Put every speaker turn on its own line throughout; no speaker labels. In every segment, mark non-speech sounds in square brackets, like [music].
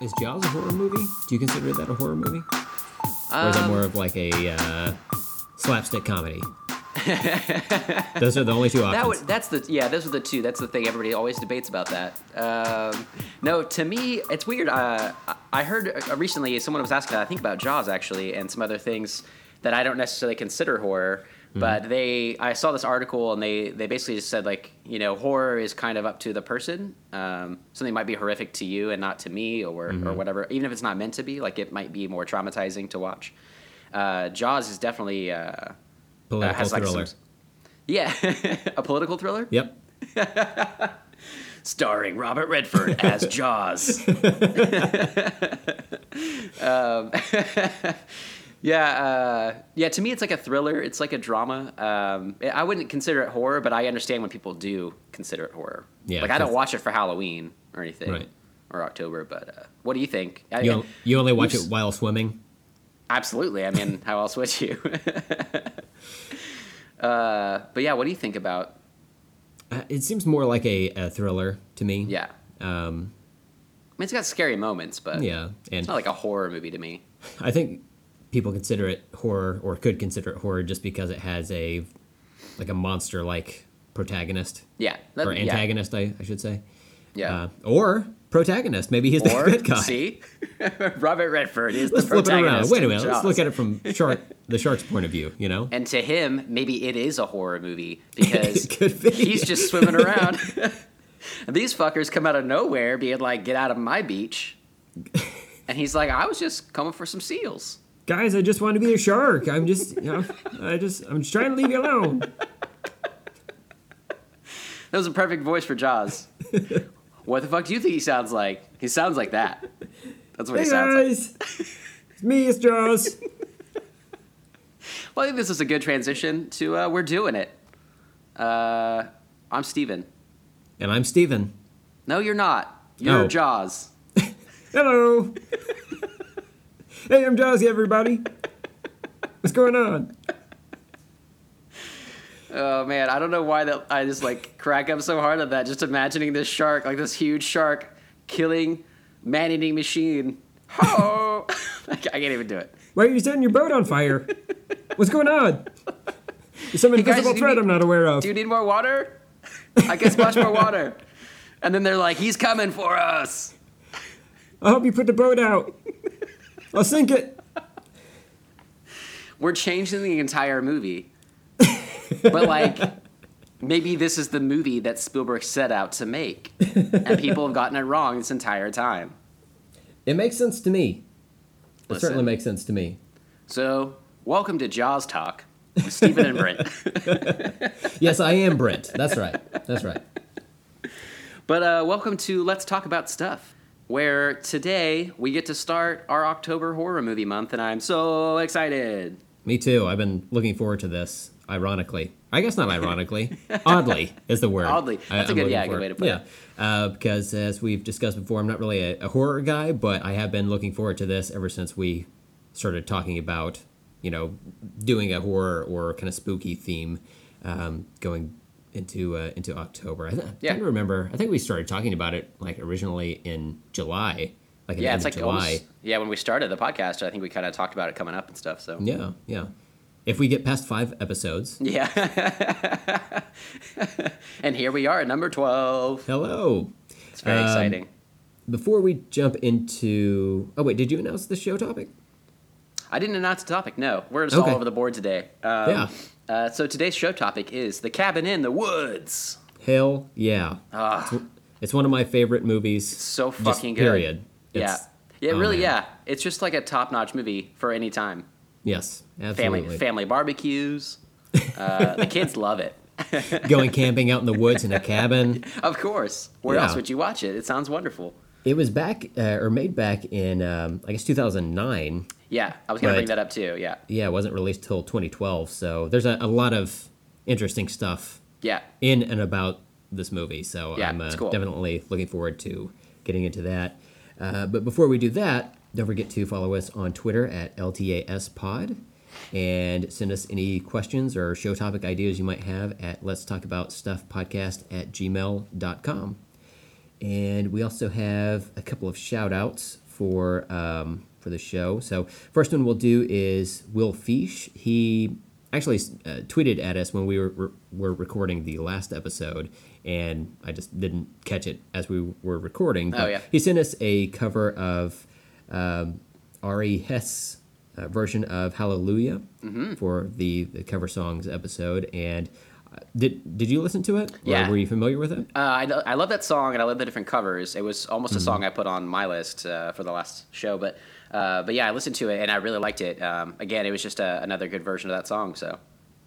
Is Jaws a horror movie? Do you consider that a horror movie? or is it
Um,
more of like a uh, slapstick comedy? [laughs] Those are the only two options.
That would, that's the yeah. Those are the two. That's the thing. Everybody always debates about that. Um, no, to me, it's weird. Uh, I- I heard uh, recently someone was asking. I think about Jaws actually, and some other things that I don't necessarily consider horror. But they, I saw this article, and they they basically just said like, you know, horror is kind of up to the person. Um, something might be horrific to you and not to me, or or whatever. Even if it's not meant to be, like it might be more traumatizing to watch. Uh, Jaws is definitely uh, uh,
Political
has like
thriller.
some, yeah, [laughs] a political thriller
Yep. [laughs]
starring Robert Redford as Jaws. [laughs] um, yeah, uh, yeah. To me, it's like a thriller. It's like a drama. Um, I wouldn't consider it horror, but I understand when people do consider it horror.
Yeah,
like I don't watch it for Halloween or anything,
Right.
or October. But uh, what do you think? I-
You, you only watch
Oops.
it while swimming.
Absolutely. I mean, how else would you? [laughs] uh, but yeah, what do you think about?
Uh, it seems more like a, a thriller to me.
Yeah, I
Um,
mean, it's got scary moments, but
yeah,
it's not like a horror movie to me.
I think people consider it horror or could consider it horror just because it has a like a monster like protagonist
Yeah, that-
or
yeah.
antagonist, I, I should say.
Yeah.
Uh, or protagonist. Maybe he's the
Or
good guy.
see, [laughs] Robert Redford is
Let's
the
flip it around.
protagonist.
Wait a
in
minute. Let's look at it from [laughs] shark the shark's point of view. You know,
And to him, maybe it is a horror movie [laughs] because
be.
he's just swimming around. and these fuckers come out of nowhere, being like, "Get out of my beach," and he's like, "I was just coming for some seals."
Guys, I just want to be a shark. I'm just, you know, I just, I'm just trying to leave you alone.
That was a perfect voice for Jaws. what the fuck do you think he sounds like? He sounds like that. That's what
Hey
he sounds like.
guys, it's me, it's Jaws.
Well, I think this is a good transition to uh, we're doing it. Uh, I'm Steven.
And I'm Steven.
No, you're not. You're
Oh.
Jaws. [laughs]
Hello. Hey, I'm Jazzy, everybody. What's going on?
Oh man, I don't know why that I just like crack up so hard at that. Just imagining this shark, like this huge shark, killing man-eating machine. Oh, [laughs] I can't even do it.
Why are you setting your boat on fire? What's going on? There's some
Hey, guys,
invisible
you
threat
need-
I'm not aware of.
Do you need more water? I guess much more water. And then they're like, "He's coming for us."
I hope you put the boat out. I'll sink it.
We're changing the entire movie. but like maybe this is the movie that Spielberg set out to make. And people have gotten it wrong this entire time.
It makes sense to me. It
Listen.
certainly makes sense to me.
So, welcome to Jaws Talk with Stephen and Brent. [laughs]
Yes, I am Brent. That's right. That's right.
But uh, welcome to Let's Talk About Stuff, where today we get to start our October horror movie month, and I'm so excited.
Me too. I've been looking forward to this. Ironically, I guess not ironically. Oddly is the word.
Oddly. That's a
I'm
good- yeah, good way to put
yeah.
it.
Uh, because as we've discussed before, I'm not really a, a horror guy, but I have been looking forward to this ever since we started talking about, you know, doing a horror or kind of spooky theme um, going into uh, into October. I, th-
Yeah.
trying remember. I think we started talking about it like originally in July, like
Yeah, it's like
July.
almost, yeah. When we started the podcast, I think we kind of talked about it coming up and stuff. So
Yeah, yeah. If we get past five episodes,
yeah. [laughs] and here we are at number twelve.
hello.
It's very
Um,
exciting.
Before we jump into, oh wait, did you announce the show topic?
I didn't announce the topic. No, we're just
Okay.
all over the board today. Um,
Yeah.
Uh, so today's show topic is the cabin in the woods.
Hell yeah!
Ah,
It's one of my favorite movies.
so
just
fucking good.
Period.
Yeah.
It's-
Yeah,
oh,
really.
man.
Yeah, it's just like a top-notch movie for any time.
Yes,
Family
absolutely.
family barbecues. [laughs] Uh, the kids love it.
Going camping out in the woods in a cabin. [laughs]
Of course. Where
Yeah.
else would you watch it? It sounds wonderful.
It was back uh, or made back in um, I guess 2009.
Yeah, I was gonna bring that up too. Yeah,
Yeah, it wasn't released till 2012. So there's a, a lot of interesting stuff
yeah,
in and about this movie. So
Yeah,
I'm uh,
cool.
definitely looking forward to getting into that. Uh, but before we do that, don't forget to follow us on Twitter at LTASPod and send us any questions or show topic ideas you might have at let's talk about stuff podcast at gmail.com. And we also have a couple of shout outs for um, for the show. So first one we'll do is Will Fish. He actually uh, tweeted at us when we were, were recording the last episode, and I just didn't catch it as we were recording.
Oh, yeah.
He sent us a cover of um, Ari Hess uh, version of Hallelujah
Mm-hmm.
for the, the cover songs episode. And did did you listen to it?
Yeah.
were you familiar with it?
Uh, I, I love that song and I love the different covers. It was almost
Mm-hmm.
a song I put on my list uh, for the last show, but uh, but yeah, I listened to it and I really liked it. Um, again, it was just a, another good version of that song. So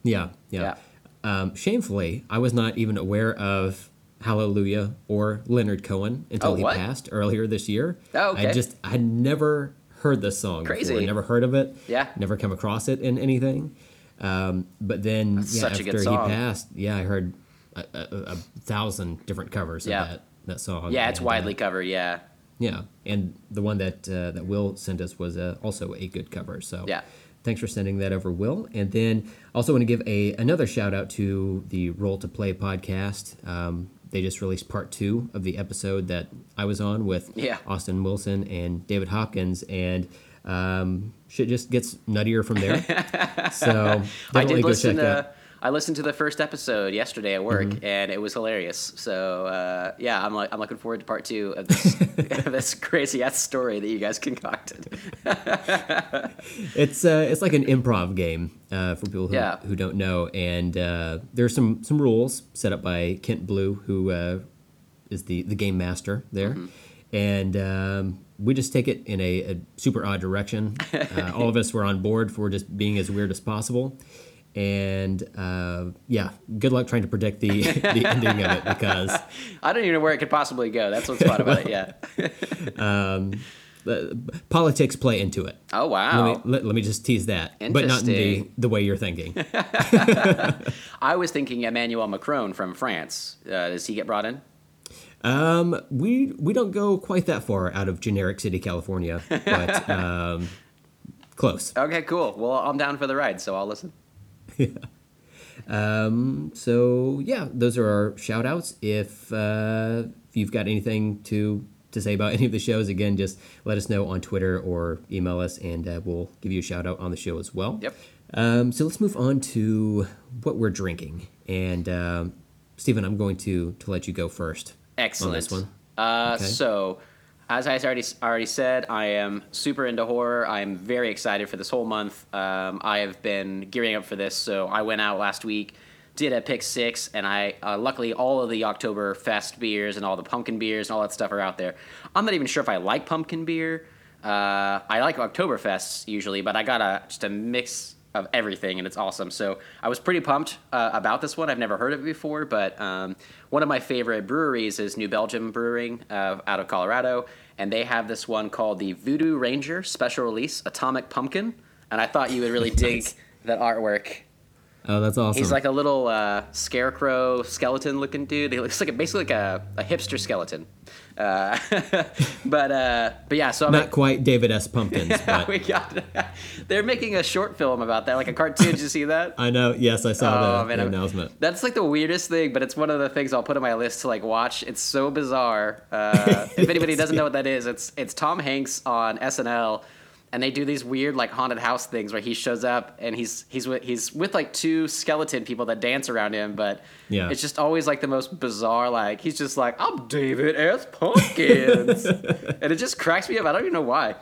Yeah, yeah. Um, shamefully, I was not even aware of Hallelujah or Leonard Cohen until
Oh,
he passed earlier this year.
Oh, okay.
I just I had never heard this song
Crazy.
before. Never heard of it.
Yeah.
Never come across it in anything. Um, but then yeah,
such a
after he passed, yeah, I heard a, a, a thousand different covers
Yeah.
of that that song.
yeah, it's
uh,
widely covered. Yeah,
yeah, and the one that uh, that Will sent us was uh, also a good cover. So
Yeah.
thanks for sending that over, Will. And then also want to give a another shout out to the Roll to Play podcast. Um, they just released part two of the episode that I was on with
Yeah.
Austin Wilson and David Hopkins, and um, shit just gets nuttier from there. [laughs] so
I did listen.
that.
To, I listened to the first episode yesterday at work,
Mm-hmm.
and it was hilarious. So uh, yeah, I'm like I'm looking forward to part two of this, [laughs] of this crazy ass story that you guys concocted. [laughs]
It's uh, it's like an improv game uh, for people who,
Yeah.
who don't know, and uh, there's some some rules set up by Kent Blue, who uh, is the the game master there,
Mm-hmm.
and um, we just take it in a, a super odd direction. [laughs] Uh, all of us were on board for just being as weird as possible. And uh, yeah, good luck trying to predict the [laughs] the ending of it because [laughs]
I don't even know where it could possibly go. That's what's fun about it. Yeah.
uh, politics play into it.
Oh wow.
Let me let, let me just tease that, but not in the the way you're thinking.
I was thinking Emmanuel Macron from France. Uh, does he get brought in?
Um, we we don't go quite that far out of generic city, California, but [laughs] um, close.
Okay, cool. Well, I'm down for the ride, so I'll listen. yeah. [laughs]
Um, so yeah, those are our shout outs. If uh, if you've got anything to to say about [laughs] any of the shows, again, just let us know on Twitter or email us, and uh, we'll give you a shout out on the show as well.
Yep.
Um, so let's move on to what we're drinking, and um, Stephen, I'm going to to let you go first.
Excellent.
On this one.
Uh,
Okay.
So, as I already already said, I am super into horror. I'm very excited for this whole month. Um, I have been gearing up for this. So I went out last week, did a pick six, and I uh, luckily all of the Oktoberfest beers and all the pumpkin beers and all that stuff are out there. I'm not even sure if I like pumpkin beer. Uh, I like Oktoberfests usually, but I got a just a mix of everything, and it's awesome. So I was pretty pumped uh, about this one. I've never heard of it before, but um, one of my favorite breweries is New Belgium Brewing uh, out of Colorado, and they have this one called the Voodoo Ranger Special Release Atomic Pumpkin, and I thought you would really [laughs] dig that artwork.
Oh, that's awesome.
He's like a little uh, scarecrow skeleton looking dude. He looks like a, basically like a, a hipster skeleton. Uh, [laughs] but uh, but yeah, so I'm
not quite David S. Pumpkins, [laughs] but
we got. [laughs] They're making a short film about that, like a cartoon. Did you see that?
I know. Yes, I saw
Oh,
the,
man,
the announcement.
That's like the weirdest thing, but it's one of the things I'll put on my list to like watch. It's so bizarre. Uh, if anybody doesn't know what that is, it's it's Tom Hanks on SNL, and they do these weird like haunted house things where he shows up and he's he's with he's with like two skeleton people that dance around him, but
Yeah.
it's just always like the most bizarre. Like he's just like I'm David S. Pumpkins, [laughs] and it just cracks me up. I don't even know why.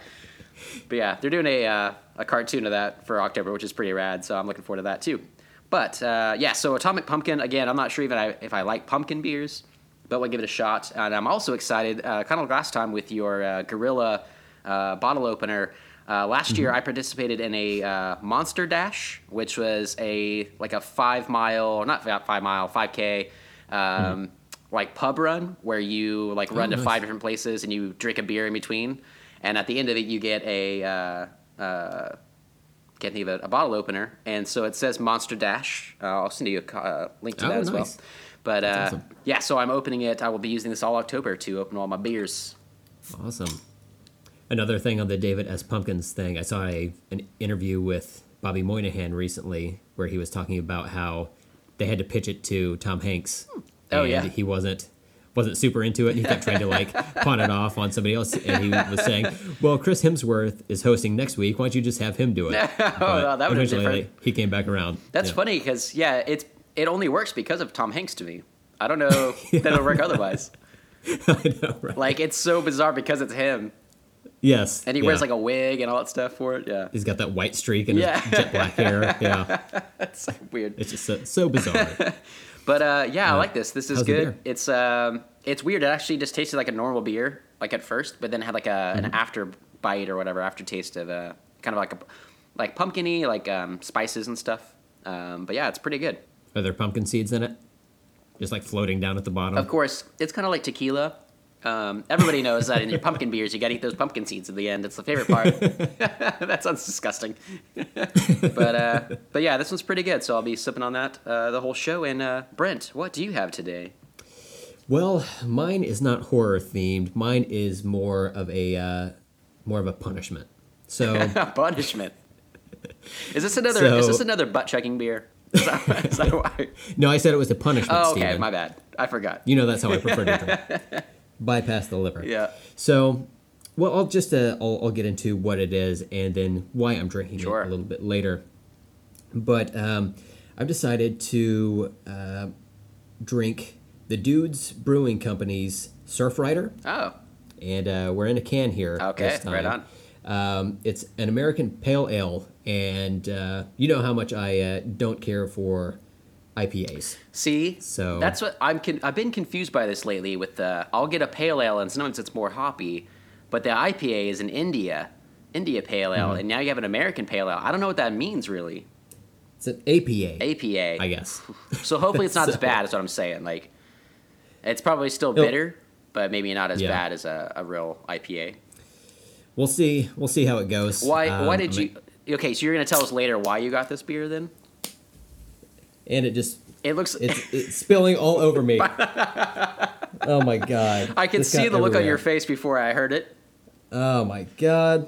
But yeah, they're doing a uh, a cartoon of that for October, which is pretty rad. So I'm looking forward to that too. But uh, yeah, so Atomic Pumpkin again. I'm not sure even I, if I like pumpkin beers, but we'll give it a shot. And I'm also excited, uh, kind of last time with your uh, Gorilla uh, bottle opener. Uh, last year, I participated in a uh, Monster Dash, which was a like a five mile, not fi- five mile, five k, um, like pub run where you like run
Oh,
to
nice.
five different places and you drink a beer in between. And at the end of it, you get a uh, uh, can't think of it, a bottle opener, and so it says Monster Dash. Uh, I'll send you a uh, link to
Oh,
that as well. But uh,
awesome.
yeah, so I'm opening it. I will be using this all October to open all my beers.
Awesome. Another thing on the David S. Pumpkins thing, I saw a, an interview with Bobby Moynihan recently where he was talking about how they had to pitch it to Tom Hanks. Hmm.
Oh,
and
yeah.
He wasn't wasn't super into it. And he kept trying to like [laughs] pawn it off on somebody else. And he was saying, "Well, Chris Hemsworth is hosting next week. Why don't you just have him do it?" [laughs]
oh,
But
well, that would
eventually,
different.
he came back around.
That's
Yeah.
funny because yeah, it's it only works because of Tom Hanks to me. I don't know [laughs] that it'll work otherwise.
I know, right?
Like it's so bizarre because it's him,
yes,
and he
yeah.
wears like a wig and all that stuff for it. Yeah,
He's got that white streak and
Yeah.
his jet black hair. [laughs] Yeah,
that's so weird.
it's just so, so bizarre. [laughs]
But uh, yeah, I like this. This is good. It's um, it's weird. It actually just tasted like a normal beer, like at first, but then had like a
Mm-hmm.
an after bite or whatever, aftertaste of uh, kind of like a like pumpkiny, like um, spices and stuff. Um, but yeah, it's pretty good.
Are there pumpkin seeds in it? Just like floating down at the bottom.
Of course, it's kind of like tequila. Um, everybody knows that in your pumpkin beers, you got to eat those pumpkin seeds at the end. It's the favorite part. [laughs] [laughs] that sounds disgusting. [laughs] but uh, but yeah, this one's pretty good. So I'll be sipping on that uh, the whole show. And uh, Brent, what do you have today?
Well, mine is not horror themed. Mine is more of a uh, more of a punishment. So
Punishment. Is this another? is this another butt chugging beer? Is that, is that why?
no, I said it was a punishment.
Oh, okay,
Steven.
my bad. I forgot.
You know that's how I prefer to drink. Bypass the liver.
Yeah.
So, well, I'll just uh, I'll, I'll get into what it is and then why I'm drinking
Sure.
it a little bit later. But um, I've decided to uh, drink the Dudes Brewing Company's Surf Rider,
Oh,
and uh, we're in a can here.
Okay, right on.
Um, it's an American Pale Ale, and uh, you know how much I uh, don't care for IPAs.
see,
So-
that's what I'm. Con- I've been confused by this lately. With the, I'll get a pale ale, and sometimes it's more hoppy, but the IPA is an India, India pale ale,
Mm-hmm.
and now you have an American pale ale. I don't know what that means really.
It's an APA,
APA.
I guess.
So hopefully it's not [laughs] as bad. Is what I'm saying. Like, it's probably still bitter, but maybe not as
Yeah.
bad as a, a real IPA.
We'll see. We'll see how it goes.
Why?
Um,
why did
I
you? Okay, so you're gonna tell us later why you got this beer then?
And it just
It looks.
it's, it's spilling all over me. [laughs] oh my god!
I can
This
see the look on your face before I heard it.
Oh my god!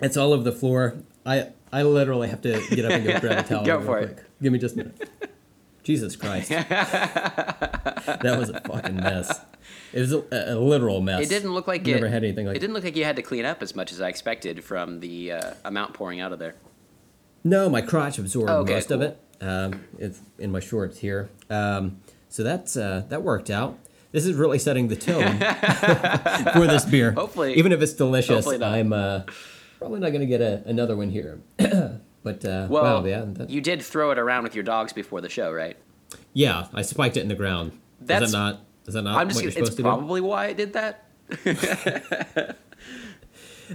It's all over the floor. I I literally have to get up and go [laughs] grab a towel.
Go for it.
quick. Give me just a minute. Jesus Christ! [laughs] that was a fucking mess. It was a, a literal mess.
It didn't look like
I've
it.
Never had anything like
It didn't look like you had to clean up as much as I expected from the uh, amount pouring out of there.
No, my crotch absorbed
Oh, okay,
most of it. Um, it's in my shorts here. Um, so that's uh, that worked out. This is really setting the tone [laughs] for this beer.
Hopefully-
even if it's delicious. I'm uh, probably not going to get a, another one here. [coughs] but uh,
Well,
wow, yeah, that,
you did throw it around with your dogs before the show, right?
yeah, I spiked it in the ground.
That's-
is that not? Is that not
I'm just.
what you're
It's
supposed to
probably why I did that.
do? [laughs]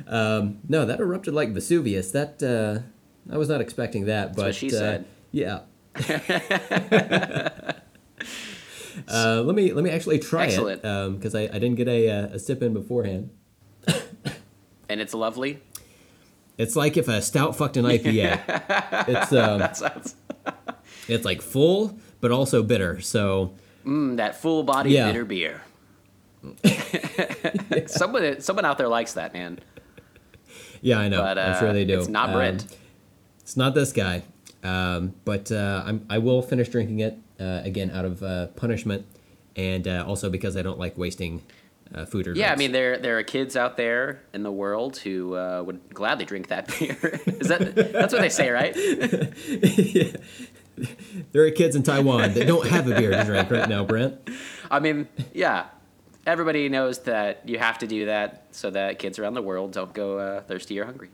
No, that erupted like Vesuvius. That uh, I was not expecting that. But
she
uh,
said.
Yeah. [laughs] uh, let me let me actually try
Excellent.
it because I, I didn't get a, uh, a sip in beforehand. [laughs]
And it's lovely.
It's like if a stout fucked an IPA. [laughs] it's um,
That sounds.
it's like full but also bitter. So
Mm, that full body
Yeah.
bitter beer. someone, someone out there likes that, man.
yeah, I know.
But uh,
I'm sure they do.
it's not
Um,
Brent.
It's not this guy. Um, but uh, I'm, I will finish drinking it uh, again out of uh, punishment, and uh, also because I don't like wasting uh, food or
Yeah, I mean there there are kids out there in the world who uh, would gladly drink that beer. [laughs] Is that that's what they say, right? [laughs]
there are kids in Taiwan that don't have a beer to drink right now, Brent.
I mean, yeah. Everybody knows that you have to do that so that kids around the world don't go uh, thirsty or hungry.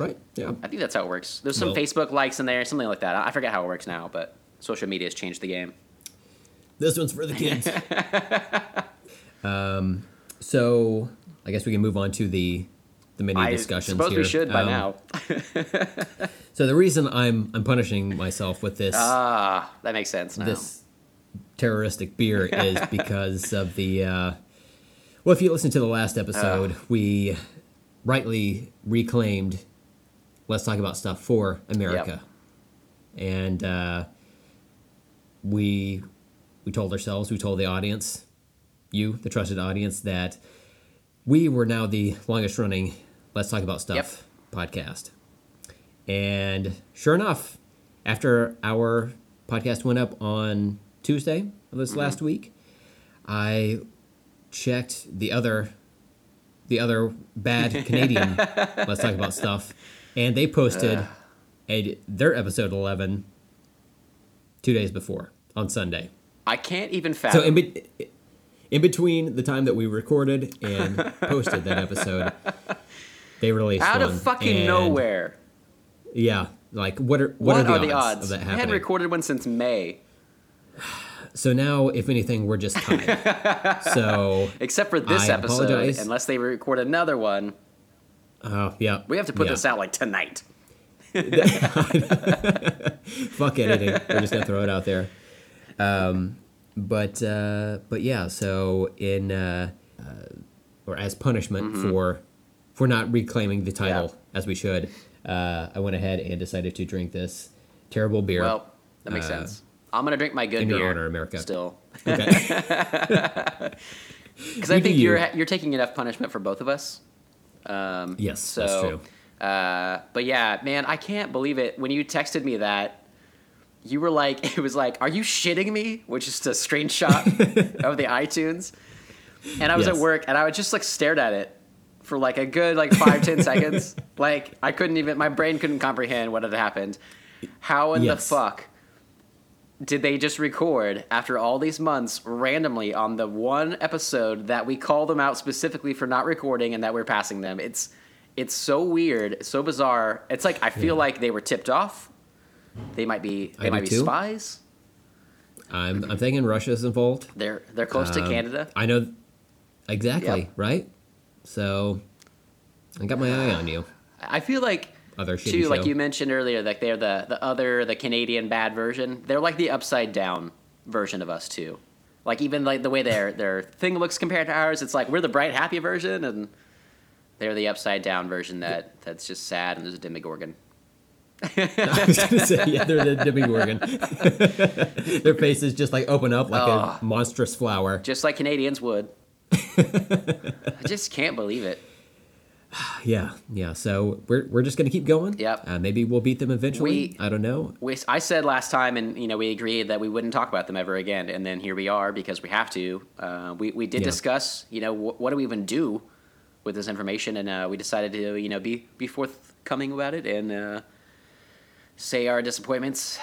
Right? Yeah.
I think that's how it works. There's some
Well-
Facebook likes in there, something like that. I forget how it works now, but social media has changed the game.
This one's for the kids. [laughs] um, so I guess we can move on to the the mini
I
discussions
suppose
here.
we should by
Um,
now. [laughs]
So the reason I'm I'm punishing myself with this
Ah, that makes sense now.
this terroristic beer [laughs] is because of the uh, well if you listen to the last episode we rightly reclaimed let's talk about stuff for america. And uh, we we told ourselves we told the audience you the trusted audience that we were now the longest running let's talk about stuff podcast. And sure enough after our podcast went up on Tuesday, of this last week, I checked the other the other bad [laughs] Canadian let's talk about stuff, and they posted uh. a their episode eleven two days before on Sunday.
I can't even fathom.
So in, be- in between the time that we recorded and posted that episode, [laughs] they released
out of fucking nowhere.
Yeah, like what are what,
What,
are the, odds, of that
We hadn't recorded one since May,
so now, if anything, we're just tied. [laughs] so,
except for this
I
episode.
apologize.
Unless they record another one,
oh yeah,
we have to put
yeah.
this out like tonight. [laughs]
Fuck editing. We're just gonna throw it out there. Um, but uh, but yeah, so in uh, uh, or as punishment for for not reclaiming the title
Mm-hmm. Yeah.
as we should, uh, I went ahead and decided to drink this terrible beer.
Well, that makes
Uh,
sense. I'm gonna drink my good
in your
beer.
honor, America.
Still,
okay. [laughs]
because I think
you.
you're you're taking enough punishment for both of us. Um,
Yes,
so,
that's true.
Uh, but yeah, man, I can't believe it. When you texted me that, you were like, [laughs] it was like, "Are you shitting me?" Which is a screenshot [laughs] of the iTunes. And I was
Yes.
at work, and I would just like stared at it for like a good like five ten seconds. [laughs] Like I couldn't even, my brain couldn't comprehend what had happened. How in
Yes.
the fuck did they just record after all these months randomly on the one episode that we call them out specifically for not recording and that we're passing them? It's it's so weird, so bizarre. It's like I feel
Yeah.
like they were tipped off. They might be they
I
might be
too.
spies.
I'm I'm thinking Russia's involved.
They're they're close to
Um,
Canada.
I know exactly,
Yep.
right? So I got my eye on you.
I feel like
Other
too, like you mentioned earlier, like they're the the other the Canadian bad version. They're like the upside down version of us too. Like even like the way their their thing looks compared to ours, it's like we're the bright happy version, and they're the upside down version that that's just sad and there's a Demogorgon. [laughs]
I was gonna say, yeah, they're the Demogorgon. [laughs] Their faces just like open up like
Oh.
a ah. monstrous flower.
just like Canadians would. [laughs] I just can't believe it. [sighs]
Yeah, yeah. So we're we're just gonna keep going.
Yep.
Uh, maybe we'll beat them eventually.
We-
I don't know.
We, I said last time, and you know, we agreed that we wouldn't talk about them ever again, and then here we are because we have to. Uh, we we did
Yeah.
discuss, you know, wh- what do we even do with this information, and uh, we decided to, you know, be be forthcoming about it and uh, say our disappointments.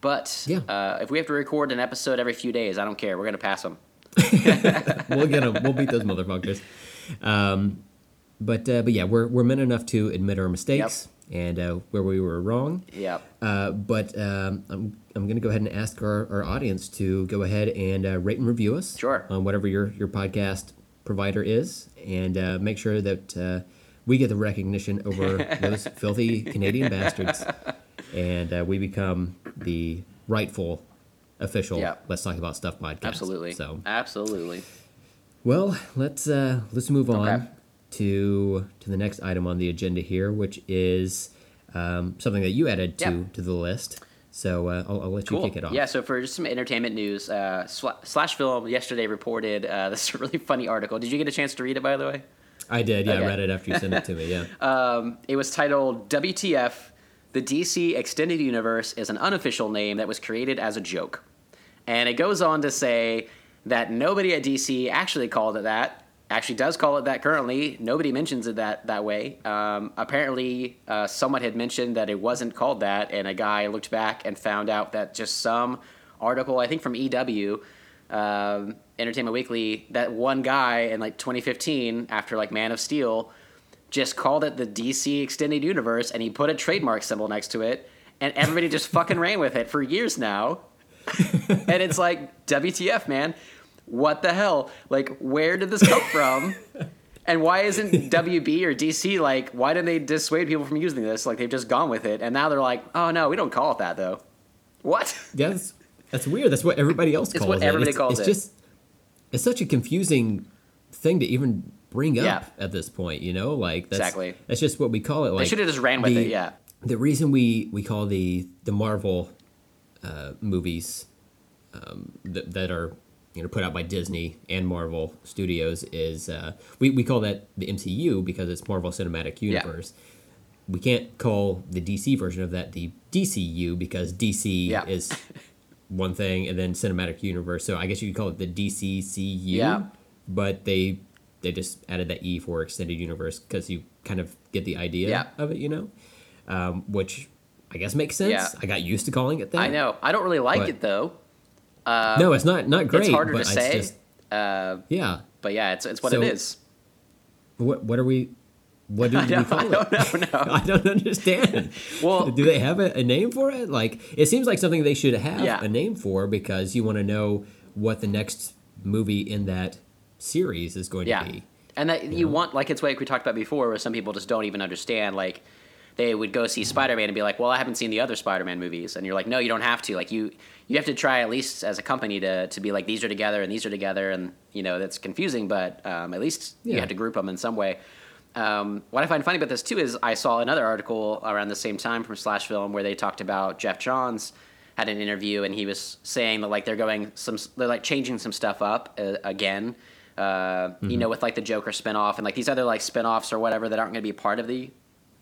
But
Yeah.
uh, if we have to record an episode every few days, I don't care. We're gonna pass them. [laughs]
We'll get them. We'll beat those motherfuckers. Um, but uh, but yeah, we're we're men enough to admit our mistakes and uh, where we were wrong.
Yep.
Uh, but um, I'm, I'm going to go ahead and ask our, our audience to go ahead and uh, rate and review us.
Sure.
On whatever your, your podcast provider is. And uh, make sure that uh, we get the recognition over [laughs] those filthy Canadian bastards. And uh, we become the rightful official
Yeah.
Let's Talk About Stuff podcast.
Absolutely.
So,
Absolutely.
well, let's uh, let's move on
Okay.
To to the next item on the agenda here, which is um, something that you added to
Yeah.
to the list. So uh, I'll, I'll let you
Cool.
kick it off.
Yeah, so for just some entertainment news, uh, Slash Film yesterday reported uh, [laughs] this really funny article. Did you get a chance to read it, by the way?
I did. Yeah,
Okay.
I read it after you sent it to me. Yeah. [laughs]
Um, it was titled WTF The DC Extended Universe is an unofficial name that was created as a joke. And it goes on to say that nobody at DC actually called it that. Actually, does call it that currently. Nobody mentions it that that way. Um, apparently, uh, someone had mentioned that it wasn't called that, and a guy looked back and found out that just some article, I think from EW, um, Entertainment Weekly, that one guy in like 2015, after like Man of Steel, just called it the DC Extended Universe, and he put a trademark symbol next to it, and everybody just fucking ran with it for years now. [laughs] and it's like WTF, man? What the hell? Like, where did this come from? [laughs] And why isn't WB or DC like? Why didn't they dissuade people from using this? Like they've just gone with it, and now they're like, oh no, we don't call it that though. What?
Yeah, that's, that's weird. That's what everybody else
It's
calls
what
it.
everybody
it's,
calls
it's
it.
just it's such a confusing thing to even bring up
Yeah.
at this point. You know, like that's,
Exactly.
That's just what we call it. Like
they should have just ran with
the-
it. Yeah.
the reason we we call the the Marvel uh, movies um, that, that are you know put out by Disney and Marvel Studios is uh, we we call that the MCU because it's Marvel Cinematic
Yeah.
Universe. We can't call the DC version of that the DCU because DC
Yeah.
is [laughs] one thing, and then cinematic universe. So I guess you could call it the DCCU.
Yeah.
But they they just added that E for extended universe because you kind of get the idea
Yeah.
of it, you know, um, which I guess makes sense.
Yeah.
I got used to calling it that.
I know. I don't really like
But-
it though.
No, it's not not great.
it's harder
but
to say.
just
uh,
yeah.
but yeah, it's it's what
So-
it is.
What what are we? What do [laughs] we call
I
it?
don't know, no. [laughs]
I don't understand.
Well-
do they have a, a name for it? Like, it seems like something they should have
Yeah.
a name for because you want to know what the next movie in that series is going
Yeah,
to be.
and that you want like it's like we talked about before, where some people just don't even understand. Like they would go see Spider Man and be like, "Well, I haven't seen the other Spider Man movies," and you're like, "No, you don't have to. Like you you have to try at least as a company to to be like these are together and these are together, and you know that's confusing, but um, at least you
Yeah.
have to group them in some way." Um, what I find funny about this too is I saw another article around the same time from Slash Film where they talked about Geoff Johns had an interview and he was saying that like they're going some they're like changing some stuff up uh, again. Uh, You know, with like the Joker spinoff and like these other like spinoffs or whatever that aren't going to be part of the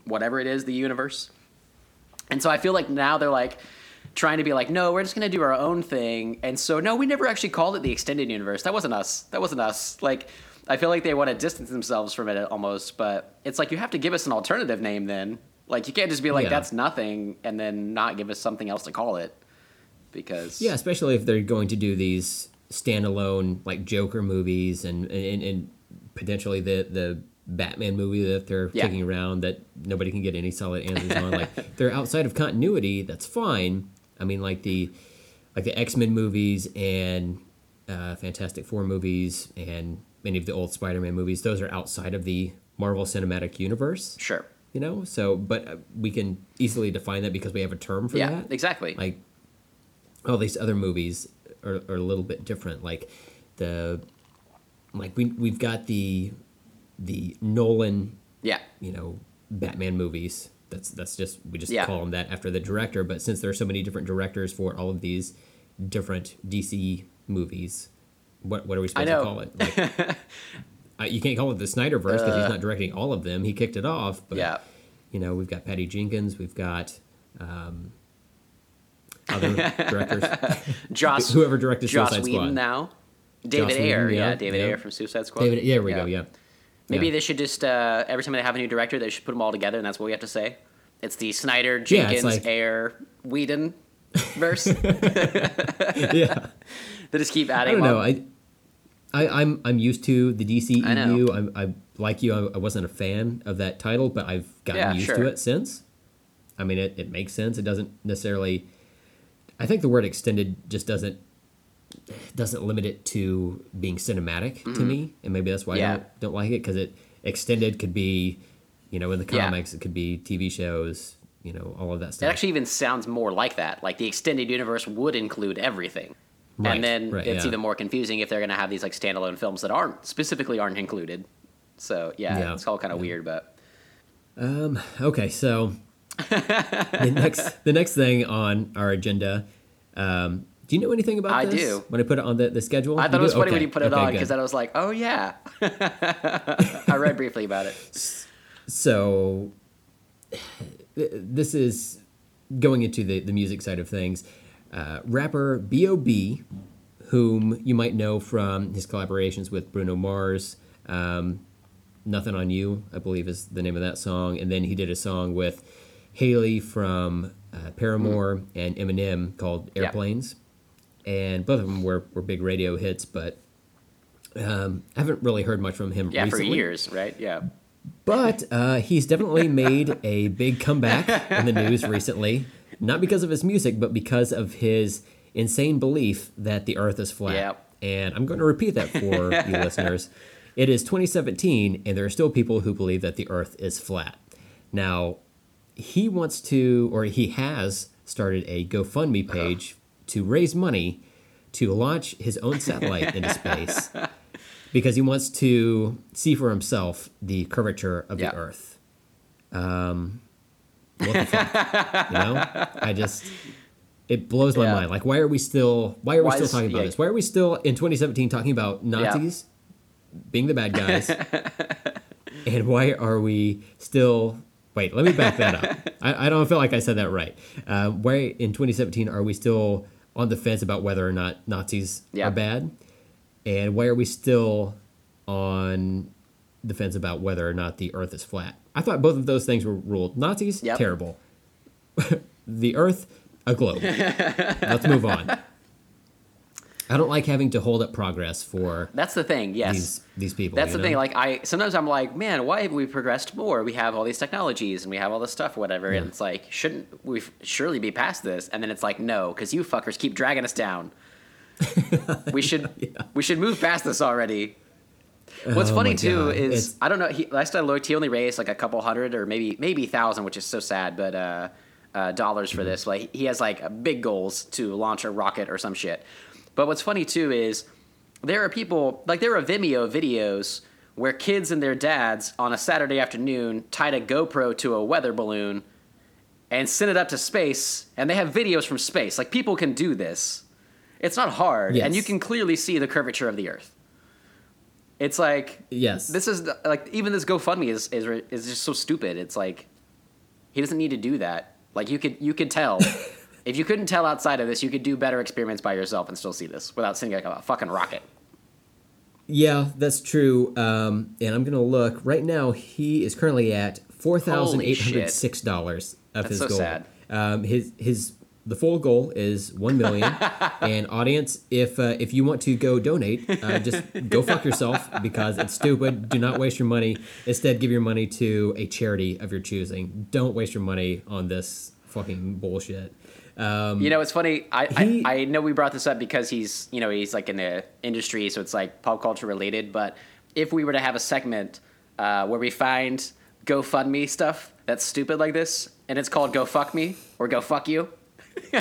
whatever it is the universe. And so I feel like now they're like trying to be like, no, we're just going to do our own thing. And so no, we never actually called it the extended universe. That wasn't us. That wasn't us. Like I feel like they want to distance themselves from it almost, but it's like you have to give us an alternative name then. Like you can't just be like
Yeah.
that's nothing and then not give us something else to call it because
Yeah, especially if they're going to do these standalone like Joker movies and and, and potentially the the Batman movie that they're
Yeah.
kicking around that nobody can get any solid answers on. Like [laughs] they're outside of continuity, that's fine. I mean, like the like the X Men movies and uh, Fantastic Four movies and many of the old Spider Man movies. Those are outside of the Marvel Cinematic Universe.
sure.
You know, so but uh, we can easily define that because we have a term for
Yeah,
that
exactly.
like all these other movies are, are a little bit different like the like we we've got the the Nolan
yeah.
you know Batman movies that's that's just we just
Yeah.
call them that after the director but since there are so many different directors for all of these different DC movies what what are we supposed to call it like, [laughs] uh, you can't call it the Snyderverse because he's not directing all of them he kicked it off but
Yeah.
you know we've got Patty Jenkins we've got um, other directors [laughs]
Joss [laughs]
whoever directed
Joss
Suicide
Whedon
Squad.
now. David
Joss Whedon,
Ayer, yeah,
yeah,
David
yeah.
Ayer from Suicide Squad.
David, yeah, there we go. Yeah.
Maybe
Yeah.
they should just uh, every time they have a new director, they should put them all together, and that's what we have to say. It's the Snyder, Jenkins,
it's like-
Ayer, Whedon [laughs] verse.
Yeah, [laughs] they
just keep adding.
I don't know. I, I, I'm, I'm used to the DCEU.
I.
I'm, I like you. I, I wasn't a fan of that title, but I've gotten
Yeah,
used
sure.
to it since. I mean, it, it makes sense. It doesn't necessarily. I think the word extended just doesn't doesn't limit it to being cinematic to me, and maybe that's why
Mm-hmm. Yeah.
I don't, don't like it because it extended could be, you know, in the
Yeah.
comics, it could be TV shows, you know, all of that stuff.
It actually even sounds more like that. Like the extended universe would include everything.
Right,
and then
right,
it's
yeah.
even more confusing if they're going to have these like standalone films that aren't specifically aren't included. So yeah,
Yeah,
it's all kind of weird, but um,
Okay, so [laughs] the next the next thing on our agenda. Um, do you know anything about
I
this?
I do.
When I put it on the, the schedule,
I thought it was
do?
funny when
Okay,
you put it
okay,
on because I was like, oh yeah. [laughs] I read briefly about it.
So this is going into the, the music side of things. Uh, rapper B.O.B., whom you might know from his collaborations with Bruno Mars, um, Nothing on You, I believe is the name of that song. And then he did a song with Hayley from uh, Paramore and Eminem called. Airplanes. And both of them were, were big radio hits, but um, I haven't really heard much from him
Yeah,
recently.
for years, right? Yeah.
But uh, he's definitely made a big comeback in the news recently, not because of his music, but because of his insane belief that the Earth is flat.
Yep.
And I'm going to repeat that for [laughs] you listeners. It is 2017, and there are still people who believe that the Earth is flat. Now, he wants to, or he has started a GoFundMe page to raise money to launch his own satellite into space [laughs] because he wants to see for himself the curvature of
Yeah.
the Earth. Um, what the fuck? you know, I just it blows my
Yeah.
mind. Like, why are we still? Why are we
Why
still
is-
talking about
yeah.
this? Why are we still in 2017 talking about Nazis being the bad guys? [laughs] and why are we still? Wait, let me back that up. I, I don't feel like I said that right. Uh, why in 2017 are we still on the fence about whether or not Nazis
Yeah.
are bad, and why are we still on the fence about whether or not the Earth is flat? I thought both of those things were ruled. Nazis,
Yep.
terrible. [laughs] the Earth, a globe. [laughs] Let's move on. I don't like having to hold up progress for
That's the thing. Yes.
these these people.
That's the
know?
thing. Like I sometimes I'm like, man, why haven't we progressed more? We have all these technologies and we have all this stuff, whatever. And it's like, shouldn't we surely be past this? And then it's like, no, because you fuckers keep dragging us down. [laughs] we should we should move past this already. What's
Oh
funny too
God.
is
It's-
I don't know. He, last I looked, he only raised like a couple hundred or maybe maybe thousand, which is so sad. But uh, uh, dollars
Mm-hmm.
for this, like he has like big goals to launch a rocket or some shit. But what's funny too is there are people like there are Vimeo videos where kids and their dads on a Saturday afternoon tied a GoPro to a weather balloon and sent it up to space, and they have videos from space. Like people can do this. It's not hard, and you can clearly see the curvature of the Earth. It's like
Yes.
this is like even this GoFundMe is is is just so stupid. It's like he doesn't need to do that. Like you could you could tell. [laughs] if you couldn't tell outside of this, you could do better experiments by yourself and still see this without sending like a fucking rocket.
Yeah, that's true. Um, and I'm gonna look right now. He is currently at four thousand eight hundred six dollars of
That's
his
so
goal.
sad.
Um, his his the full goal is one million. [laughs] and audience, if uh, if you want to go donate, uh, just go fuck yourself because it's stupid. Do not waste your money. Instead, give your money to a charity of your choosing. Don't waste your money on this fucking bullshit. Um,
You know, it's funny. I,
He-
I I know we brought this up because he's you know he's like in the industry, so it's like pop culture related. But if we were to have a segment uh, where we find GoFundMe stuff that's stupid like this, and it's called Go Fuck Me or Go Fuck You. [laughs]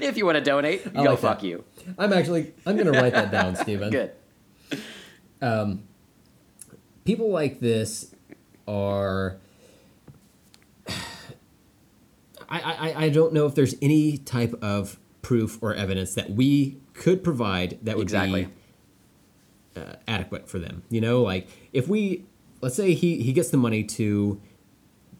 if you want to donate,
I
go
like
fuck
that.
you.
I'm actually I'm gonna write that down, [laughs] Steven.
Good.
Um, people like this are I, I, I don't know if there's any type of proof or evidence that we could provide that would
Exactly.
be uh, adequate for them. You know, like if we let's say he, he gets the money to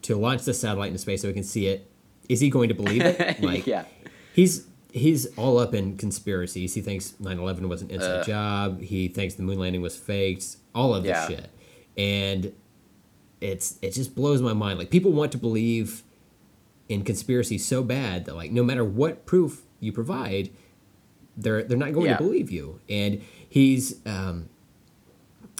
to launch the satellite into space so we can see it, is he going to believe it? [laughs] Like
yeah.
he's he's all up in conspiracies. He thinks 9/11 was an inside job. He thinks the moon landing was faked. All of this
Yeah.
shit, and it's it just blows my mind. Like people want to believe in conspiracy so bad that like no matter what proof you provide, they're they're not going
Yeah.
to believe you. And he's um,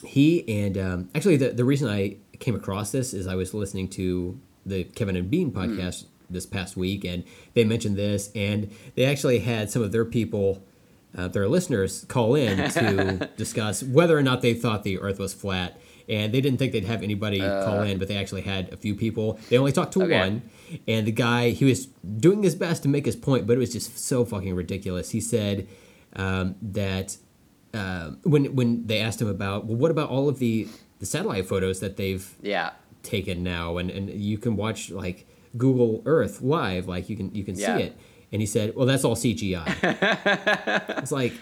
he and um, actually the the reason I came across this is I was listening to the Kevin and Bean podcast this past week, and they mentioned this, and they actually had some of their people. Uh, their listeners call in to [laughs] discuss whether or not they thought the Earth was flat, and they didn't think they'd have anybody call in, but they actually had a few people. They only talked to
Okay.
one, and the guy he was doing his best to make his point, but it was just so fucking ridiculous. He said um, that uh, when when they asked him about well, what about all of the the satellite photos that they've
Yeah.
taken now, and and you can watch like Google Earth live, like you can you can
Yeah.
see it. And he said, "Well, that's all CGI." [laughs] it's like,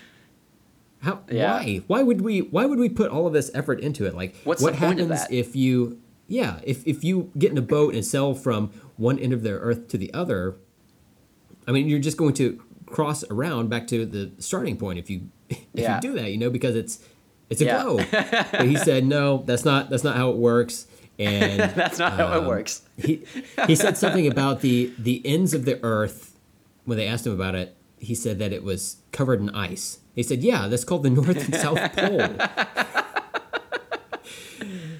how?
Yeah.
Why? Why would we? Why would we put all of this effort into it? Like,
What's
what
the point of
happens
that?
if you? Yeah, if if you get in a boat and sail from one end of the Earth to the other, I mean, you're just going to cross around back to the starting point if you [laughs] if
Yeah.
you do that, you know, because it's it's a
Yeah.
globe. [laughs] but he said, no, that's not that's not how it works. And [laughs]
That's not how it
um,
works.
he he said something about the the ends of the Earth when they asked him about it. He said that it was covered in ice. He said, "Yeah, that's called the North and South [laughs] Pole."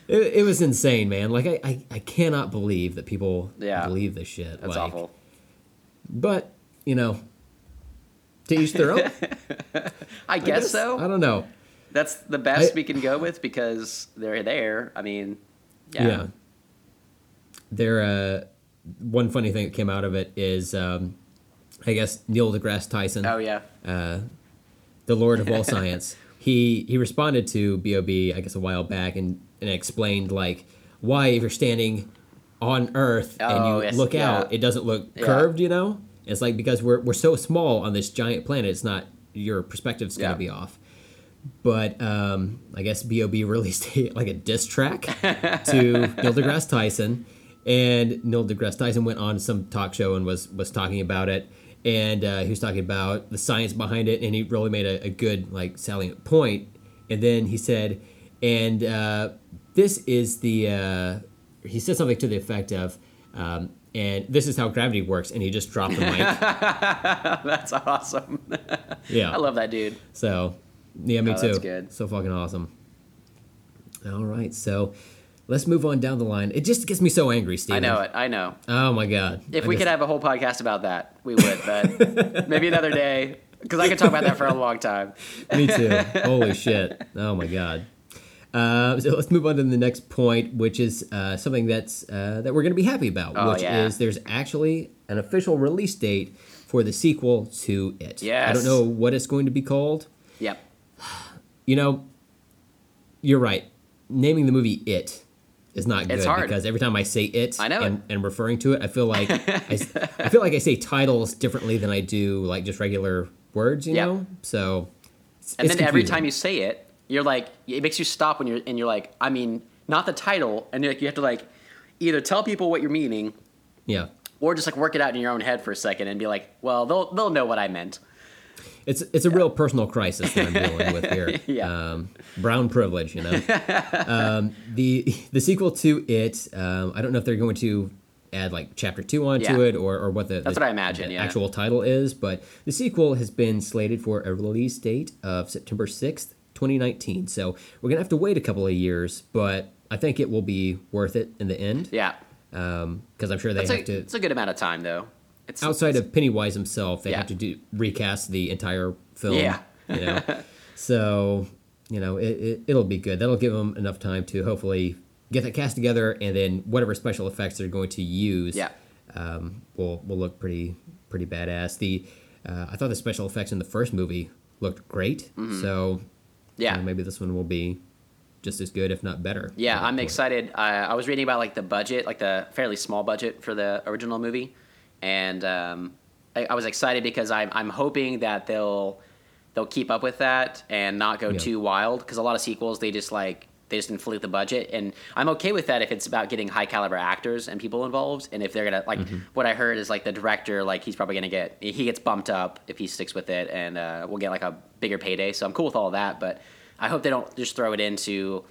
it, it was insane, man. Like I, I, I cannot believe that people
Yeah.
believe this shit.
That's
like,
awful.
But you know, to each their own. [laughs]
I guess, so.
I don't know.
That's the best
I-
we can go with because they're there. I mean,
Yeah.
yeah.
There, uh, one funny thing that came out of it is, um, I guess Neil deGrasse Tyson.
Oh yeah.
The Lord of all [laughs] science. He he responded to Bob I guess a while back and, and explained like why if you're standing on Earth and
Oh,
you
yes,
look
yeah.
out, it doesn't look
Yeah.
curved. You know, it's like because we're we're so small on this giant planet, it's not your perspective's gonna
Yeah.
be off. But um, I guess Bob [laughs] released a, like a diss track [laughs] to Neil deGrasse Tyson, And Neil deGrasse Tyson went on some talk show and was was talking about it, and uh, he was talking about the science behind it, and he really made a, a good like salient point. And then he said, and uh, this is the uh, he said something to the effect of. Um, and this is how gravity works, and he just dropped the mic. [laughs]
That's awesome.
Yeah.
I love that dude.
So, yeah, me
Oh,
too.
that's good.
So fucking awesome. All right, so let's move on down the line. It just gets me so angry,
Steve.
I
know it. I know.
Oh my god.
If
I
we
just-
could have a whole podcast about that, we would. But [laughs] maybe another day, because I could talk about that for a long time.
Me too. [laughs] Holy shit. Oh my god. Uh, so let's move on to the next point, which is uh, something that's uh, that we're going to be happy about,
Oh,
which
yeah.
is there's actually an official release date for the sequel to it. I don't know what it's going to be called.
Yep.
You know, you're right. Naming the movie "It" is not good
It's hard.
because every time I say "it"
I know
and, and referring to it, I feel like [laughs] I feel like I say titles differently than I do like just regular words. You
Yep.
know, so it's,
And
it's
then every time you say it, you're like, it makes you stop when you're, and you're like, I mean, not the title, and you're like, you have to like, either tell people what you're meaning,
yeah,
or just like work it out in your own head for a second and be like, well, they'll they'll know what I meant.
It's it's a real personal crisis that I'm [laughs] dealing with here.
Yeah.
um, brown privilege, you know. um, the the sequel to it, um, I don't know if they're going to add like chapter two onto
Yeah.
it or, or what the,
That's
the-
what I imagine, yeah.
actual title is, but the sequel has been slated for a release date of September sixth, twenty nineteen. So we're gonna have to wait a couple of years, but I think it will be worth it in the end.
Yeah,
because I'm sure they
it's
have
a,
to.
it's a good amount of time though. It's
outside of Pennywise himself, they
Yeah.
have to do recast the entire film.
Yeah.
you know, [laughs] so you know it, it it'll be good. That'll give them enough time to hopefully get that cast together, and then whatever special effects they're going to use,
Yeah.
um, will will look pretty pretty badass. The uh, I thought the special effects in the first movie looked great, so
Mm-hmm. yeah.
you know, maybe this one will be just as good, if not better.
Yeah, I'm
point.
excited. I, I was reading about like the budget, like the fairly small budget for the original movie, and um, I, I was excited because I'm I'm hoping that they'll they'll keep up with that and not go
Yeah.
too wild because a lot of sequels they just like they just inflate the budget and I'm okay with that if it's about getting high caliber actors and people involved and if they're gonna like
Mm-hmm.
what I heard is like the director like he's probably gonna get he gets bumped up if he sticks with it and uh, we'll get like a bigger payday so I'm cool with all that but I hope they don't just throw it into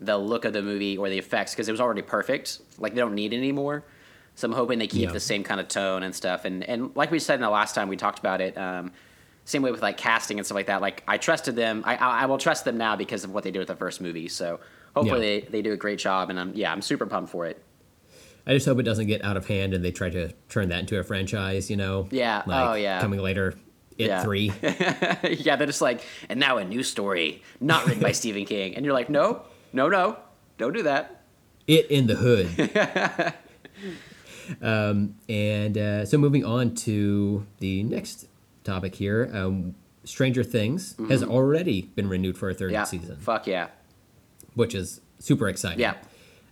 the look of the movie or the effects because it was already perfect. Like they don't need it anymore. So I'm hoping they keep
Yeah.
the same kind of tone and stuff. And and like we said in the last time we talked about it, um, same way with like casting and stuff like that. Like I trusted them. I I, I will trust them now because of what they did with the first movie. So hopefully
Yeah.
they, they do a great job. And I'm yeah I'm super pumped for it.
I just hope it doesn't get out of hand and they try to turn that into a franchise. You know?
Yeah.
Like
Oh, yeah.
Coming later, it
Yeah.
three. [laughs]
yeah, they're just like and now a new story not written by [laughs] Stephen King. And you're like no no no don't do that.
It in the Hood. [laughs] um, and uh, so moving on to the next topic here, um, Stranger Things has already been renewed for a third
Mm-hmm. Yeah.
season,
Fuck yeah.
which is super exciting.
Yeah.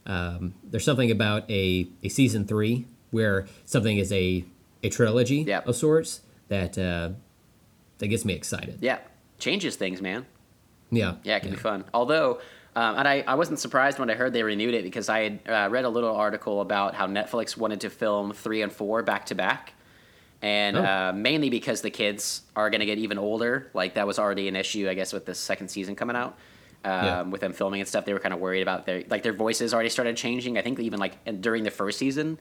Um, there's something about a, a season three where something is a a trilogy
Yeah.
of sorts that uh, that gets me excited.
Yeah. Changes things, man.
Yeah.
Yeah, it can be fun. Although, um, and I, I wasn't surprised when I heard they renewed it because I had uh, read a little article about how Netflix wanted to film three and four back to back. And
Oh.
uh, mainly because the kids are going to get even older. Like, that was already an issue, I guess, with the second season coming out. Um,
Yeah.
With them filming and stuff, they were kind of worried about their like their voices already started changing. I think even like during the first season,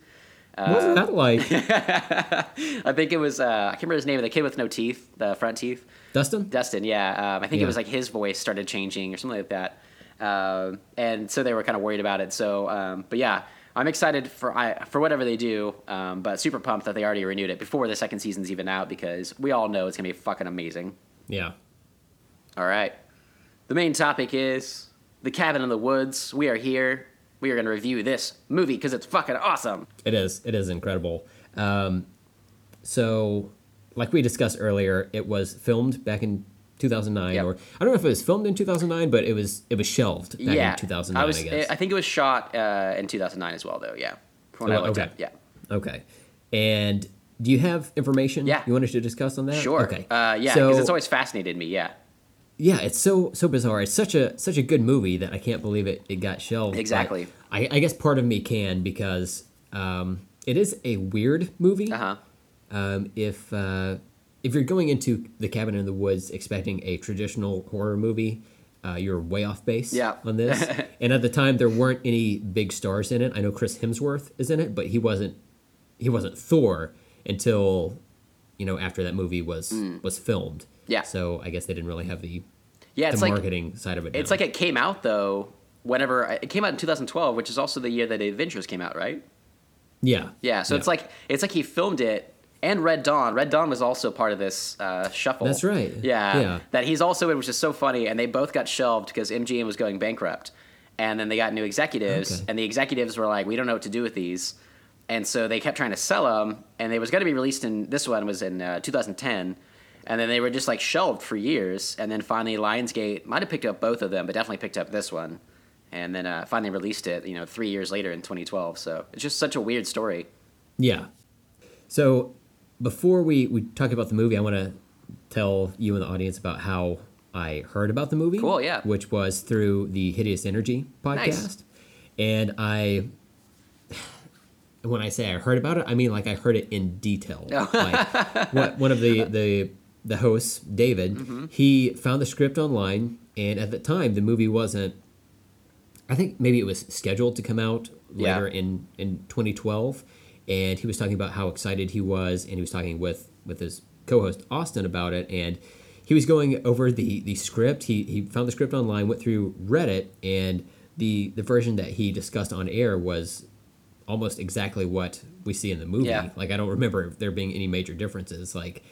What was
Uh,
that like, [laughs]
I think it was uh, I can't remember his name, of the kid with no teeth, the front teeth.
Dustin?
Dustin, yeah. Um, I think
Yeah.
it was like his voice started changing or something like that. Um, and so they were kind of worried about it. So, um, but yeah, I'm excited for I, for whatever they do. Um, but super pumped that they already renewed it before the second season's even out because we all know it's gonna be fucking amazing.
Yeah.
All right, the main topic is the cabin in the woods. We are here. We are gonna review this movie because it's fucking awesome.
It is. It is incredible. Um, so, like we discussed earlier, it was filmed back in 2009,
Yep.
or I don't know if it was filmed in 2009, but it was it was shelved back
yeah,
in 2009. I,
I was.
guess.
I think it was shot uh, in 2009 as well, though. Yeah, from
Oh, okay.
at. Yeah.
okay. And do you have information
Yeah.
you wanted to discuss on that?
Sure.
Okay.
Uh, yeah,
So-
because it's always fascinated me. Yeah.
yeah, it's so so bizarre. It's such a such a good movie that I can't believe it it got shelved.
Exactly.
I, I guess part of me can because Um, it is a weird movie.
Uh huh.
Um, if uh, if you're going into the cabin in the woods expecting a traditional horror movie, uh, you're way off base
Yeah.
on this. [laughs] and at the time, there weren't any big stars in it. I know Chris Hemsworth is in it, but he wasn't he wasn't Thor until you know after that movie was was filmed.
Mm. Yeah.
So I guess they didn't really have the
Yeah,
the
it's like
marketing side of it.
it's like it came out though. Whenever it came out in 2012, which is also the year that avengers came out, right?
yeah,
Yeah, so it's like it's like he filmed it and Red Dawn. Red Dawn was also part of this uh, shuffle.
That's right.
Yeah,
Yeah.
that he's also in, which is so funny. And they both got shelved because MGM was going bankrupt, and then they got new executives,
Okay.
and the executives were like, "We don't know what to do with these," and so they kept trying to sell them, and they was going to be released in this one was in uh, 2010. And then they were just like shelved for years, and then finally Lionsgate might have picked up both of them, but definitely picked up this one, and then uh, finally released it. You know, three years later in 2012. So it's just such a weird story.
Yeah. So before we, we talk about the movie, I want to tell you and the audience about how I heard about the movie.
Cool, yeah.
Which was through the Hideous Energy podcast.
Nice.
And I, when I say I heard about it, I mean like I heard it in detail.
Oh.
like what, one of the, [laughs] the, the hosts, David,
Mm-hmm.
he found the script online. And at the time, the movie wasn't I think maybe it was scheduled to come out
Yeah.
later in, in 2012, and he was talking about how excited he was, and he was talking with, with his co-host Austin about it, and he was going over the, the script. He, he found the script online, went through Reddit, and the the version that he discussed on air was almost exactly what we see in the movie.
Yeah.
Like I don't remember there being any major differences, like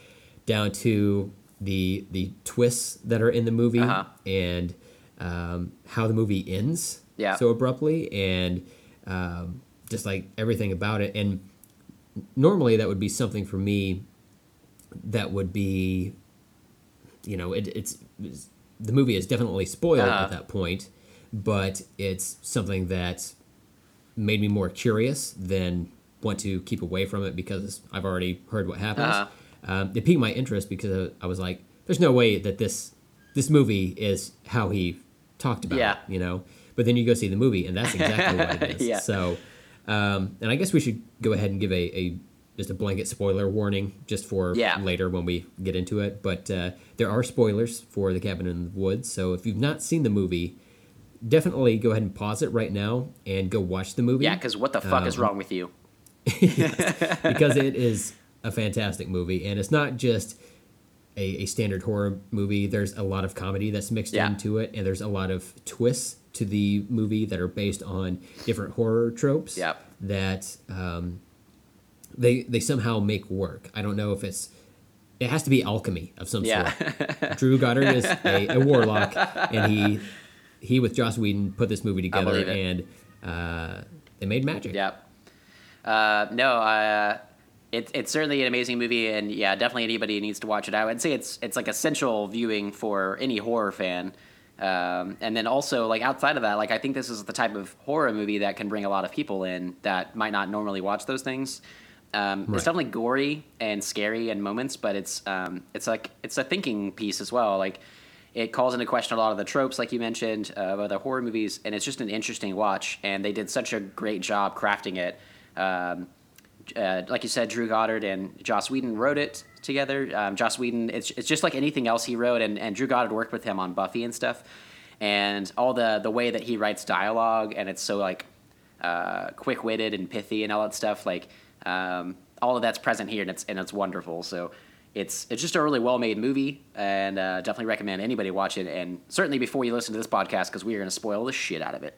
down to the the twists that are in the movie
Uh-huh.
and um, how the movie ends
Yeah.
so abruptly and um, just like everything about it. And normally that would be something for me that would be, you know, it, it's, it's the movie is definitely spoiled
Uh-huh.
at that point, but it's something that made me more curious than want to keep away from it because I've already heard what happens.
Uh-huh.
Um, it piqued my interest because I was like, "There's no way that this this movie is how he talked about
Yeah.
it," you know. But then you go see the movie, and that's exactly what it [laughs] is.
Yeah.
So, um, and I guess we should go ahead and give a, a just a blanket spoiler warning just for
Yeah.
later when we get into it. But uh, there are spoilers for the Cabin in the Woods, so if you've not seen the movie, definitely go ahead and pause it right now and go watch the movie.
Yeah, because what the fuck is
Um,
wrong with you? [laughs]
because it is a fantastic movie, and it's not just a, a standard horror movie. There's a lot of comedy that's mixed
Yeah.
into it, and there's a lot of twists to the movie that are based on different horror tropes
Yep.
that um, they they somehow make work. I don't know if it's it has to be alchemy of some
Yeah.
sort. [laughs] Drew Goddard is a, a warlock, and he he with Joss Whedon put this movie together, and uh, they made magic.
Yep. Uh, no, uh, it, it's certainly an amazing movie, and yeah, definitely anybody needs to watch it. I would say it's it's like essential viewing for any horror fan. Um, and then also like outside of that, like I think this is the type of horror movie that can bring a lot of people in that might not normally watch those things. Um,
Right.
It's definitely gory and scary in moments, but it's um, it's like it's a thinking piece as well. Like it calls into question a lot of the tropes, like you mentioned, uh, of other horror movies, and it's just an interesting watch. And they did such a great job crafting it. Um, uh, like you said, Drew Goddard and Joss Whedon wrote it together. Um, Joss Whedon, it's, it's just like anything else he wrote, and, and Drew Goddard worked with him on Buffy and stuff. And all the the way that he writes dialogue, and it's so like uh, quick witted and pithy and all that stuff. Like um, all of that's present here, and it's and it's wonderful. So it's it's just a really well made movie, and uh, definitely recommend anybody watch it. And certainly before you listen to this podcast, because we are going to spoil the shit out of it.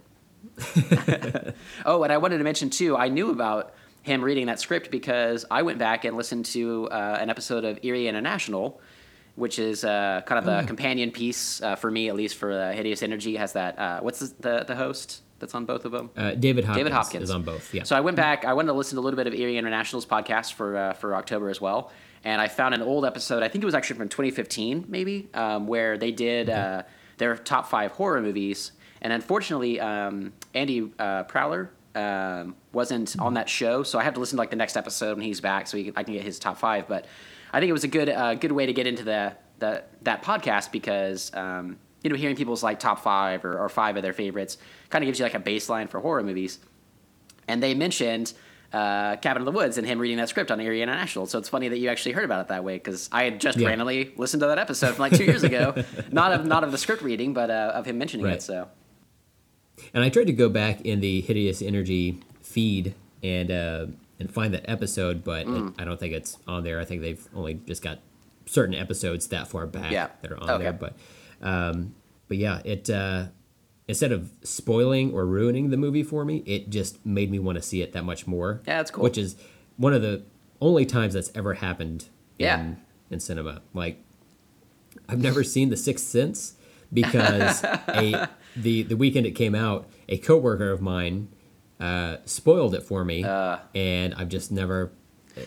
[laughs] oh, and I wanted to mention too, I knew about him reading that script because I went back and listened to uh, an episode of Erie International, which is uh, kind of a companion piece uh, for me, at least for uh, Hideous Energy. Has that? Uh, what's the, the the host that's on both of them?
Uh, David Hopkins,
David Hopkins
is on both. Yeah.
So I went back. I wanted to listen to a little bit of Erie International's podcast for uh, for October as well, and I found an old episode. I think it was actually from 2015, maybe, um, where they did uh, their top five horror movies. And unfortunately, um, Andy uh, Prowler um, wasn't on that show, so I have to listen to like the next episode when he's back, so he, I can get his top five. But I think it was a good uh, good way to get into the, the that podcast because um, you know hearing people's like top five or, or five of their favorites kind of gives you like a baseline for horror movies and they mentioned uh, Cabin in the Woods and him reading that script on Erie International. So it's funny that you actually heard about it that way because I had just
Yeah.
randomly listened to that episode from like two years ago, [laughs] not of not of the script reading, but uh, of him mentioning
Right.
it. So
And I tried to go back in the Hideous Energy feed and uh, and find that episode, but
Mm.
it, I don't think it's on there. I think they've only just got certain episodes that far back
Yeah.
that are on
Okay.
there. But um, but yeah, it uh, instead of spoiling or ruining the movie for me, it just made me want to see it that much more.
Yeah, that's cool.
Which is one of the only times that's ever happened
Yeah.
in in cinema. Like I've never seen The Sixth Sense because [laughs] a the the weekend it came out, a coworker of mine uh, spoiled it for me, and I've just never.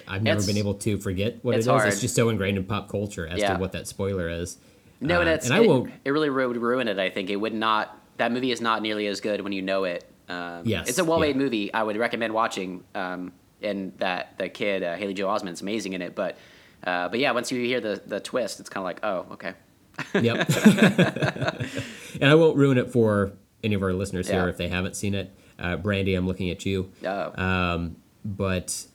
I've never been able to forget what
it's hard.
It's just so ingrained in pop culture as
Yeah.
to what that spoiler is.
no,
Uh,
and, it's,
and I
it,
won't.
It really would ruin it. I think it would not. That movie is not nearly as good when you know it. Um,
Yes,
it's a well-made
yeah.
movie. I would recommend watching. Um, and that the kid uh, Haley Joel Osment's amazing in it. But uh, but yeah, once you hear the the twist, it's kind of like oh okay.
Yep. [laughs] [laughs] and I won't ruin it for any of our listeners
Yeah.
here if they haven't seen it. Uh, Brandy, I'm looking at you.
Oh.
Um, but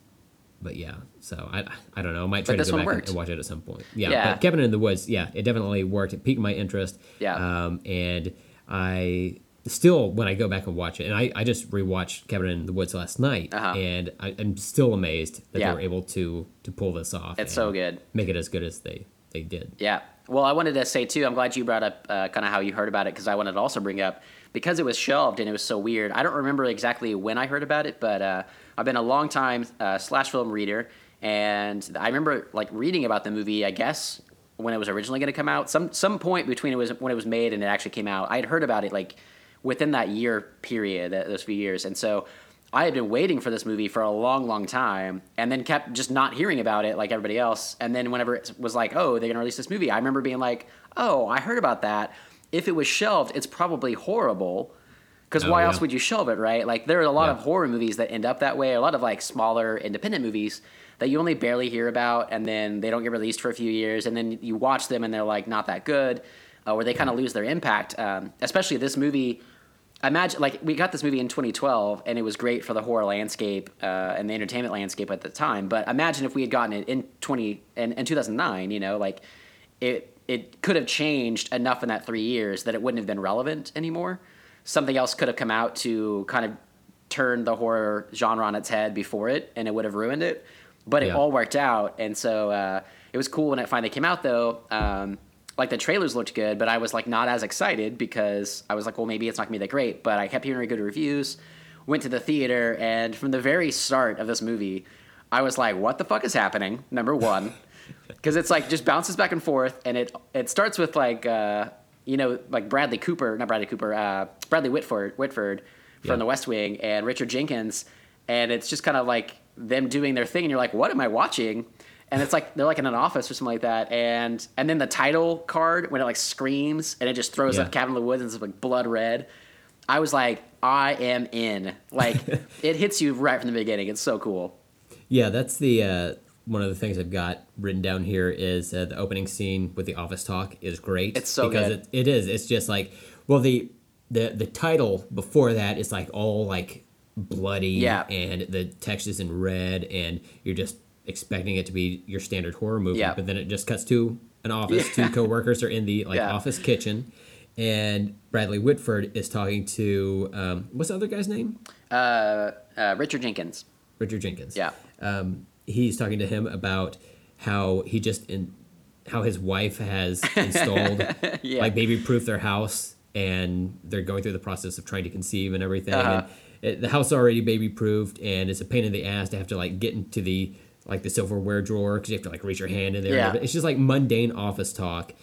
but yeah, so I I don't know. I might try to go back and, and watch it at some point. Yeah,
Yeah.
But Cabin in the Woods, yeah, it definitely worked. It piqued my interest.
Yeah.
Um, and I still when I go back and watch it, and I, I just rewatched Cabin in the Woods last night,
Uh-huh.
and I, I'm still amazed that
Yeah.
they were able to to pull this off.
It's so good.
Make it as good as they they did.
Yeah. Well, I wanted to say too. I'm glad you brought up uh, kind of how you heard about it because I wanted to also bring up because it was shelved and it was so weird. I don't remember exactly when I heard about it, but uh, I've been a long time uh, slash film reader, and I remember like reading about the movie. I guess when it was originally going to come out, some some point between it was when it was made and it actually came out. I had heard about it like within that year period, those few years, and so. I had been waiting for this movie for a long, long time, and then kept just not hearing about it like everybody else. And then whenever it was like, "Oh, they're gonna release this movie," I remember being like, "Oh, I heard about that. If it was shelved, it's probably horrible." Because
Oh,
why
yeah.
else would you shelve it, right? Like there are a lot
Yeah.
of horror movies that end up that way. A lot of like smaller independent movies that you only barely hear about, and then they don't get released for a few years, and then you watch them and they're like not that good, uh, or they kind of lose their impact. Um, especially this movie. Imagine like we got this movie in 2012, and it was great for the horror landscape uh, and the entertainment landscape at the time. But imagine if we had gotten it in 20 in, in 2009. You know, like it it could have changed enough in that three years that it wouldn't have been relevant anymore. Something else could have come out to kind of turn the horror genre on its head before it, and it would have ruined it. But it all worked out, and so uh, it was cool when it finally came out. Though, um, like the trailers looked good, but I was like not as excited because I was like, well, maybe it's not gonna be that great. But I kept hearing good reviews. Went to the theater, and from the very start of this movie, I was like, what the fuck is happening? Number one [laughs] because it's like just bounces back and forth, and it it starts with like uh, you know like Bradley Cooper, not Bradley Cooper, uh, Bradley Whitford, Whitford from
Yeah.
The West Wing, and Richard Jenkins, and it's just kind of like them doing their thing, and you're like, what am I watching? And it's like they're like in an office or something like that, and and then the title card when it like screams and it just throws
Yeah.
up Cabin in the Woods and it's like blood red. I was like, I am in. Like [laughs] it hits you right from the beginning. It's so cool.
Yeah, that's the uh, one of the things I've got written down here is uh, the opening scene with the office talk is great.
It's so
because
good.
It, it is. It's just like well the the the title before that is like all like bloody
Yeah.
and the text is in red and you're just expecting it to be your standard horror movie
Yeah.
but then it just cuts to an office [laughs]
Yeah.
two coworkers are in the like
Yeah.
office kitchen and Bradley Whitford is talking to um, what's the other guy's name
Uh, uh, Richard Jenkins.
Richard Jenkins.
Yeah.
Um, he's talking to him about how he just in how his wife has installed [laughs]
Yeah.
like baby proof their house and they're going through the process of trying to conceive and everything
Uh-huh.
and it, the house already baby proofed and it's a pain in the ass to have to like get into the like the silverware drawer because you have to like reach your hand in there
Yeah.
it's just like mundane office talk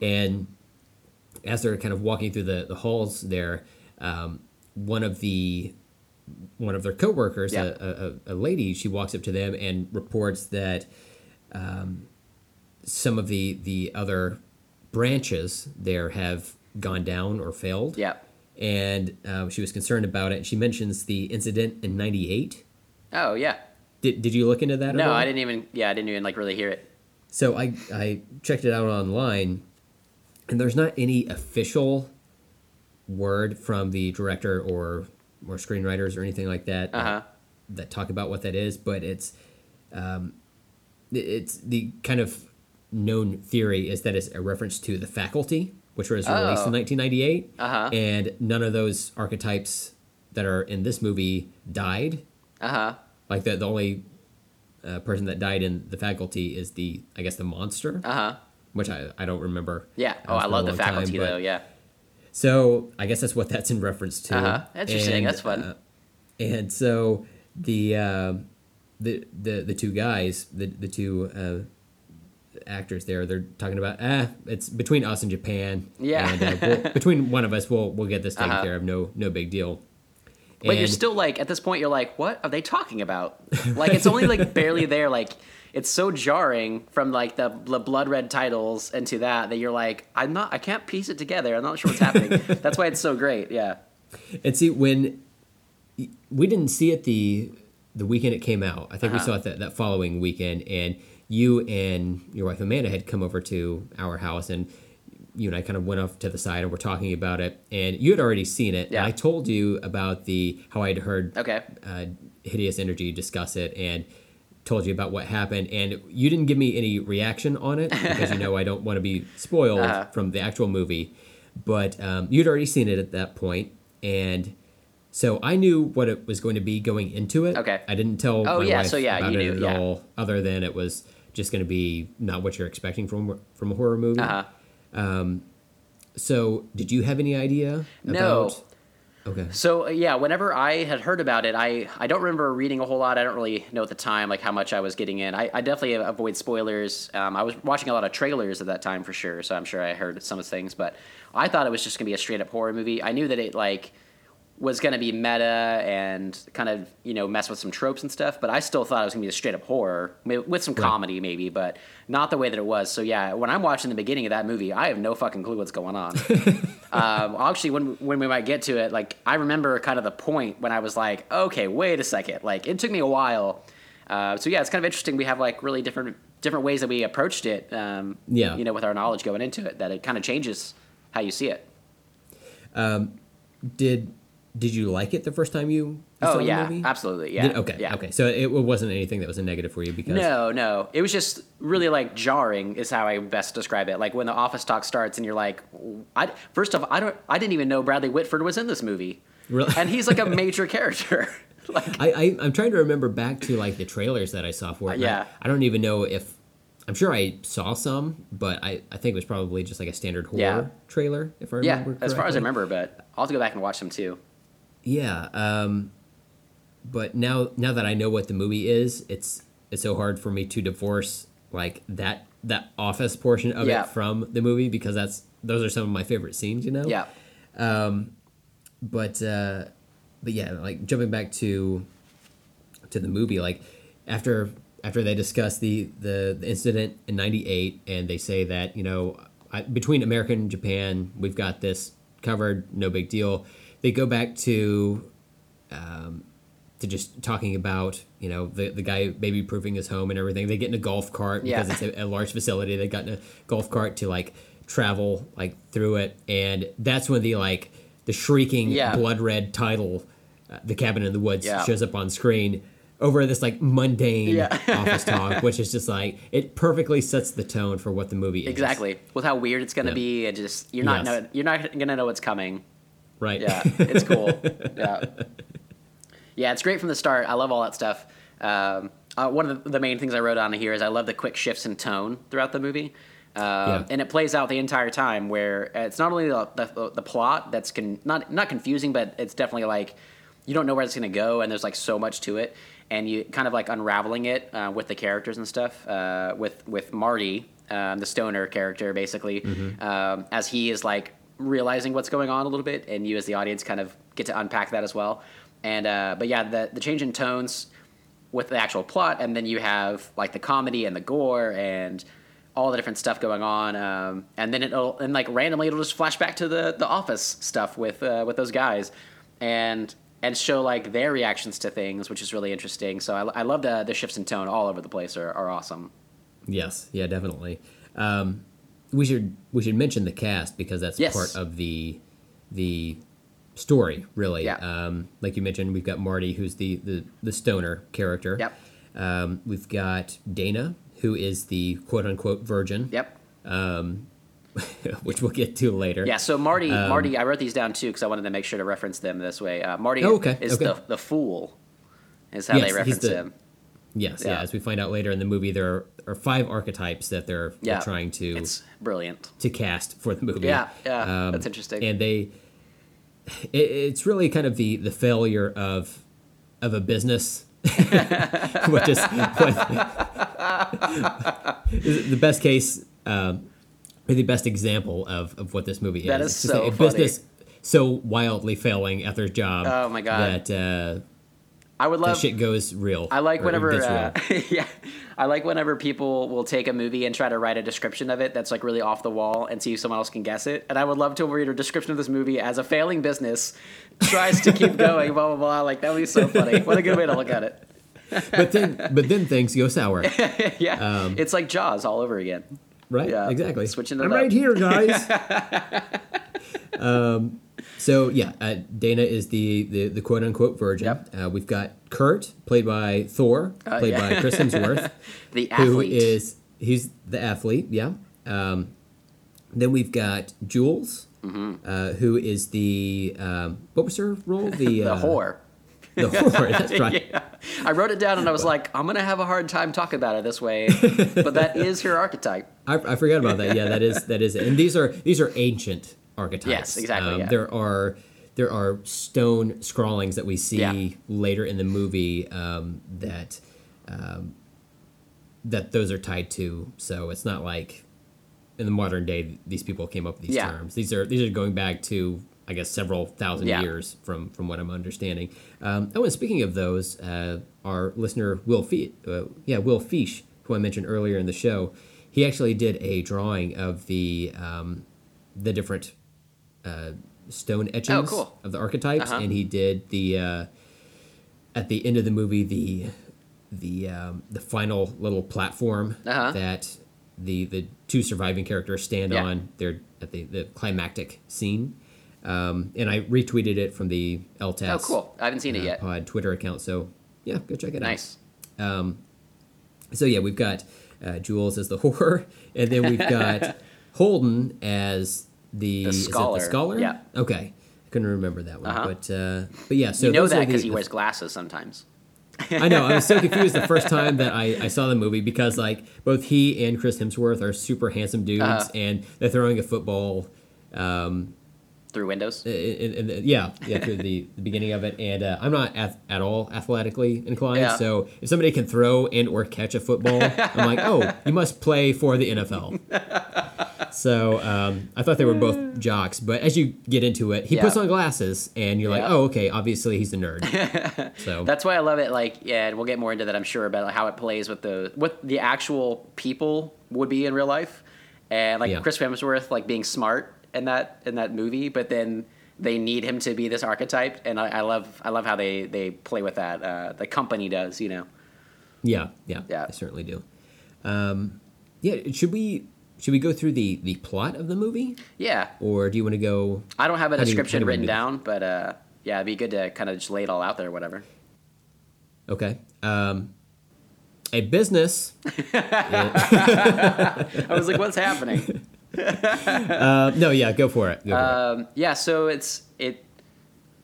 and as they're kind of walking through the, the halls there um, one of the one of their coworkers,
Yeah.
a, a, a lady, she walks up to them and reports that um, some of the the other branches there have gone down or failed.
Yeah.
And uh, she was concerned about it. She mentions the incident in '98.
Oh yeah.
Did, did you look into that? at
No? I didn't even. Yeah, I didn't even like really hear it.
So I I checked it out online, and there's not any official word from the director or or screenwriters or anything like that.
Uh huh.
that talk about what that is, but it's um, it's the kind of known theory is that it's a reference to the faculty, which was released in
Oh.
1998,
Uh-huh.
and none of those archetypes that are in this movie died.
Uh huh.
Like the the only uh, person that died in the faculty is the I guess the monster,
Uh huh.
which I, I don't remember.
Yeah. Oh, I love the
long time,
faculty though. Yeah.
So I guess that's what that's in reference to.
Uh-huh. Interesting.
And,
That's fun.
uh, and so the uh, the the the two guys, the the two uh, actors there, they're talking about ah, it's between us and Japan.
Yeah.
And uh, we'll, [laughs] between one of us, we'll we'll get this taken
Uh-huh.
care of. No no big deal.
But you're still like at this point you're like, what are they talking about? Like it's only like barely there. Like it's so jarring from like the, the blood red titles into that that you're like, I'm not, I can't piece it together. I'm not sure what's happening. [laughs] That's why it's so great. Yeah.
And see when we didn't see it the the weekend it came out. I think we
Uh-huh.
saw it that, that following weekend, and you and your wife Amanda had come over to our house, and you and I kind of went off to the side and we're talking about it. And you had already seen it.
Yeah.
I told you about the how I'd heard
Okay.
uh, hideous energy discuss it and told you about what happened and you didn't give me any reaction on it because you know i don't want to be [laughs] spoiled
Uh-huh.
from the actual movie but um, you'd already seen it at that point and so i knew what it was going to be going into it
Okay.
i didn't tell
Oh,
my
yeah,
wife
so yeah,
about
you
it
knew,
at
yeah.
all other than it was just going to be not what you're expecting from from a horror movie
Uh huh.
so did you have any idea
No.
about okay
So uh, yeah, whenever I had heard about it, I I don't remember reading a whole lot. I don't really know at the time like how much I was getting in. I, I definitely avoid spoilers. Um, I was watching a lot of trailers at that time for sure, so I'm sure I heard some of the things. But I thought it was just gonna be a straight up horror movie. I knew that it like was gonna be meta and kind of you know mess with some tropes and stuff. But I still thought it was gonna be a straight up horror with some comedy maybe, but not the way that it was. So yeah, when I'm watching the beginning of that movie, I have no fucking clue what's going on. [laughs] Um, actually, when when we might get to it, like I remember kind of the point when I was like, okay, wait a second. Like it took me a while. Uh, so yeah, it's kind of interesting. We have like really different different ways that we approached it. Um,
Yeah.
you know, with our knowledge going into it, that it kind of changes how you see it.
Um, did did you like it the first time you, you
Oh
saw the
yeah,
movie?
absolutely. Yeah.
Did- okay.
Yeah.
Okay. So it wasn't anything that was a negative for you because
No, no. It was just really like jarring is how I best describe it. Like when the office talk starts and you're like, I first off, I don't, I didn't even know Bradley Whitford was in this movie,
Really?
and he's like a [laughs] major character. [laughs] like
I, I I'm trying to remember back to like the trailers that I saw for it. I-
Yeah.
I, don't even know if I'm sure I saw some, but I, I think it was probably just like a standard horror
Yeah.
trailer, if I remember.
yeah,
remember.
as far as I remember, but I'll have to go back and watch them too.
Yeah. Um, but now now that I know what the movie is, it's it's so hard for me to divorce like that that office portion of
Yeah.
it from the movie because that's those are some of my favorite scenes. You know.
Yeah.
Um, but uh but yeah like jumping back to to the movie like after after they discuss the the, the incident in 98 and they say that you know I, between america and japan we've got this covered no big deal they go back to um to just talking about you know the the guy baby proofing his home and everything they get in a golf cart
Yeah.
because it's a, a large facility they got in a golf cart to like travel like through it and that's when the like the shrieking
Yeah.
blood red title uh, the cabin in the woods
Yeah.
shows up on screen over this like mundane
Yeah. [laughs]
office talk which is just like it perfectly sets the tone for what the movie is
Exactly. With how weird it's gonna
Yeah.
be, and just you're not
Yes.
know, you're not gonna know what's coming.
Right
Yeah, it's cool. [laughs] yeah, yeah, it's great from the start. I love all that stuff. Um, uh, one of the, the main things I wrote on here is I love the quick shifts in tone throughout the movie. Um,
Yeah.
And it plays out the entire time where it's not only the, the, the plot that's con- not not confusing, but it's definitely like you don't know where it's going to go, and there's like so much to it, and you kind of like unraveling it uh, with the characters and stuff. Uh, with with Marty, um, the stoner character, basically, um, as he is like realizing what's going on a little bit, and you as the audience kind of get to unpack that as well. And uh, but yeah, the the change in tones with the actual plot, and then you have like the comedy and the gore and all the different stuff going on, um, and then it'll and like randomly it'll just flash back to the the office stuff with uh, with those guys, and and show like their reactions to things, which is really interesting. So I, I love the the shifts in tone all over the place are, are awesome.
Yes, yeah, definitely. Um, we should we should mention the cast because that's
Yes.
part of the the story, really.
Yeah.
Um, like you mentioned, we've got Marty, who's the the, the stoner character.
Yep.
Um, we've got Dana, who is the quote unquote virgin.
Yep. [laughs]
which we'll get to later.
Yeah, so Marty,
Um,
Marty, I wrote these down too because I wanted to make sure to reference them this way. Uh, Marty
Oh, okay,
is
okay.
the the fool, is how
Yes,
they reference
the-
him.
Yes, yeah.
Yeah.
As we find out later in the movie, there are, are five archetypes that they're, they're trying to
It's brilliant.
to cast for the movie. Um,
Yeah, yeah, that's interesting.
And they, it, it's really kind of the the failure of of a business, [laughs] which [laughs] is what, the best case, um, or the best example of, of what this movie
That
is.
is
It's just
so
a
funny.
business so wildly failing at their job.
Oh my God.
That uh,
I would love that
shit goes real.
I like whenever, uh, [laughs] yeah, I like whenever people will take a movie and try to write a description of it that's like really off the wall and see if someone else can guess it. And I would love to read a description of this movie as a failing business tries to keep going, blah blah blah. Like that would be so funny. What a good way to look at it. [laughs]
but then but then things go sour. [laughs]
yeah, it's like Jaws all over again.
Right?
Yeah,
Exactly.
switching it
I'm
up.
right here, guys. um, so yeah, uh, Dana is the, the, the quote unquote virgin.
Yep.
Uh, we've got Kurt, played by Thor,
Oh,
played
yeah.
by Chris Hemsworth, [laughs]
The athlete.
is he's the athlete. Yeah. Um, then we've got Jules, uh, who is the um, what was her role? The [laughs]
Mm-hmm. the
uh,
whore.
The whore. That's right. [laughs]
Yeah. I wrote it down and I was like, I'm gonna have a hard time talking about it this way, but that is her archetype.
I, I forgot about that. Yeah, that is that is it. And these are these are ancient archetypes.
Yes, exactly,
Um,
yeah.
There are there are stone scrawlings that we see
Yeah.
later in the movie um, that um, that those are tied to. So it's not like in the modern day these people came up with these
Yeah.
terms. These are these are going back to I guess several thousand
Yeah.
years from from what I'm understanding. Um, oh, and speaking of those, uh, our listener Will Fe- uh, yeah Will Fish, who I mentioned earlier in the show, he actually did a drawing of the um, the different uh, stone etchings
Oh, cool.
of the archetypes,
Uh-huh.
and he did the uh, at the end of the movie the the um, the final little platform
Uh-huh.
that the the two surviving characters stand
Yeah.
on. They're at the the climactic scene. Um, and I retweeted it from the LTAS
Oh, cool. I haven't seen it
uh,
yet.
pod Twitter account. So yeah, go check it
Nice.
out. So yeah, we've got uh, Jules as the [laughs] whore, and then we've got [laughs] Holden as the,
The
is it
scholar.
the scholar.
Yeah.
Okay, I couldn't remember that one,
Uh-huh.
but uh, but yeah. So
you know that because he wears glasses sometimes.
I know. I was so [laughs] confused the first time that I, I saw the movie because like both he and Chris Hemsworth are super handsome dudes,
Uh-huh.
and they're throwing a football. Um,
Through windows.
in, in, in- yeah, yeah, through the, the beginning of it, and uh, I'm not ath- at all athletically inclined.
Yeah.
So if somebody can throw and or catch a football, I'm like, oh, you must play for the NFL. [laughs] so um, I thought they were both jocks, but as you get into it, he
Yeah.
puts on glasses, and you're like, oh, okay, obviously he's a nerd. [laughs] so
That's why I love it. Like, yeah, and we'll get more into that, I'm sure, about how it plays with the what the actual people would be in real life, and like
Yeah.
Chris Hemsworth, like being smart in that in that movie, but then they need him to be this archetype, and I, I love I love how they they play with that. Uh, the company does, you know.
yeah, yeah,
Yeah.
I certainly do. Um, yeah, should we should we go through the the plot of the movie,
Yeah,
or do you want to go?
I don't have a
How do you-
description
do
written
do
down, but uh, yeah, it'd be good to kind of just lay it all out there, or whatever.
Okay. Um, a business. [laughs]
I was like, what's happening? [laughs]
Uh, no, yeah, go for it. Go for it.
Um, yeah, so it's it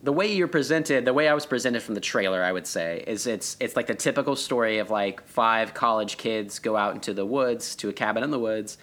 the way you're presented, the way I was presented from the trailer, I would say, is it's it's like the typical story of like five college kids go out into the woods to a cabin in the woods,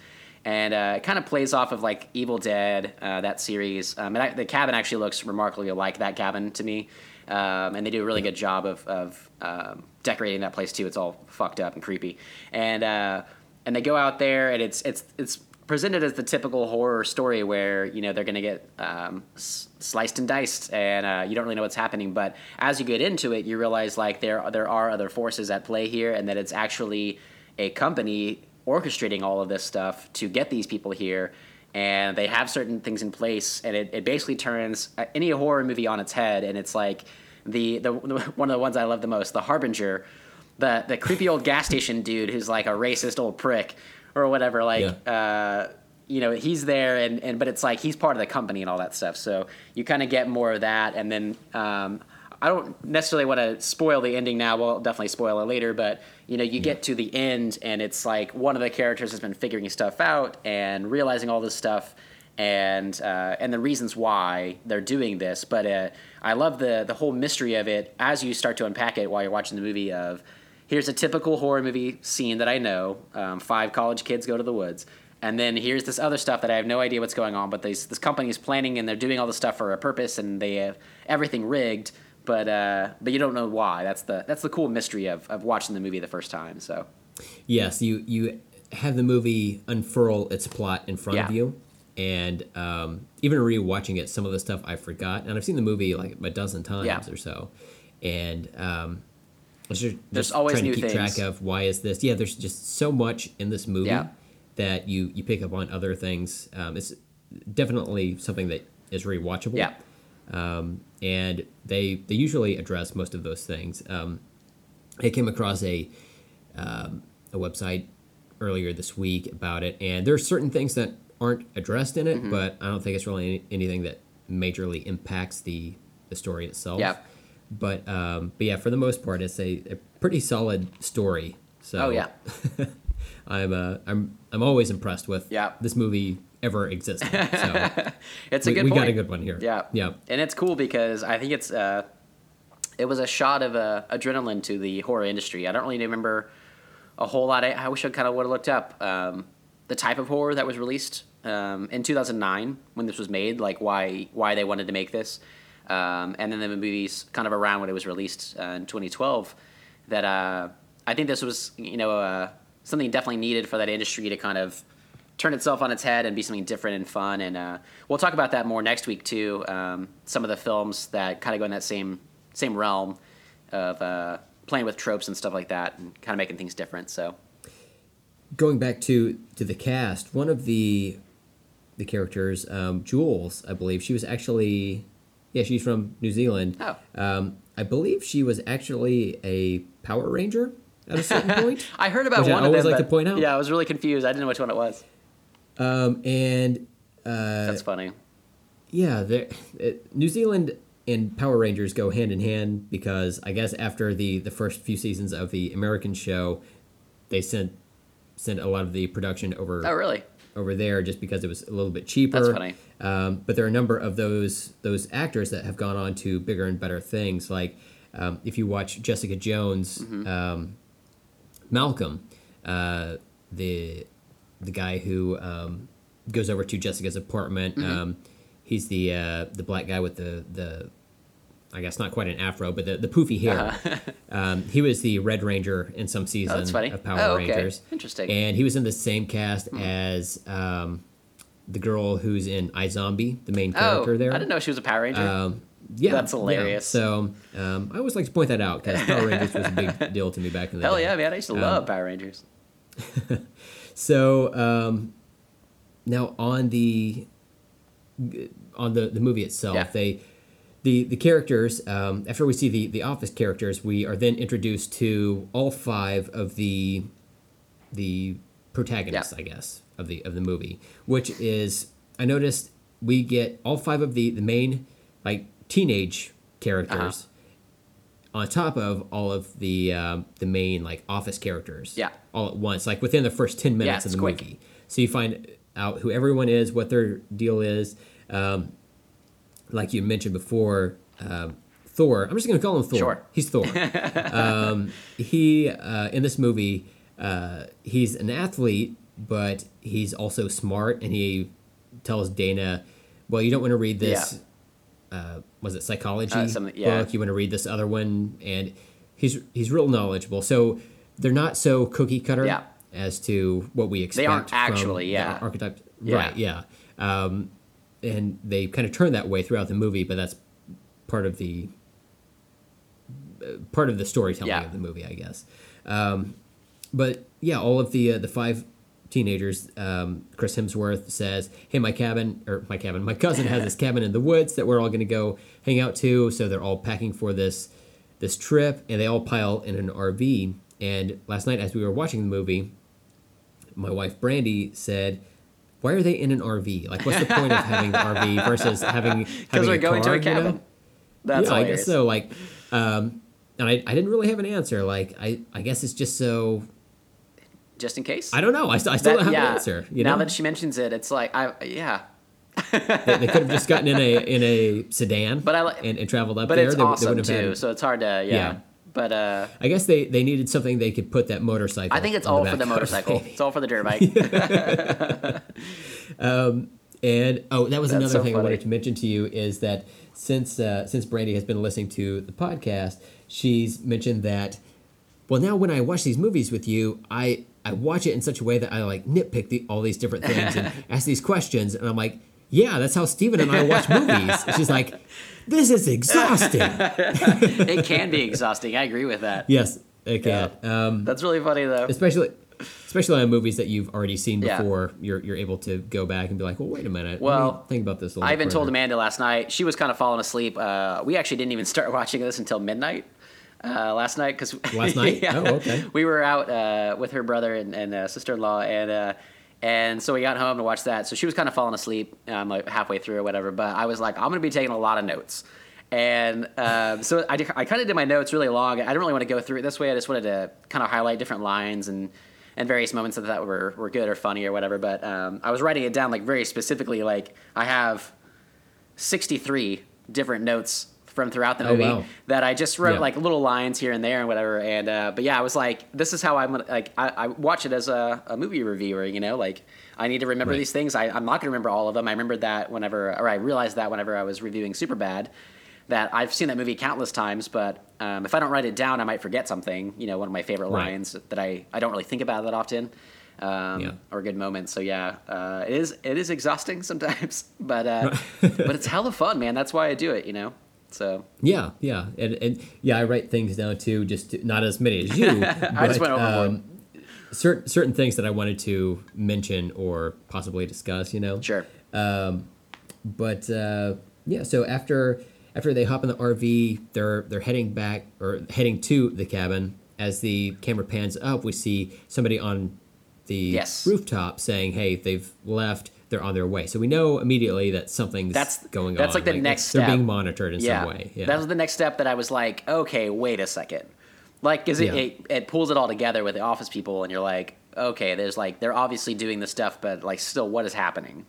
and uh, it kind of plays off of like Evil Dead, uh, that series. Um, and I, the cabin actually looks remarkably like that cabin to me, um, and they do a really good job of of um, decorating that place too. It's all fucked up and creepy, and uh, and they go out there, and it's it's it's presented as the typical horror story where you know they're going to get um, s- sliced and diced, and uh, you don't really know what's happening. But as you get into it, you realize like there there are other forces at play here, and that it's actually a company orchestrating all of this stuff to get these people here. And they have certain things in place, and it, it basically turns uh, any horror movie on its head. And it's like the, the one of the ones I love the most, the Harbinger, the the creepy old gas station dude who's like a racist old prick or whatever. Like, uh, you know he's there and, and but it's like he's part of the company and all that stuff so you kind of get more of that and then um, i don't necessarily want to spoil the ending now we'll definitely spoil it later but you know you get to the end and it's like one of the characters has been figuring stuff out and realizing all this stuff and uh, and the reasons why they're doing this but uh, i love the the whole mystery of it as you start to unpack it while you're watching the movie of here's a typical horror movie scene that i know um, five college kids go to the woods and then here's this other stuff that I have no idea what's going on, but this this company is planning and they're doing all this stuff for a purpose, and they have everything rigged, but uh, but you don't know why. That's the that's the cool mystery of, of watching the movie the first time. So
yes, you you have the movie unfurl its plot in front
Yeah.
of you, and um, even rewatching it, some of the stuff I forgot, and I've seen the movie like a dozen times
Yeah.
or so, and um, just,
There's
just
always
trying
new
to keep
things.
track of why is this? Yeah, there's just so much in this movie
Yeah.
that you you pick up on other things. Um, it's definitely something that is rewatchable.
yeah,
um, and they they usually address most of those things. Um, I came across a um, a website earlier this week about it, and there are certain things that aren't addressed in it,
Mm-hmm.
but I don't think it's really any, anything that majorly impacts the the story itself.
Yeah.
But um, but yeah, for the most part, it's a, a pretty solid story. So
oh yeah, [laughs]
I'm uh, I'm I'm always impressed with
Yeah.
this movie ever existed. [laughs] So
it's a
we,
good
we
point.
got a good one here.
Yeah,
Yeah.
and it's cool because I think it's uh, it was a shot of uh, adrenaline to the horror industry. I don't really remember a whole lot. I, I wish I kind of would have looked up um, the type of horror that was released um, in 2009 when this was made, like why why they wanted to make this, um, and then the movies kind of around when it was released uh, in 2012. That uh, I think this was you know uh, something definitely needed for that industry to kind of turn itself on its head and be something different and fun. And uh, we'll talk about that more next week too. Um, some of the films that kind of go in that same same realm of uh, playing with tropes and stuff like that, and kind of making things different. So
going back to to the cast, one of the the characters, um, Jules, I believe she was actually, yeah, she's from New Zealand.
Oh.
Um, I believe she was actually a Power Ranger at a certain [laughs] point.
I heard about
Which I
one of
always
them.
like to point out.
Yeah, I was really confused. I didn't know which one it was.
Um, and uh,
That's funny.
yeah, uh, New Zealand and Power Rangers go hand in hand because I guess after the the first few seasons of the American show, they sent sent a lot of the production over
Oh, really?
over there just because it was a little bit cheaper.
That's funny.
Um, but there are a number of those those actors that have gone on to bigger and better things. Like um, if you watch Jessica Jones,
Mm-hmm.
um, Malcolm, uh, the the guy who um, goes over to Jessica's apartment.
Mm-hmm.
Um, he's the uh, the black guy with the the. I guess not quite an afro, but the, the poofy hair. [laughs] Um, he was the Red Ranger in some season
Uh-huh. Oh, that's funny.
of Power
Oh, okay.
Rangers.
Interesting. Hmm.
And he was in the same cast as um, the girl who's in iZombie, the main
Oh,
character there.
I didn't know she was a Power Ranger.
Um, yeah,
That's
yeah.
hilarious.
So um, I always like to point that out because Power Rangers was a big [laughs] deal to me back in the
Hell
day.
Hell yeah, man! I used to
um,
love Power Rangers. [laughs]
So um, now on the on the, the movie itself,
Yeah.
they the the characters um, after we see the the office characters, we are then introduced to all five of the the protagonists,
Yeah.
I guess, of the of the movie, which is I noticed we get all five of the the main like teenage characters.
Uh-huh.
On top of all of the um, the main like office characters,
Yeah.
all at once, like within the first ten minutes
it's
of the
quick.
movie. So you find out who everyone is, what their deal is. Um, like you mentioned before, um, Thor. I'm just going to call him Thor.
Sure.
He's Thor. [laughs] um, he uh, in this movie, uh, he's an athlete, but he's also smart, and he tells Dana, "Well, you don't want to read this. Uh, was it psychology
Uh, yeah.
book? You want to read this other one?" And he's he's real knowledgeable. So they're not so cookie cutter
Yeah.
as to what we expect.
They
aren't
actually, yeah.
archetype.
Yeah.
Right. Yeah. Um, and they kind of turn that way throughout the movie, but that's part of the uh, part of the storytelling
Yeah.
of the movie, I guess. Um, but yeah, all of the uh, the five teenagers. Um, Chris Hemsworth says, "Hey, my cabin or my cabin, my cousin has this [laughs] cabin in the woods that we're all going to go hang out to." So they're all packing for this this trip, and they all pile in an RV. And last night, as we were watching the movie, my wife Brandy said, why are they in an RV? Like, what's the point of having the RV [laughs] versus having
Because we're
a
going
car,
to a
you know?
cabin. That's
yeah, I guess so. Like, um, and I, I didn't really have an answer. Like, I, I guess it's just so.
Just in case.
I don't know. I, st- I still
That-
don't have
yeah.
an answer. You
now
know,
that she mentions it, it's like I yeah.
they, they could have just gotten in a in a sedan,
But I
and, and traveled up
But
there.
it's
They- they
awesome
wouldn't
too,
had-
so it's hard to yeah.
Yeah.
But uh,
I guess they, they needed something they could put that motorcycle.
I think it's all
the
for the motorcycle.
maybe.
It's all for the dirt bike. [laughs]
And oh, that was
That's
another
so
thing I wanted to mention to you is that since uh, since Brandy has been listening to the podcast, she's mentioned that. Well, now when I watch these movies with you, I I watch it in such a way that I like nitpick the, all these different things and [laughs] ask these questions, and I'm like, yeah, that's how Steven and I watch movies. [laughs] She's like, this is exhausting. [laughs]
it can be exhausting. I agree with that.
yes, it can. Um,
That's really funny though.
especially especially on movies that you've already seen
Yeah.
before you're you're able to go back and be like well wait a minute
Well,
think about this a little
I even told. Amanda last night. She was kind of falling asleep. Uh, we actually didn't even start watching this until midnight uh, last night because [laughs]
Last night? Oh, okay.
We were out uh, with her brother and, and uh, sister-in-law, and uh, and so we got home to watch that. So she was kind of falling asleep, um, like halfway through or whatever. But I was like, I'm gonna be taking a lot of notes. And um, so I, I kind of did my notes really long. I didn't really want to go through it this way. I just wanted to kind of highlight different lines and and various moments that I thought were, were good or funny or whatever. But um, I was writing it down like very specifically. Like I have 63 different notes from throughout the
Oh,
movie
wow.
that I just wrote
Yeah.
like little lines here and there and whatever. And uh, but yeah, I was like, this is how I'm like. I, I watch it as a, a movie reviewer, you know, like I need to remember
Right.
these things. I, I'm not gonna remember all of them. I remembered that whenever, or I realized that whenever I was reviewing Superbad. That I've seen that movie countless times, but um, if I don't write it down, I might forget something. You know, one of my favorite
Right.
lines that I, I don't really think about that often, um,
Yeah.
or good moments. So yeah, uh, it is it is exhausting [laughs] sometimes, but uh, [laughs] but it's hella fun, man. That's why I do it. You know, so
yeah yeah and, and yeah i write things down too just to, not as many as you [laughs]
I just
but,
went overboard.
um, certain certain things that i wanted to mention or possibly discuss you know
sure.
Um, but uh, yeah, so after after they hop in the RV, they're they're heading back or heading to the cabin. As the camera pans up, we see somebody on the
Yes.
rooftop saying, "Hey, they've left. They're on their way." So we know immediately that something's
That's-
going
that's
on.
That's like the next step.
They're being monitored in
yeah.
some way. Yeah,
That was the next step that I was like, okay, wait a second. Like, cause it,
Yeah.
it, it pulls it all together with the office people, and you're like, okay, there's like, they're obviously doing this stuff, but like, still, what is happening?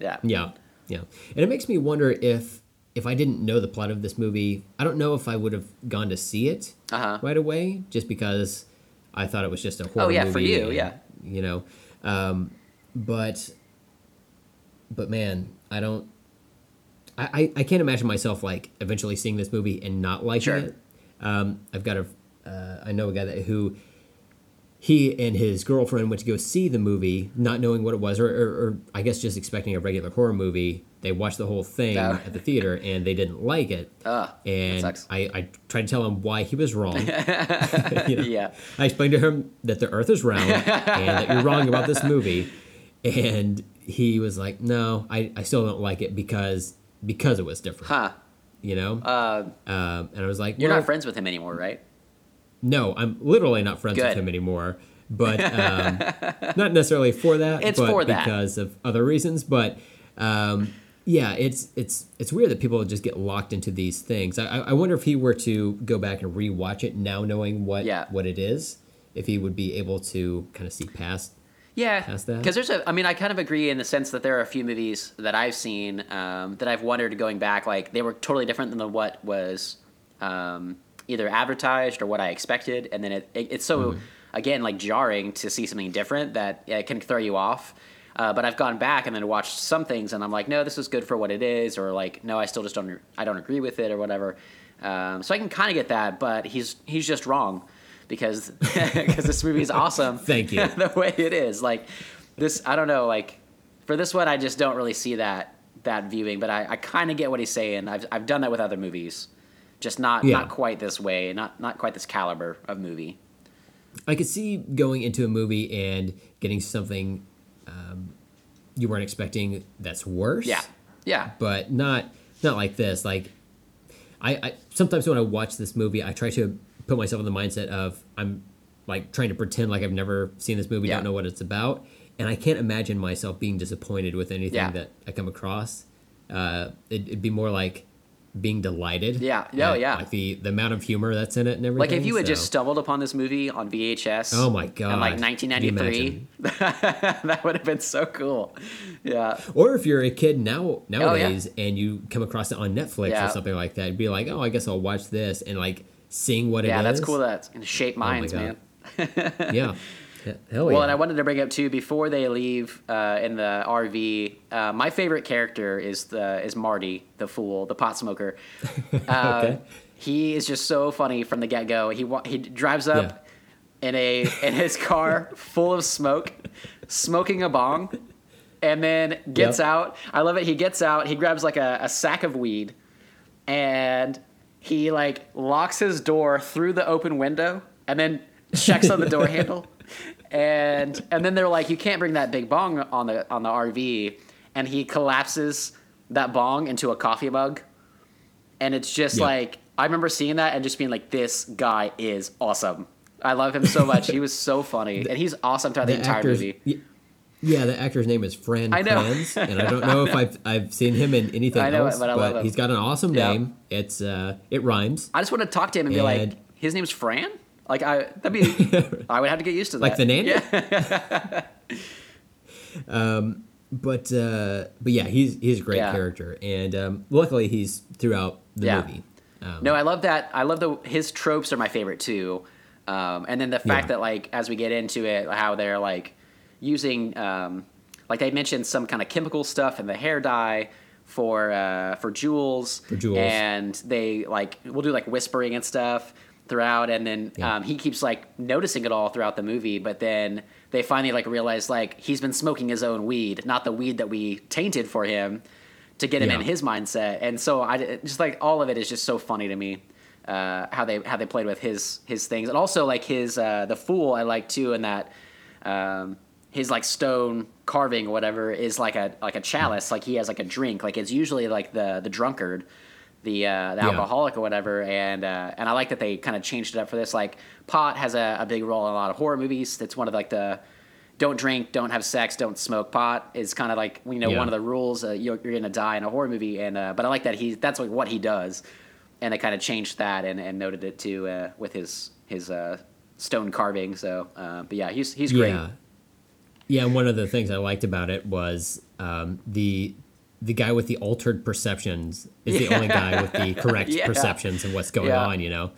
Yeah.
Yeah, yeah, and it makes me wonder if if I didn't know the plot of this movie, I don't know if I would have gone to see it
Uh-huh.
right away, just because I thought it was just a horror
Oh, yeah,
movie.
for you,
and,
yeah.
you know, um, but but man, I don't. I, I, can't imagine myself like eventually seeing this movie and not liking
Sure.
it. Um, I've got a, uh, I know a guy that who he and his girlfriend went to go see the movie, not knowing what it was, or, or, or I guess just expecting a regular horror movie. They watched the whole thing
Oh.
at the theater and they didn't like it. [laughs]
That
and. I, I tried to tell him why he was wrong. [laughs] [laughs] You know,
Yeah.
I explained to him that the Earth is round and that you're wrong about this movie, and he was like, "No, I, I still don't like it because because it was different."
Huh.
You know,
Uh,
um, and I was like,
you're
well,
not friends with him anymore, right?
no, I'm literally not friends with him anymore. But [laughs] um, not necessarily for that.
It's
but
for that.
because of other reasons. But um, yeah, it's it's it's weird that people just get locked into these things. I, I I wonder if he were to go back and rewatch it now, knowing what
Yeah.
what it is, if he would be able to kind of see past.
Yeah, because there's a. I mean, I kind of agree in the sense that there are a few movies that I've seen um, that I've wondered going back, like they were totally different than what was um, either advertised or what I expected, and then it, it it's so
Mm-hmm.
again like jarring to see something different that it can throw you off. Uh, but I've gone back and then watched some things, and I'm like, no, this is good for what it is, or like, no, I still just don't, I don't agree with it, or whatever. Um, so I can kind of get that, but he's he's just wrong because [laughs] because this movie is [laughs] awesome.
Thank you. [laughs]
the way it is. Like this, I don't know. Like for this one, I just don't really see that that viewing. But I, I kind of get what he's saying. I've I've done that with other movies, just not
Yeah.
not quite this way, not not quite this caliber of movie.
I could see going into a movie and getting something um, you weren't expecting that's worse.
Yeah, yeah,
but not not like this. Like I, I sometimes when I watch this movie, I try to put myself in the mindset of I'm like trying to pretend like I've never seen this movie,
Yeah.
don't know what it's about, and I can't imagine myself being disappointed with anything
Yeah.
that I come across. Uh, it, it'd be more like being delighted.
Yeah. No,
at,
yeah.
Like the the amount of humor that's in it and everything.
Like if you had
so-
just stumbled upon this movie on VHS.
Oh my
In
God.
like 1993, [laughs] that would have been so cool. Yeah.
Or if you're a kid now
Oh, yeah.
nowadays and you come across it on Netflix or something like that, you'd be like, oh, I guess I'll watch this and like seeing what
Yeah,
it is.
Yeah, that's cool. That's gonna shape minds,
God.
man. [laughs]
yeah. [laughs] He- Hell
Well,
yeah.
and I wanted to bring up too before they leave uh, in the RV. Uh, my favorite character is the is Marty, the fool, the pot smoker. [laughs] Uh,
Okay.
He is just so funny from the get go. He he drives up in a in his car full of smoke, smoking a bong, and then gets
Yep.
out. I love it. He gets out. He grabs like a, a sack of weed, and he like locks his door through the open window, and then checks on the door [laughs] handle, and and then they're like, you can't bring that big bong on the on the RV, and he collapses that bong into a coffee mug, and it's just
Yeah.
like I remember seeing that and just being like, this guy is awesome. I love him so much. he was so funny, and he's awesome throughout the, entire
actor's-
movie.
Yeah, the actor's name is Fran
I know.
Kranz, [laughs] and I don't know if I've I've seen him in anything
I know
else,
but I love him.
he's got an awesome
Yeah.
name. It's uh, it rhymes
I just want to talk to him and be like,
And-
his name's Fran. Like I, that'd be. [laughs] I would have to get used to that.
like the nanny.
Yeah. [laughs]
um, But uh, but yeah, he's he's a great
Yeah.
character, and um, luckily he's throughout the
Yeah.
movie. Um,
No, I love that. I love the his tropes are my favorite too. Um, and then the fact
Yeah.
that like as we get into it, how they're like using um, like they mentioned some kind of chemical stuff in the hair dye for uh, for Jules.
For Jules.
and they like we'll do like whispering and stuff throughout, and then
Yeah.
um, he keeps like noticing it all throughout the movie, but then they finally like realize like he's been smoking his own weed, not the weed that we tainted for him to get him
Yeah.
in his mindset. And so I just like all of it is just so funny to me. Uh, how they how they played with his his things, and also like his uh, the fool I like too, in that um, his like stone carving or whatever is like a like a chalice, like he has like a drink, like it's usually like the the drunkard, the uh, the
Yeah.
alcoholic or whatever, and uh, and I like that they kind of changed it up for this. Like pot has a, a big role in a lot of horror movies. It's one of like the don't drink, don't have sex, don't smoke pot is kind of like you know
Yeah.
one of the rules. Uh, you're, you're gonna die in a horror movie, and uh, but I like that he that's like what he does, and they kind of changed that and, and noted it too uh, with his his uh, stone carving. So, uh, but yeah, he's he's great.
Yeah, yeah. And one of the things I liked about it was um, the the guy with the altered perceptions is the only guy with the [laughs] correct
Yeah.
perceptions of what's going
Yeah.
on. You know,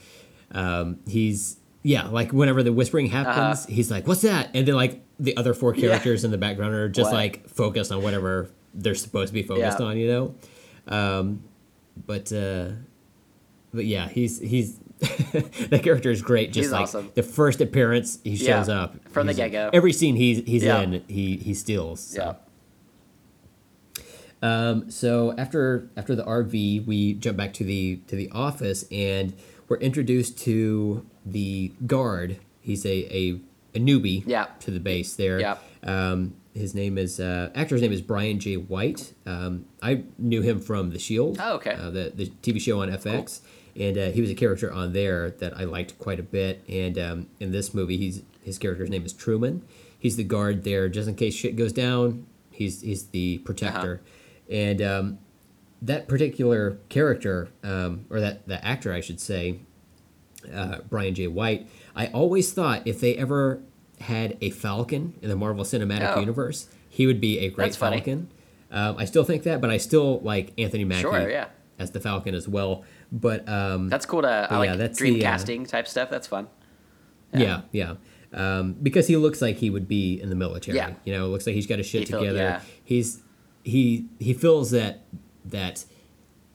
um, he's yeah. Like whenever the whispering happens,
Uh-huh.
he's like, "What's that?" And then like the other four characters in the background are just
What?
like focused on whatever they're supposed to be focused on. You know, um, but uh, but yeah, he's he's. [laughs] that character is great. Just
He's
like
awesome.
the first appearance he
Yeah,
shows up
from the get-go.
Every scene he's he's
Yeah.
in, he he steals. so.
Yeah.
Um, so after after the RV, we jump back to the to the office, and we're introduced to the guard. He's a a, a newbie
Yeah.
to the base there.
Yeah.
Um, his name is uh, actor's name is Brian J. White. Um, I knew him from The Shield.
Oh, okay.
Uh, the the TV show on FX, and uh, he was a character on there that I liked quite a bit. And um, in this movie, he's his character's name is Truman. He's the guard there, just in case shit goes down. He's he's the protector, and um, that particular character, um, or that that actor, I should say, uh, Brian J. White. I always thought if they ever had a Falcon in the Marvel Cinematic
Oh.
Universe, he would be a great
That's funny.
Falcon. Um, I still think that, but I still like Anthony Mackie
Sure, yeah.
as the Falcon as well. But um,
That's cool to I like
yeah, that's
dream
the, uh,
casting type stuff. That's fun.
yeah, yeah. Um, because he looks like he would be in the military.
Yeah.
You know, it looks like he's got his shit
He feel-
together.
yeah.
He's he he fills that that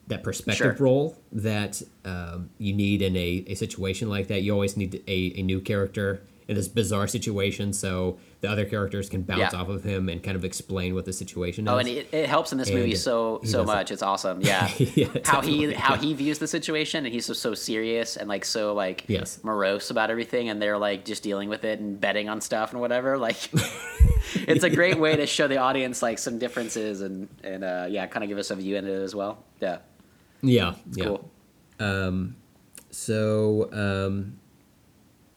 that perspective
Sure.
role that um, you need in a, a situation like that. You always need a, a new character in this bizarre situation so the other characters can bounce
Yeah.
off of him and kind of explain what the situation is.
Oh, and it, it helps in this movie so so
it.
much. It's awesome. Yeah, [laughs]
Yeah,
how he
definitely,
how he views the situation, and he's so, so serious and like so like
Yes.
morose about everything, and they're like just dealing with it and betting on stuff and whatever. Like, [laughs] it's a great way to show the audience like some differences and and uh, yeah, kind of give us a view into it as well. Yeah,
yeah, yeah.
cool.
So, um,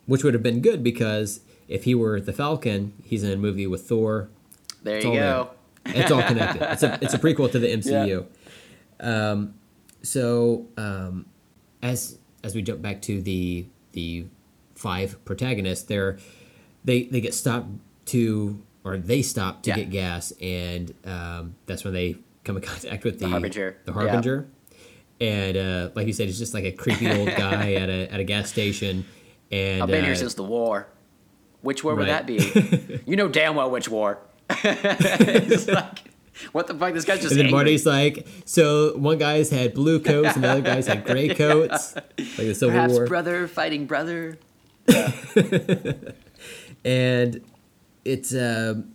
which would have been good because if he were the Falcon, he's in a movie with Thor,
There
It's
you go.
there. It's all connected. It's a it's a prequel to the MCU. Um, so um, as as we jump back to the the five protagonists, they're they they get stopped to or they stop to
Yeah.
get gas, and um, that's when they come in contact with the,
Harbinger.
The harbinger, and uh, like you said, it's just like a creepy old guy [laughs] at a at a gas station. And
I've been here
uh,
since the war. Which war would that be? [laughs] you know damn well which war. [laughs] it's like, what the fuck? This guy's just
And then
angry.
Marty's like, so one guy's had blue coats and the other guy's had gray [laughs] coats, like the Civil
Perhaps
War.
brother fighting brother.
and it's um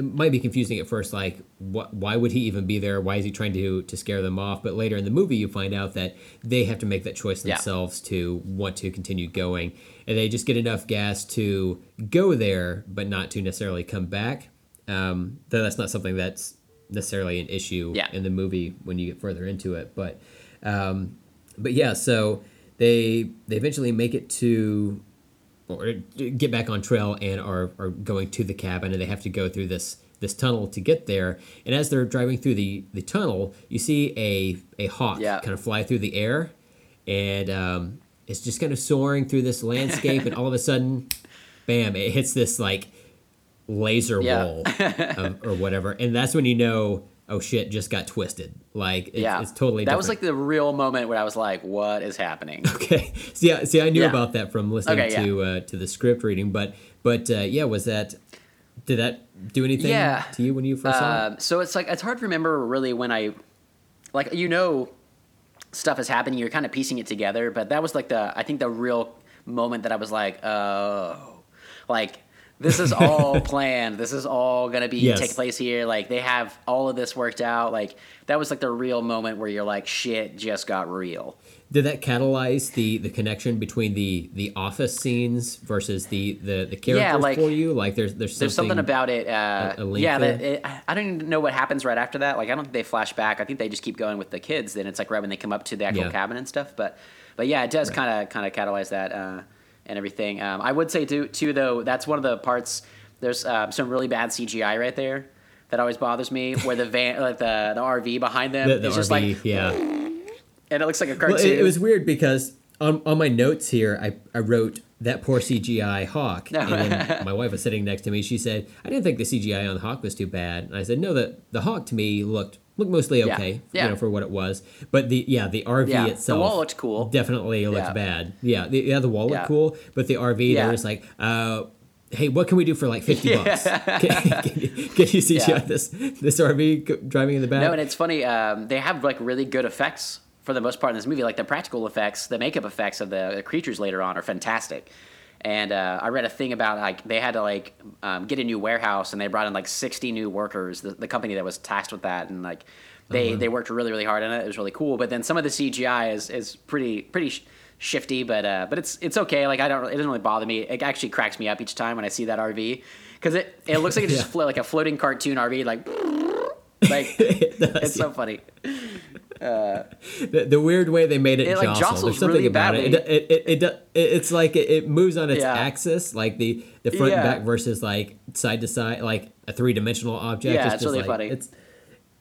it might be confusing at first like what why would he even be there? Why is he trying to to scare them off? But later in the movie you find out that they have to make that choice
Yeah.
themselves to want to continue going. And they just get enough gas to go there but not to necessarily come back. Um though that's not something that's necessarily an issue
Yeah.
in the movie when you get further into it. But um but yeah so they they eventually make it to or get back on trail and are, are going to the cabin and they have to go through this this tunnel to get there and as they're driving through the, the tunnel you see a, a hawk
Yeah.
kind of fly through the air and um, it's just kind of soaring through this landscape and all of a sudden bam it hits this like laser
Yeah.
wall of, or whatever and that's when you know oh shit just got twisted like it's,
yeah,
it's totally
That
different.
was like the real moment where I was like, "What is happening?" [laughs]
Okay. See, I, see, I knew
Yeah.
about that from listening
Okay, yeah.
to uh, to the script reading, but but uh, yeah, was that did that do anything
Yeah.
to you when you first saw it?
Um, so it's like it's hard to remember really when I, like you know, stuff is happening. You're kind of piecing it together, but that was like the I think the real moment that I was like, oh, like this is all [laughs] planned. This is all gonna be
Yes.
take place here. Like they have all of this worked out. Like that was like the real moment where you're like, shit just got real.
Did that catalyze the the connection between the the office scenes versus the the the characters
like,
for you? Like there's there's something,
There's something about it. Uh,
a link
yeah, that it, I don't even know what happens right after that. Like, I don't think they flash back. I think they just keep going with the kids. Then it's like right when they come up to the actual
Yeah.
cabin and stuff. But, but yeah, it does kind of kind of catalyze that uh, and everything. Um, I would say too, too though, that's one of the parts. There's um, some really bad CGI right there that always bothers me. Where the van, like the the RV behind them
the, the
is
RV,
just like,
yeah. [laughs]
and it looks like a cartoon.
Well, it, it was weird because on, on my notes here, I, I wrote that poor CGI hawk. And then [laughs] my wife was sitting next to me. She said, I didn't think the CGI on the hawk was too bad. And I said, no, the, the hawk to me looked looked mostly okay,
Yeah.
you know, for what it was. But the yeah, the RV
Yeah, the
itself
wall looked cool.
Definitely looked
Yeah.
bad. Yeah, the, yeah, the wall looked
Yeah.
cool, but the RV
Yeah.
there was like, uh, hey, what can we do for like fifty [laughs] bucks? [laughs] Can, can, you- can you
Yeah.
this this RV driving in the back?
No, and it's funny. Um, they have like really good effects for the most part in this movie. Like the practical effects, the makeup effects of the, the creatures later on are fantastic. And uh, I read a thing about like they had to like um, get a new warehouse, and they brought in like sixty new workers. The, the company that was tasked with that, and like they they worked really really hard on it. It was really cool. But then some of the CGI is is pretty pretty. Sh- shifty but uh but it's it's okay like i don't it doesn't really bother me it actually cracks me up each time when i see that rv because it it looks like it's [laughs] just
Yeah.
flo- like a floating cartoon rv like [laughs] like [laughs]
It does,
it's so funny. [laughs]
the, the weird way they made it,
It, like,
jostle.
jostles
There's something
really
about it.
badly.
It, it, it, it, it. It's like it, moves on its
Yeah.
axis, like the the front and back versus like side to side, like a three dimensional object.
Yeah, it's
just
really
like,
funny.
It's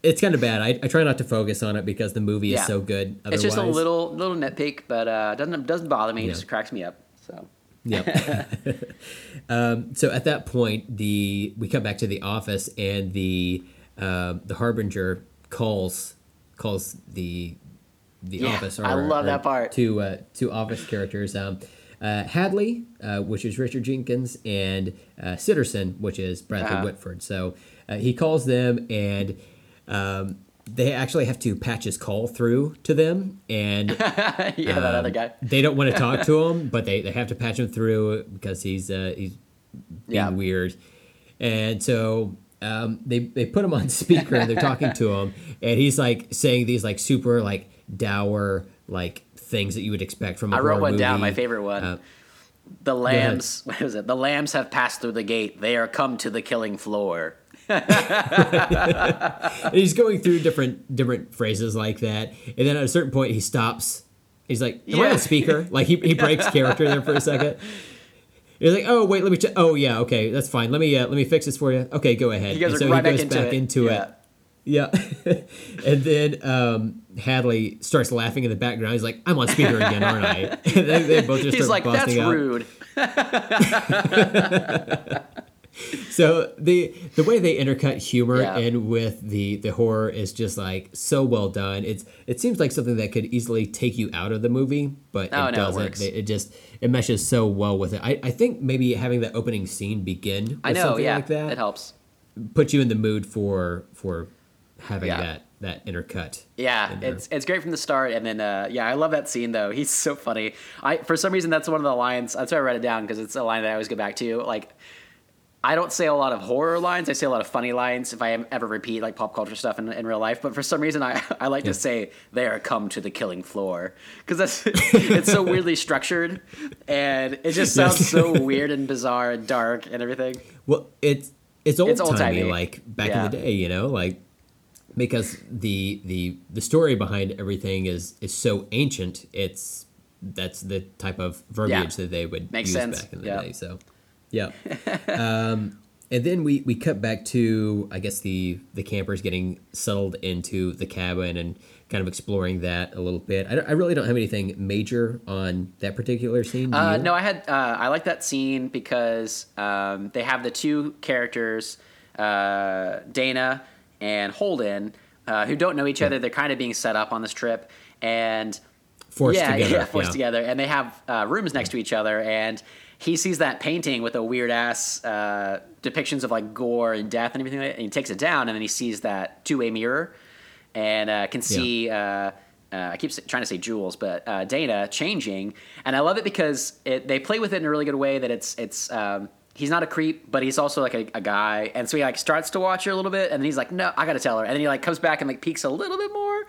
it's kind of bad. I, I try not to focus on it because the movie
Yeah.
is so good. Otherwise,
It's just a little little nitpick, but uh, doesn't doesn't bother me. It
Yeah.
just cracks me up. So
Yep. [laughs] um, so at that point, the we come back to the office, and the uh, the harbinger calls calls the the
Yeah,
office.
I love that part.
Two uh, two office characters. Um, uh, Hadley, uh, which is Richard Jenkins, and uh, Sitterson, which is Bradley
Uh-huh.
Whitford. So uh, he calls them, and um, they actually have to patch his call through to them, and [laughs]
yeah, that other
um,
guy.
They don't want to talk to [laughs] him, but they, they have to patch him through because he's uh, he's being
Yeah.
weird, and so um, they they put him on [laughs] speaker and they're talking to him, and he's like saying these like super like dour like things that you would expect from a
I wrote one down. My favorite one.
Uh,
the lambs. [laughs] What is it? The lambs have passed through the gate. They are come to the killing floor.
And [laughs] he's going through different different phrases like that, and then at a certain point he stops. He's like, "Am I on speaker?" Like he he breaks character there for a second, You're like, oh wait, let me. Ch- oh yeah, okay, that's fine. Let me uh, let me fix this for you. Okay, go ahead.
You guys
And
are
so
right
he
back
goes
into
back
it.
into
Yeah.
it. Yeah, [laughs] and then um, Hadley starts laughing in the background. He's like, "I'm on speaker again, aren't I?" [laughs] they, they both just
He's like, that's
out.
rude. [laughs] [laughs]
So the the way they intercut humor
Yeah.
in with the the horror is just like so well done. It's it seems like something that could easily take you out of the movie, but
Oh,
it
it
doesn't. It, it just it meshes so well with it. I, I think maybe having that opening scene begin with
I know,
something
yeah,
like that
it helps.
put you in the mood for for having
Yeah.
that that intercut.
Yeah,
in
it's it's great from the start, and then uh, yeah, I love that scene though. He's so funny. I for some reason that's one of the lines. That's why I wrote it down because it's a line that I always go back to. Like, I don't say a lot of horror lines. I say a lot of funny lines if I am- ever repeat like pop culture stuff in, in real life. But for some reason, I [laughs] I like
Yeah.
to say they are come to the killing floor because that's [laughs] it's so weirdly structured, and it just sounds
Yes.
so [laughs] weird and bizarre and dark and everything.
Well, it's it's old
It's
timey, like back
Yeah.
in the day, you know, like because the the the story behind everything is is so ancient. It's that's the type of verbiage that they would
Makes
use
sense.
back in the
Yeah.
day. So, yeah. [laughs] um, and then we we cut back to I guess the the campers getting settled into the cabin and kind of exploring that a little bit. I, I really don't have anything major on that particular scene.
Uh, no, I had uh, I like that scene because um, they have the two characters, uh, Dana and Holden, uh, who don't know each other. They're kind of being set up on this trip, and
forced
yeah,
together.
yeah, forced
yeah.
together, and they have uh, rooms next to each other, and he sees that painting with a weird ass uh, depictions of like gore and death and everything, like that, and he takes it down, and then he sees that two way mirror, and uh, can see. Uh, uh, I keep trying to say Jules, but uh, Dana changing, and I love it because it, they play with it in a really good way. That it's it's um, he's not a creep, but he's also like a, a guy, and so he like starts to watch her a little bit, and then he's like, no, I gotta tell her, and then he like comes back and like peeks a little bit more,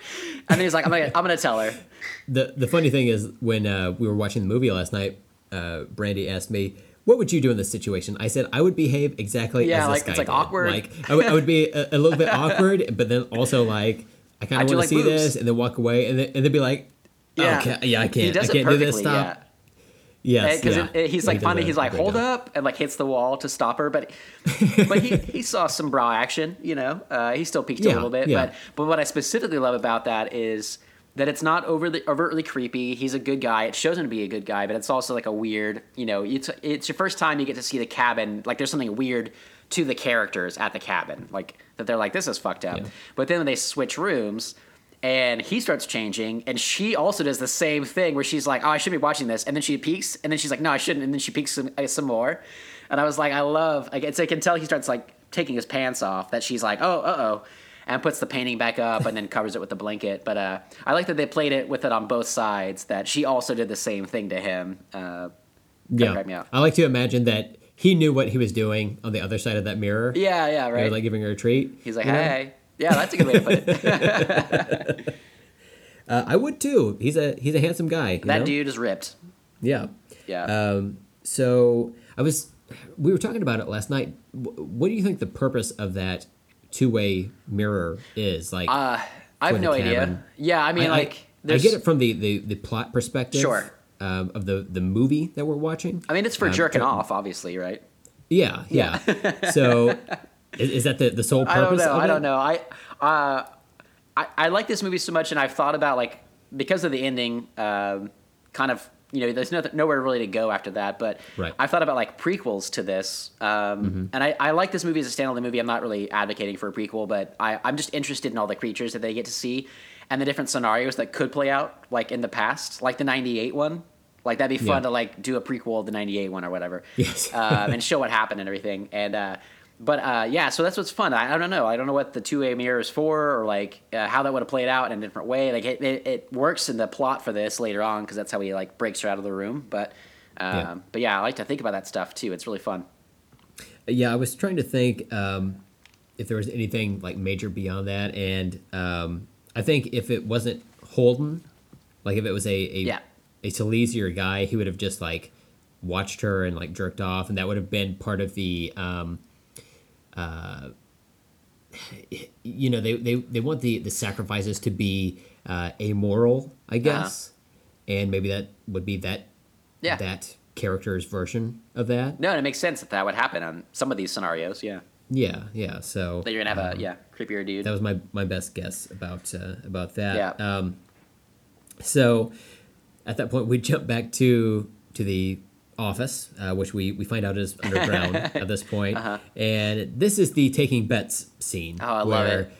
and then he's like, I'm gonna, I'm gonna tell her. [laughs]
The the funny thing is when uh, we were watching the movie last night, uh, Brandy asked me, "What would you do in this situation?" I said, "I would behave exactly
Yeah,
as this
like,
guy
it's, like,
did.
awkward.
Like I would, be a, a little bit [laughs] awkward, but then also like I kind of want to see this, and then walk away, and then and then be like, oh,
Yeah,
okay, yeah, I can't, I
does
can't do this. Stop.
yeah.
Yes,
because
yeah.
he's like
he
finally he's like hold
job.
up and like hits the wall to stop her but [laughs] but he, he saw some bra action you know uh, he still peeked a little bit
yeah.
but but what i specifically love about that is that it's not overly overtly creepy. He's a good guy. It shows him to be a good guy but it's also like a weird you know it's it's your first time you get to see the cabin like there's something weird to the characters at the cabin like that they're like this is fucked up.
Yeah.
but then when they switch rooms and he starts changing and she also does the same thing where she's like oh i should be watching this. And then she peeks and then she's like no i shouldn't. And then she peeks some, uh, some more. And i was like i love like it's i can tell he starts like taking his pants off that she's like oh uh-oh and puts the painting back up and then covers it with a blanket but uh, i like that they played it with it on both sides that she also did the same thing to him uh,
Yeah. I like to imagine that he knew what he was doing on the other side of that mirror.
yeah yeah right
like giving her a treat.
he's like
you know?
hey yeah that's a good way to put it [laughs]
Uh, I would too. He's a he's a handsome guy. you
that
know?
dude is ripped
Yeah.
yeah
Um, so I was, we were talking about it last night. Wh- What do you think the purpose of that two-way mirror is? Like,
uh, i have no idea yeah i mean
I-
like
I, I get it from the, the, the plot perspective.
Sure.
Um, of the the movie that we're watching.
I mean, it's for
Um,
jerking off, obviously, right?
Yeah, yeah. [laughs] so, is, is that the the sole purpose?
I don't know. I don't know. I, uh, I I like this movie so much, and I've thought about like because of the ending, um, kind of you know, there's no, nowhere really to go after that. But
Right.
I've thought about like prequels to this, um, and I, I like this movie as a standalone movie. I'm not really advocating for a prequel, but I, I'm just interested in all the creatures that they get to see and the different scenarios that could play out, like in the past, like the '98 one. Like that'd be fun
Yeah.
to like do a prequel of the '98 one or whatever.
Yes.
um, [laughs] and show what happened and everything. And uh, but uh, yeah, so that's what's fun. I, I don't know. I don't know what the two way mirror is for, or like uh, how that would have played out in a different way. Like it, it, it works in the plot for this later on because that's how he like breaks her out of the room. But um,
Yeah.
but yeah, I like to think about that stuff too. It's really fun.
Yeah, I was trying to think um, if there was anything like major beyond that, and um, I think if it wasn't Holden, like if it was a a,
Yeah.
a Silesier guy, he would have just like watched her and like jerked off, and that would have been part of the. Um, uh, you know, they, they, they want the, the sacrifices to be uh, amoral, I guess, and maybe that would be that
Yeah.
that character's version of that.
No, and it makes sense that that would happen on some of these scenarios. Yeah,
Yeah, yeah. So
that you're gonna have a yeah creepier dude.
that was my my best guess about uh, about that.
Yeah.
Um, so at that point, we jump back to to the office, uh, which we we find out is [laughs] underground at this point. and this is the taking bets scene.
Uh-huh. Oh, I love it.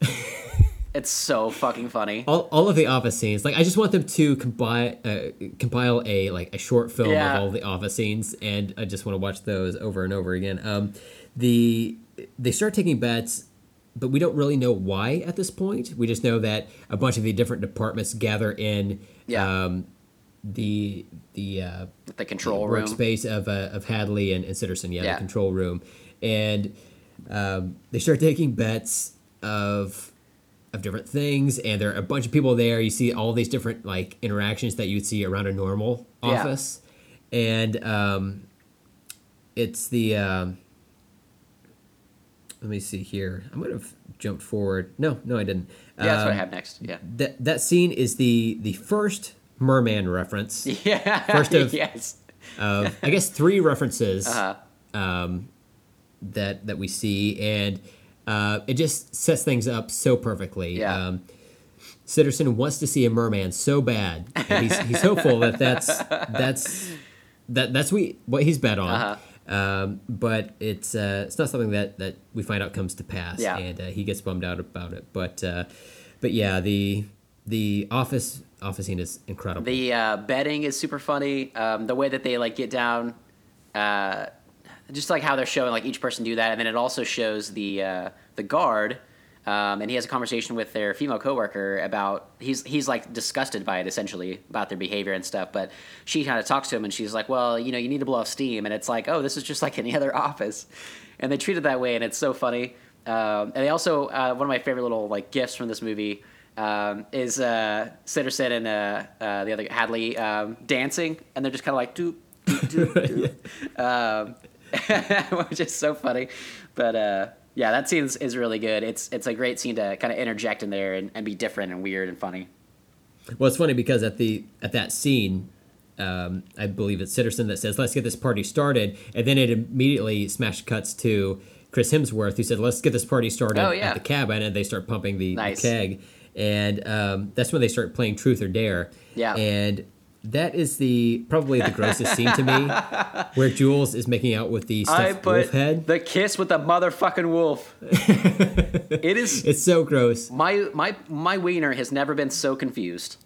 [laughs] it's so fucking funny.
All, all of the office scenes, like I just want them to compile uh, compile a like a short film
Yeah.
of all the office scenes, and I just want to watch those over and over again. Um, the they start taking bets, but we don't really know why at this point. We just know that a bunch of the different departments gather in
Yeah.
um, the the uh,
The control room.
workspace of uh, of Hadley and, and Sitterson, yeah,
Yeah.
the control room, and um, they start taking bets of of different things, and there are a bunch of people there. You see all these different like interactions that you'd see around a normal
Yeah.
office, and um, it's the um, let me see here. I might have jumped forward. No, no, I didn't.
Yeah, that's what I
Um,
have next. Yeah.
That that scene is the the first merman reference [laughs]
Yeah.
First of-
yes.
of I guess three references [laughs]
Uh-huh.
um, that that we see, and uh, it just sets things up so perfectly.
Yeah.
Um, Sitterson wants to see a merman so bad. and He's, he's hopeful that that's that's that that's we what he's bet on.
Uh-huh.
Um, but it's uh, it's not something that, that we find out comes to pass,
Yeah.
and uh, he gets bummed out about it. But uh, but yeah, the the office office scene is incredible.
The uh, betting is super funny. Um, the way that they like get down, uh, just like how they're showing like each person do that, and then it also shows the uh, the guard, um, and he has a conversation with their female coworker about he's he's like disgusted by it essentially about their behavior and stuff. But she kind of talks to him, and she's like, "Well, you know, you need to blow off steam," and it's like, "Oh, this is just like any [laughs] other office," and they treat it that way, and it's so funny. Um, and they also uh, one of my favorite little like gifts from this movie um, is uh, Sitterson and uh, uh, the other Hadley um, dancing, and they're just kind of like doop doop doop [laughs] doop, um, [laughs] which is so funny. But uh, yeah, that scene is, is really good. It's it's a great scene to kind of interject in there and, and be different and weird and funny.
Well, it's funny because at the at that scene, um, I believe it's Sitterson that says, "Let's get this party started," and then it immediately smash cuts to Chris Hemsworth, who said, "Let's get this party started
Oh, yeah.
at the cabin," and they start pumping the, the
Nice.
keg, and um, that's when they start playing Truth or Dare.
Yeah.
and that is the probably the grossest scene to me, where Jules is making out with the
I
stuffed
put
wolf head.
the kiss with the motherfucking wolf. [laughs] it is
It's so gross.
my my my wiener has never been so confused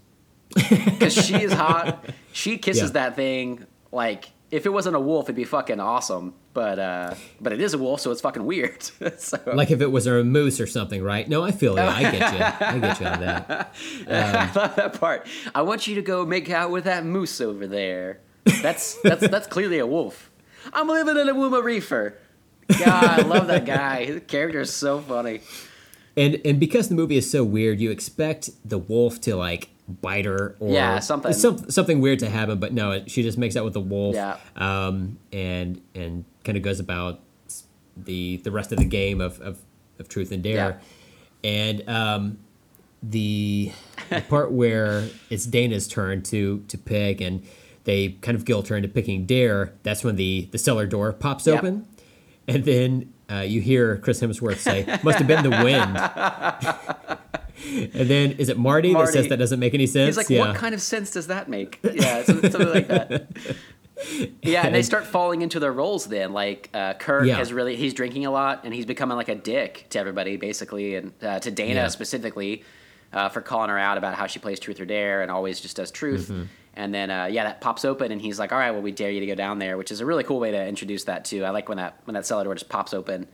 because she is hot. [laughs] She kisses
Yeah.
that thing like if it wasn't a wolf, it'd be fucking awesome. But uh, but it is a wolf, so it's fucking weird. [laughs] so
Like if it was a moose or something, right? No, I feel you. I get you. I get you on that. [laughs]
I love that part. I want you to go make out with that moose over there. That's that's that's clearly a wolf. I'm living in a Wuma reefer. God, I love that guy. His character is so funny.
And and because the movie is so weird, you expect the wolf to like bite her or
Yeah, something.
some, something weird to happen, but no, it, she just makes out with the wolf.
Yeah.
Um, and and kind of goes about the the rest of the game of of, of truth and dare, and um, the, the part [laughs] where it's Dana's turn to to pick and they kind of guilt her into picking dare. That's when the the cellar door pops
Yep.
open, and then uh, you hear Chris Hemsworth say, "Must have been the wind." [laughs] and then is it Marty, that says that doesn't make any sense?
He's like,
yeah.
what kind of sense does that make? Yeah, something like that. [laughs] Yeah, and they start falling into their roles then. Like uh, Curt
Yeah.
has really he's drinking a lot and he's becoming like a dick to everybody basically, and uh, to Dana
Yeah.
specifically uh, for calling her out about how she plays truth or dare and always just does truth.
Mm-hmm.
And then uh, yeah, that pops open and he's like, all right, well we dare you to go down there, which is a really cool way to introduce that too. I like when that when that cellar door just pops open.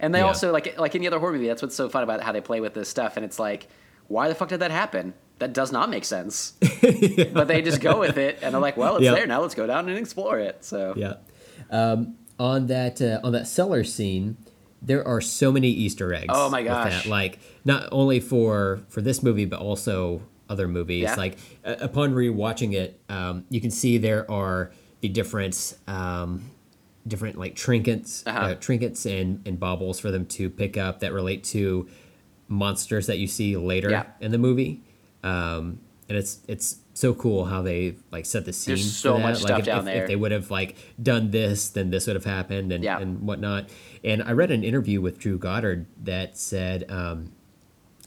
And they
Yeah.
also like like any other horror movie, that's what's so fun about how they play with this stuff. And it's like, why the fuck did that happen? That does not make sense. [laughs] But they just go with it, and they're like, well, it's
Yep.
there now. Let's go down and explore it. So
Yeah. Um, on that uh, on that cellar scene, there are so many Easter eggs.
Oh my gosh.
that. Like not only for for this movie, but also other movies.
Yeah.
Like uh, upon rewatching it, um, you can see there are the different um, different like trinkets,
Uh-huh.
uh, trinkets and and baubles for them to pick up that relate to monsters that you see later
Yeah.
in the movie. Um, and it's it's so cool how they like set the scene.
There's so much
like
stuff
if,
down
if,
there.
If they would have like done this, then this would have happened, and
Yeah.
and whatnot. And I read an interview with Drew Goddard that said um,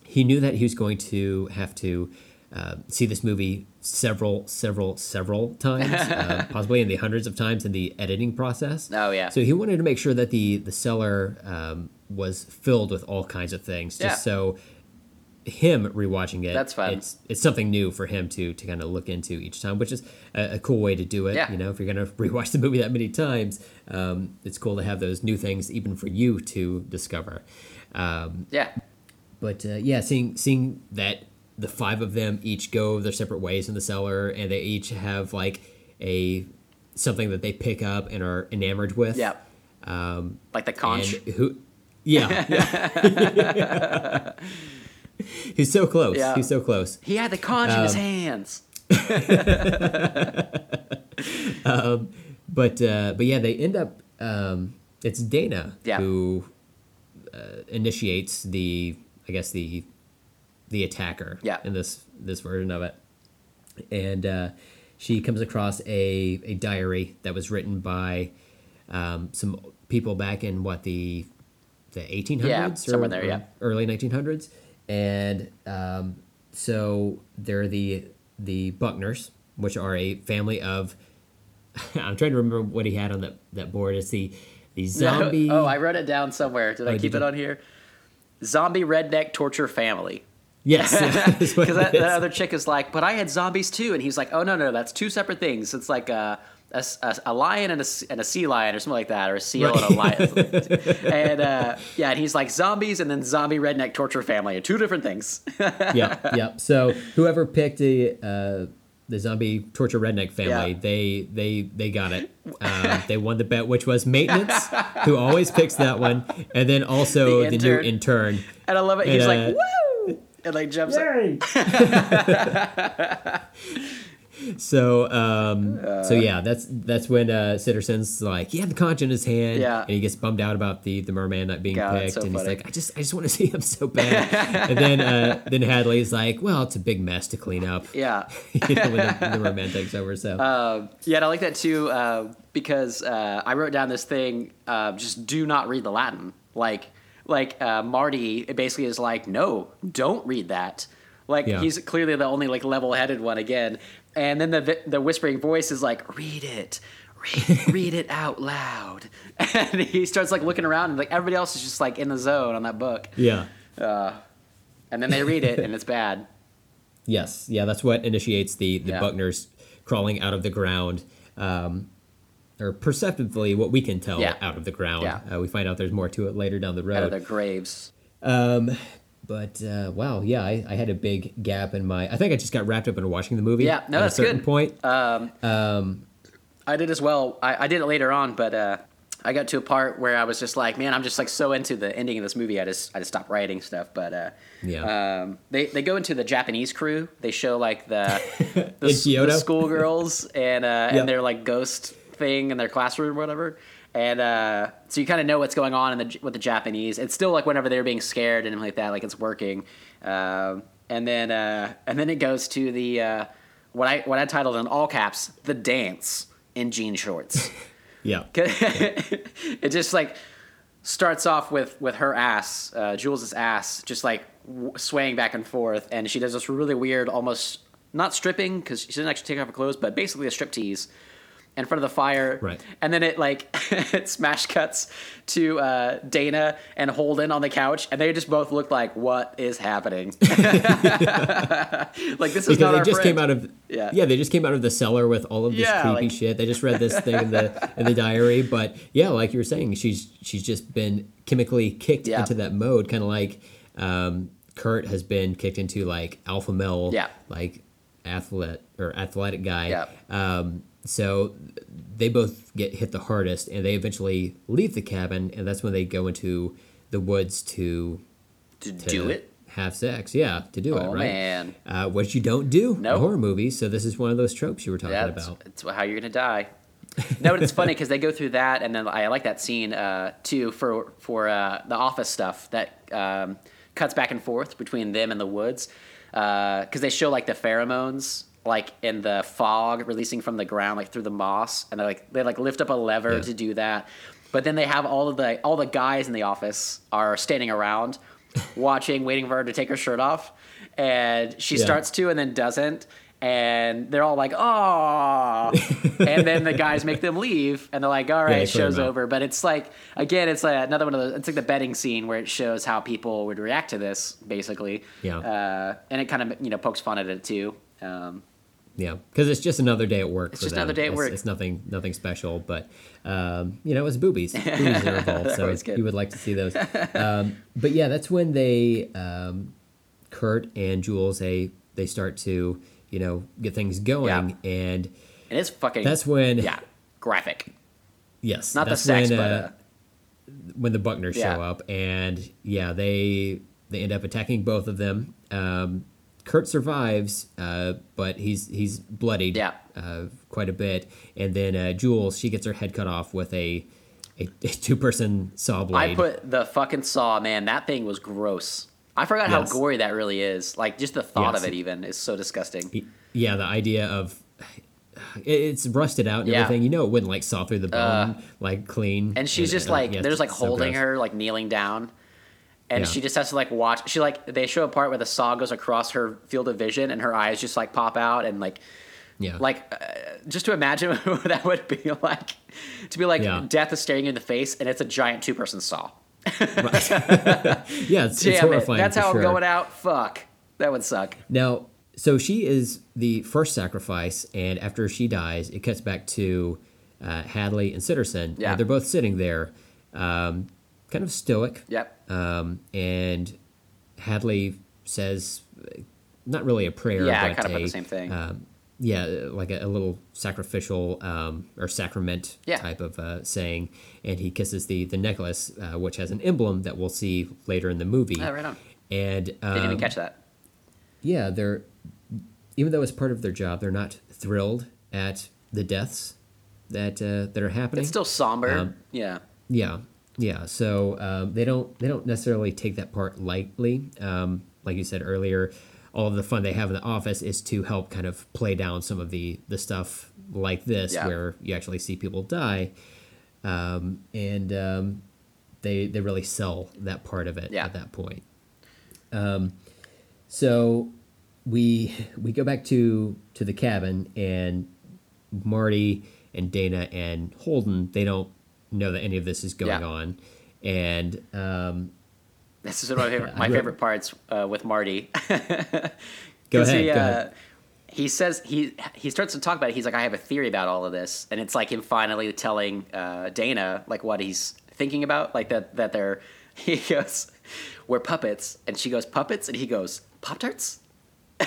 he knew that he was going to have to uh, see this movie several, several, several times, [laughs] uh, possibly in the hundreds of times in the editing process.
Oh, yeah.
So he wanted to make sure that the the cellar um, was filled with all kinds of things, just
Yeah.
so him rewatching it.
That's fun.
It's it's something new for him to to kind of look into each time, which is a, a cool way to do it.
Yeah.
You know, if you're gonna [laughs] rewatch the movie that many times, um, it's cool to have those new things even for you to discover. Um,
Yeah.
but uh, yeah, seeing seeing that the five of them each go their separate ways in the cellar, and they each have like a something that they pick up and are enamored with.
Yeah. like the conch.
Who? Yeah. yeah. [laughs] He's so close.
Yeah.
He's so close.
He had the conch in
Um,
his hands. [laughs]
But uh, but yeah, they end up. Um, it's Dana
Yeah.
who uh, initiates the, I guess the, the attacker.
Yeah.
In this this version of it, and uh, she comes across a a diary that was written by um, some people back in what the the 1800s
Yeah,
or,
somewhere there, yeah.
early 1900s and um, so they're the the buckners which are a family of [laughs] i'm trying to remember what he had on that, that board it's the the [laughs] zombie
oh, I wrote it down somewhere. Did I
Oh,
keep
did
it
you?
on here? Zombie redneck torture family.
Yes [laughs]
Because that, that other chick is like, but I had zombies too, and he's like, oh no no, that's two separate things. It's like a a lion and a, and a sea lion or something like that, or a seal and a lion. [laughs] and uh, yeah, and he's like zombies and then zombie redneck torture family are two different things.
yeah yeah [laughs] so whoever picked the uh, the zombie torture redneck family
Yeah.
they they they got it um, they won the bet which was maintenance who always picks that one and then also
The
the, new
intern. and I love it. He's
And,
like,
uh,
woo! And like jumps up. [laughs]
So, um, so yeah, that's that's when uh, Sitterson's like, he had the conch in his hand,
Yeah.
and he gets bummed out about the the merman not being
God,
picked,
so
and he's like, I just I just want to see him so bad. [laughs] and then uh, then Hadley's like, well, it's a big mess to clean up.
Yeah. [laughs]
you know, when the, the merman takes over. So
Um, yeah, and I like that too uh, because uh, I wrote down this thing: uh, just do not read the Latin. Like, like uh, Marty basically is like, no, don't read that. Like
Yeah.
he's clearly the only like level-headed one again. And then the the whispering voice is like, read it. Read, [laughs] read it out loud, [laughs] and he starts like looking around, and like everybody else is just like in the zone on that book,
yeah,
and then they read it, and it's bad.
yes, yeah, that's what initiates the the
Yeah.
Buckners crawling out of the ground. Um, or perceptibly, what we can tell
Yeah.
out of the ground.
Yeah.
Uh, we find out there's more to it later down the road.
Out of their graves.
But uh, wow, yeah, I, I had a big gap in my. I think I just got wrapped up in watching the movie.
Yeah, no,
at
that's
a certain
good.
point.
I did as well. I, I did it later on, but uh, I got to a part where I was just like, man, I'm just like so into the ending of this movie. I just I just stopped writing stuff. But uh,
Yeah.
um, they they go into the Japanese crew. They show like the [laughs] the,
In
s-
Kyoto?
the schoolgirls and uh,
Yep.
and their like ghost thing in their classroom or whatever. And uh, so you kind of know what's going on in the, with the Japanese. It's still like whenever they're being scared and like that, like it's working. Um, and then uh, and then it goes to the uh, what I what I titled in all caps the dance in jean shorts. [laughs]
yeah. [laughs]
it just like starts off with with her ass, uh, Jules's ass, just like w- swaying back and forth, and she does this really weird, almost not stripping because she doesn't actually take off her clothes, but basically a strip tease in front of the fire.
Right.
And then it like [laughs] it smash cuts to uh, Dana and Holden on the couch, and they just both look like, "What is happening?" [laughs] like this is
Because
not
they
our
just
friend.
came out of
Yeah.
yeah they just came out of the cellar with all of this
Yeah,
creepy
like-
shit. They just read this thing in the [laughs] in the diary, but yeah, like you were saying, she's she's just been chemically kicked
Yeah.
into that mode, kind of like um, Curt has been kicked into like alpha male,
Yeah.
like athlete or athletic guy.
Yeah.
Um, so they both get hit the hardest, and they eventually leave the cabin, and that's when they go into the woods to
to
to
do it.
have sex. Yeah, to do it,
Oh,
right?
man.
Uh, what you don't do
Nope.
in horror movies. So this is one of those tropes you were talking
Yeah, it's,
about.
it's how you're gonna die. no, but it's funny [laughs] because they go through that, and then I like that scene uh, too for for uh, the office stuff that um, cuts back and forth between them and the woods. because they show like the pheromones like in the fog releasing from the ground like through the moss and they like they like lift up a lever
Yeah.
to do that but then they have all of the all the guys in the office are standing around [laughs] watching waiting for her to take her shirt off and she
Yeah.
starts to and then doesn't and they're all like oh [laughs] and then the guys make them leave and they're like all right
Yeah,
right
they clear
show's over but it's like again it's like another one of those it's like the betting scene where it shows how people would react to this basically
Yeah.
uh, and it kind of you know pokes fun at it too um,
Yeah, because it's just another day at work.
It's
for
just
them.
another day at
It's-
work.
It's nothing, nothing special, but um, you know, it's boobies. [laughs] Boobies are involved, so you would like to see those. Um, but yeah, that's when they, um, Curt and Jules, they they start to you know get things going, and
and it's fucking
that's when
yeah graphic
yes,
not the sex
when,
but
uh,
uh,
when the Buckners
Yeah.
show up, and yeah, they they end up attacking both of them. Um, Curt survives, uh, but he's he's bloodied
Yeah.
uh, quite a bit, and then uh, Jules she gets her head cut off with a a, a two person saw blade.
I put the fucking saw, man. That thing was gross. I forgot how gory that really is. Like just the thought
Yes.
of it, even is so disgusting.
yeah, the idea of it's rusted out and
Yeah.
Everything. You know, it wouldn't like saw through the bone like clean.
And she's just
uh,
like,
yeah,
they're just like
so
holding her, like kneeling down, and
Yeah.
she just has to like watch. She like they show a part where the saw goes across her field of vision, and her eyes just like pop out, and like
Yeah,
like uh, just to imagine [laughs] what that would be like to be like
Yeah.
death is staring you in the face, and it's a giant two person saw. [laughs]
yeah, it's, it's
Damn it,
horrifying.
that's how
sure.
I'm going out. Fuck, that would suck.
Now, so she is the first sacrifice, and after she dies, it cuts back to uh, Hadley and Sitterson.
Yeah.
And they're both sitting there, um, kind of stoic.
Yep.
Um, and Hadley says, not really a prayer,
Yeah,
but
put
a,
the same thing.
Um, yeah, like a, a little sacrificial um, or sacrament
Yeah.
type of uh, saying, and he kisses the the necklace, uh, which has an emblem that we'll see later in the movie.
Oh, right on.
And um,
Didn't catch that.
yeah, they're even though it's part of their job, they're not thrilled at the deaths that uh, that are happening.
It's still somber.
Um,
yeah.
yeah, yeah. So um, they don't they don't necessarily take that part lightly. Um, like you said earlier, all of the fun they have in the office is to help kind of play down some of the the stuff like this,
Yeah.
where you actually see people die, um, and um, they they really sell that part of it
Yeah.
at that point. Um, so we we go back to to the cabin and Marty and Dana and Holden they don't know that any of this is going
Yeah.
on and um,
This is one of my favorite, [sighs] my favorite parts uh, with Marty. [laughs]
Go ahead,
He,
go
uh,
ahead.
he says he he starts to talk about it. He's like, I have a theory about all of this, and it's like him finally telling uh, Dana like what he's thinking about, like that that they're. [laughs] He goes, "We're puppets," and she goes, "Puppets," and he goes, "Pop tarts."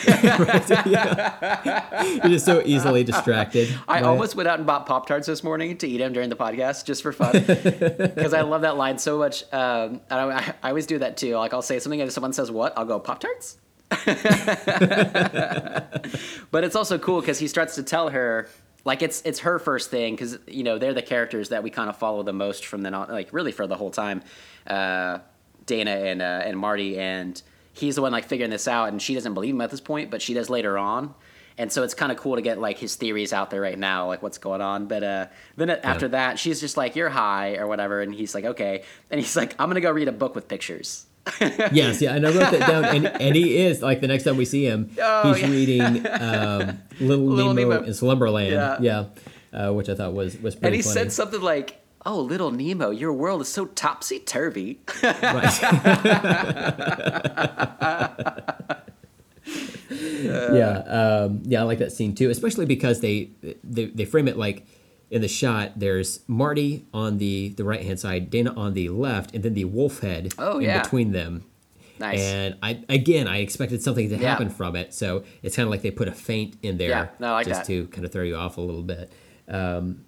[laughs]
you're just so easily distracted. [laughs]
I
by it.
almost went out and bought Pop Tarts this morning to eat them during the podcast just for fun [laughs] because I love that line so much. Um, I, I always do that too. Like I'll say something and if someone says what, I'll go Pop Tarts. but it's also cool because he starts to tell her like it's it's her first thing because you know they're the characters that we kind of follow the most from then on like really for the whole time. Uh, Dana and uh, and Marty and he's the one like figuring this out and she doesn't believe him at this point but she does later on and so it's kind of cool to get like his theories out there right now like what's going on but uh then after that she's just like you're high or whatever and he's like okay and he's like i'm gonna go read a book with pictures [laughs]
Yes, yeah, and I wrote that down, and, and he is like the next time we see him, [laughs]
Oh,
he's
yeah.
reading um, [laughs] Little,
Little
Nemo,
Nemo.
in Slumberland,
Yeah.
yeah, uh, which I thought was was pretty
and he
funny.
said something like oh little nemo your world is so topsy-turvy
Right. [laughs] yeah, um, yeah, I like that scene too, especially because they, they they frame it like in the shot. There's Marty on the the right hand side, Dana on the left, and then the wolf head
Oh,
in
yeah.
between them.
nice
And I again, I expected something to
Yeah.
happen from it, so it's kind of like they put a feint in there
Yeah, no, like
just
that.
to kind of throw you off a little bit. Um,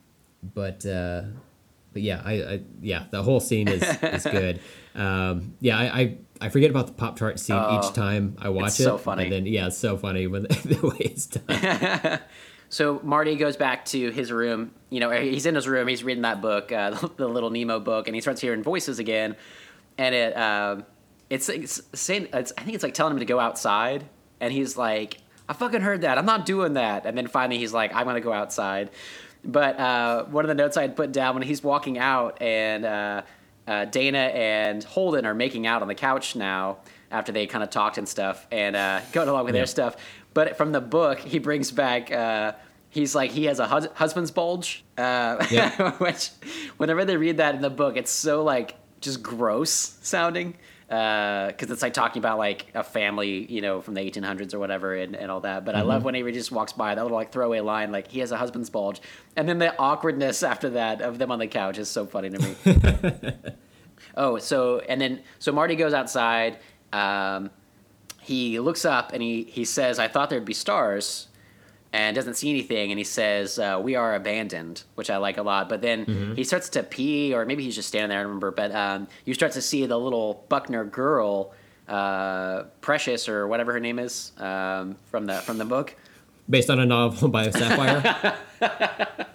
but uh, but yeah, I, I yeah, the whole scene is is good. [laughs] Um, yeah, I, I I forget about the pop tart scene
Oh,
each time I watch
it's
it.
so funny.
And then yeah, it's so funny when [laughs] the way it's done. [laughs]
So Marty goes back to his room. You know, he's in his room. He's reading that book, uh, the Little Nemo book, and he starts hearing voices again. And it, um, it's, it's saying, it's, I think it's like telling him to go outside. and he's like, I fucking heard that. I'm not doing that. And then finally he's like, I'm gonna go outside. But uh, one of the notes I had put down when he's walking out and uh, uh, Dana and Holden are making out on the couch now after they kind of talked and stuff and uh, [laughs] going along with
Yeah.
their stuff. But from the book, he brings back. Uh, he's like he has a hus- husband's bulge, uh, [laughs]
Yeah.
which whenever they read that in the book, it's so like just gross sounding because it's like talking about like a family, you know, from the 1800s or whatever, and, and all that. But I love when he just walks by that little like throwaway line, like he has a husband's bulge, and then the awkwardness after that of them on the couch is so funny to me. [laughs] oh, so and then so Marty goes outside. Um, he looks up and he he says, "I thought there'd be stars." And doesn't see anything, and he says, uh, "We are abandoned," which I like a lot. But then he starts to pee, or maybe he's just standing there. I don't remember. But um, you start to see the little Buckner girl, uh, Precious or whatever her name is, um, from the from the book.
Based on a novel by Sapphire. [laughs]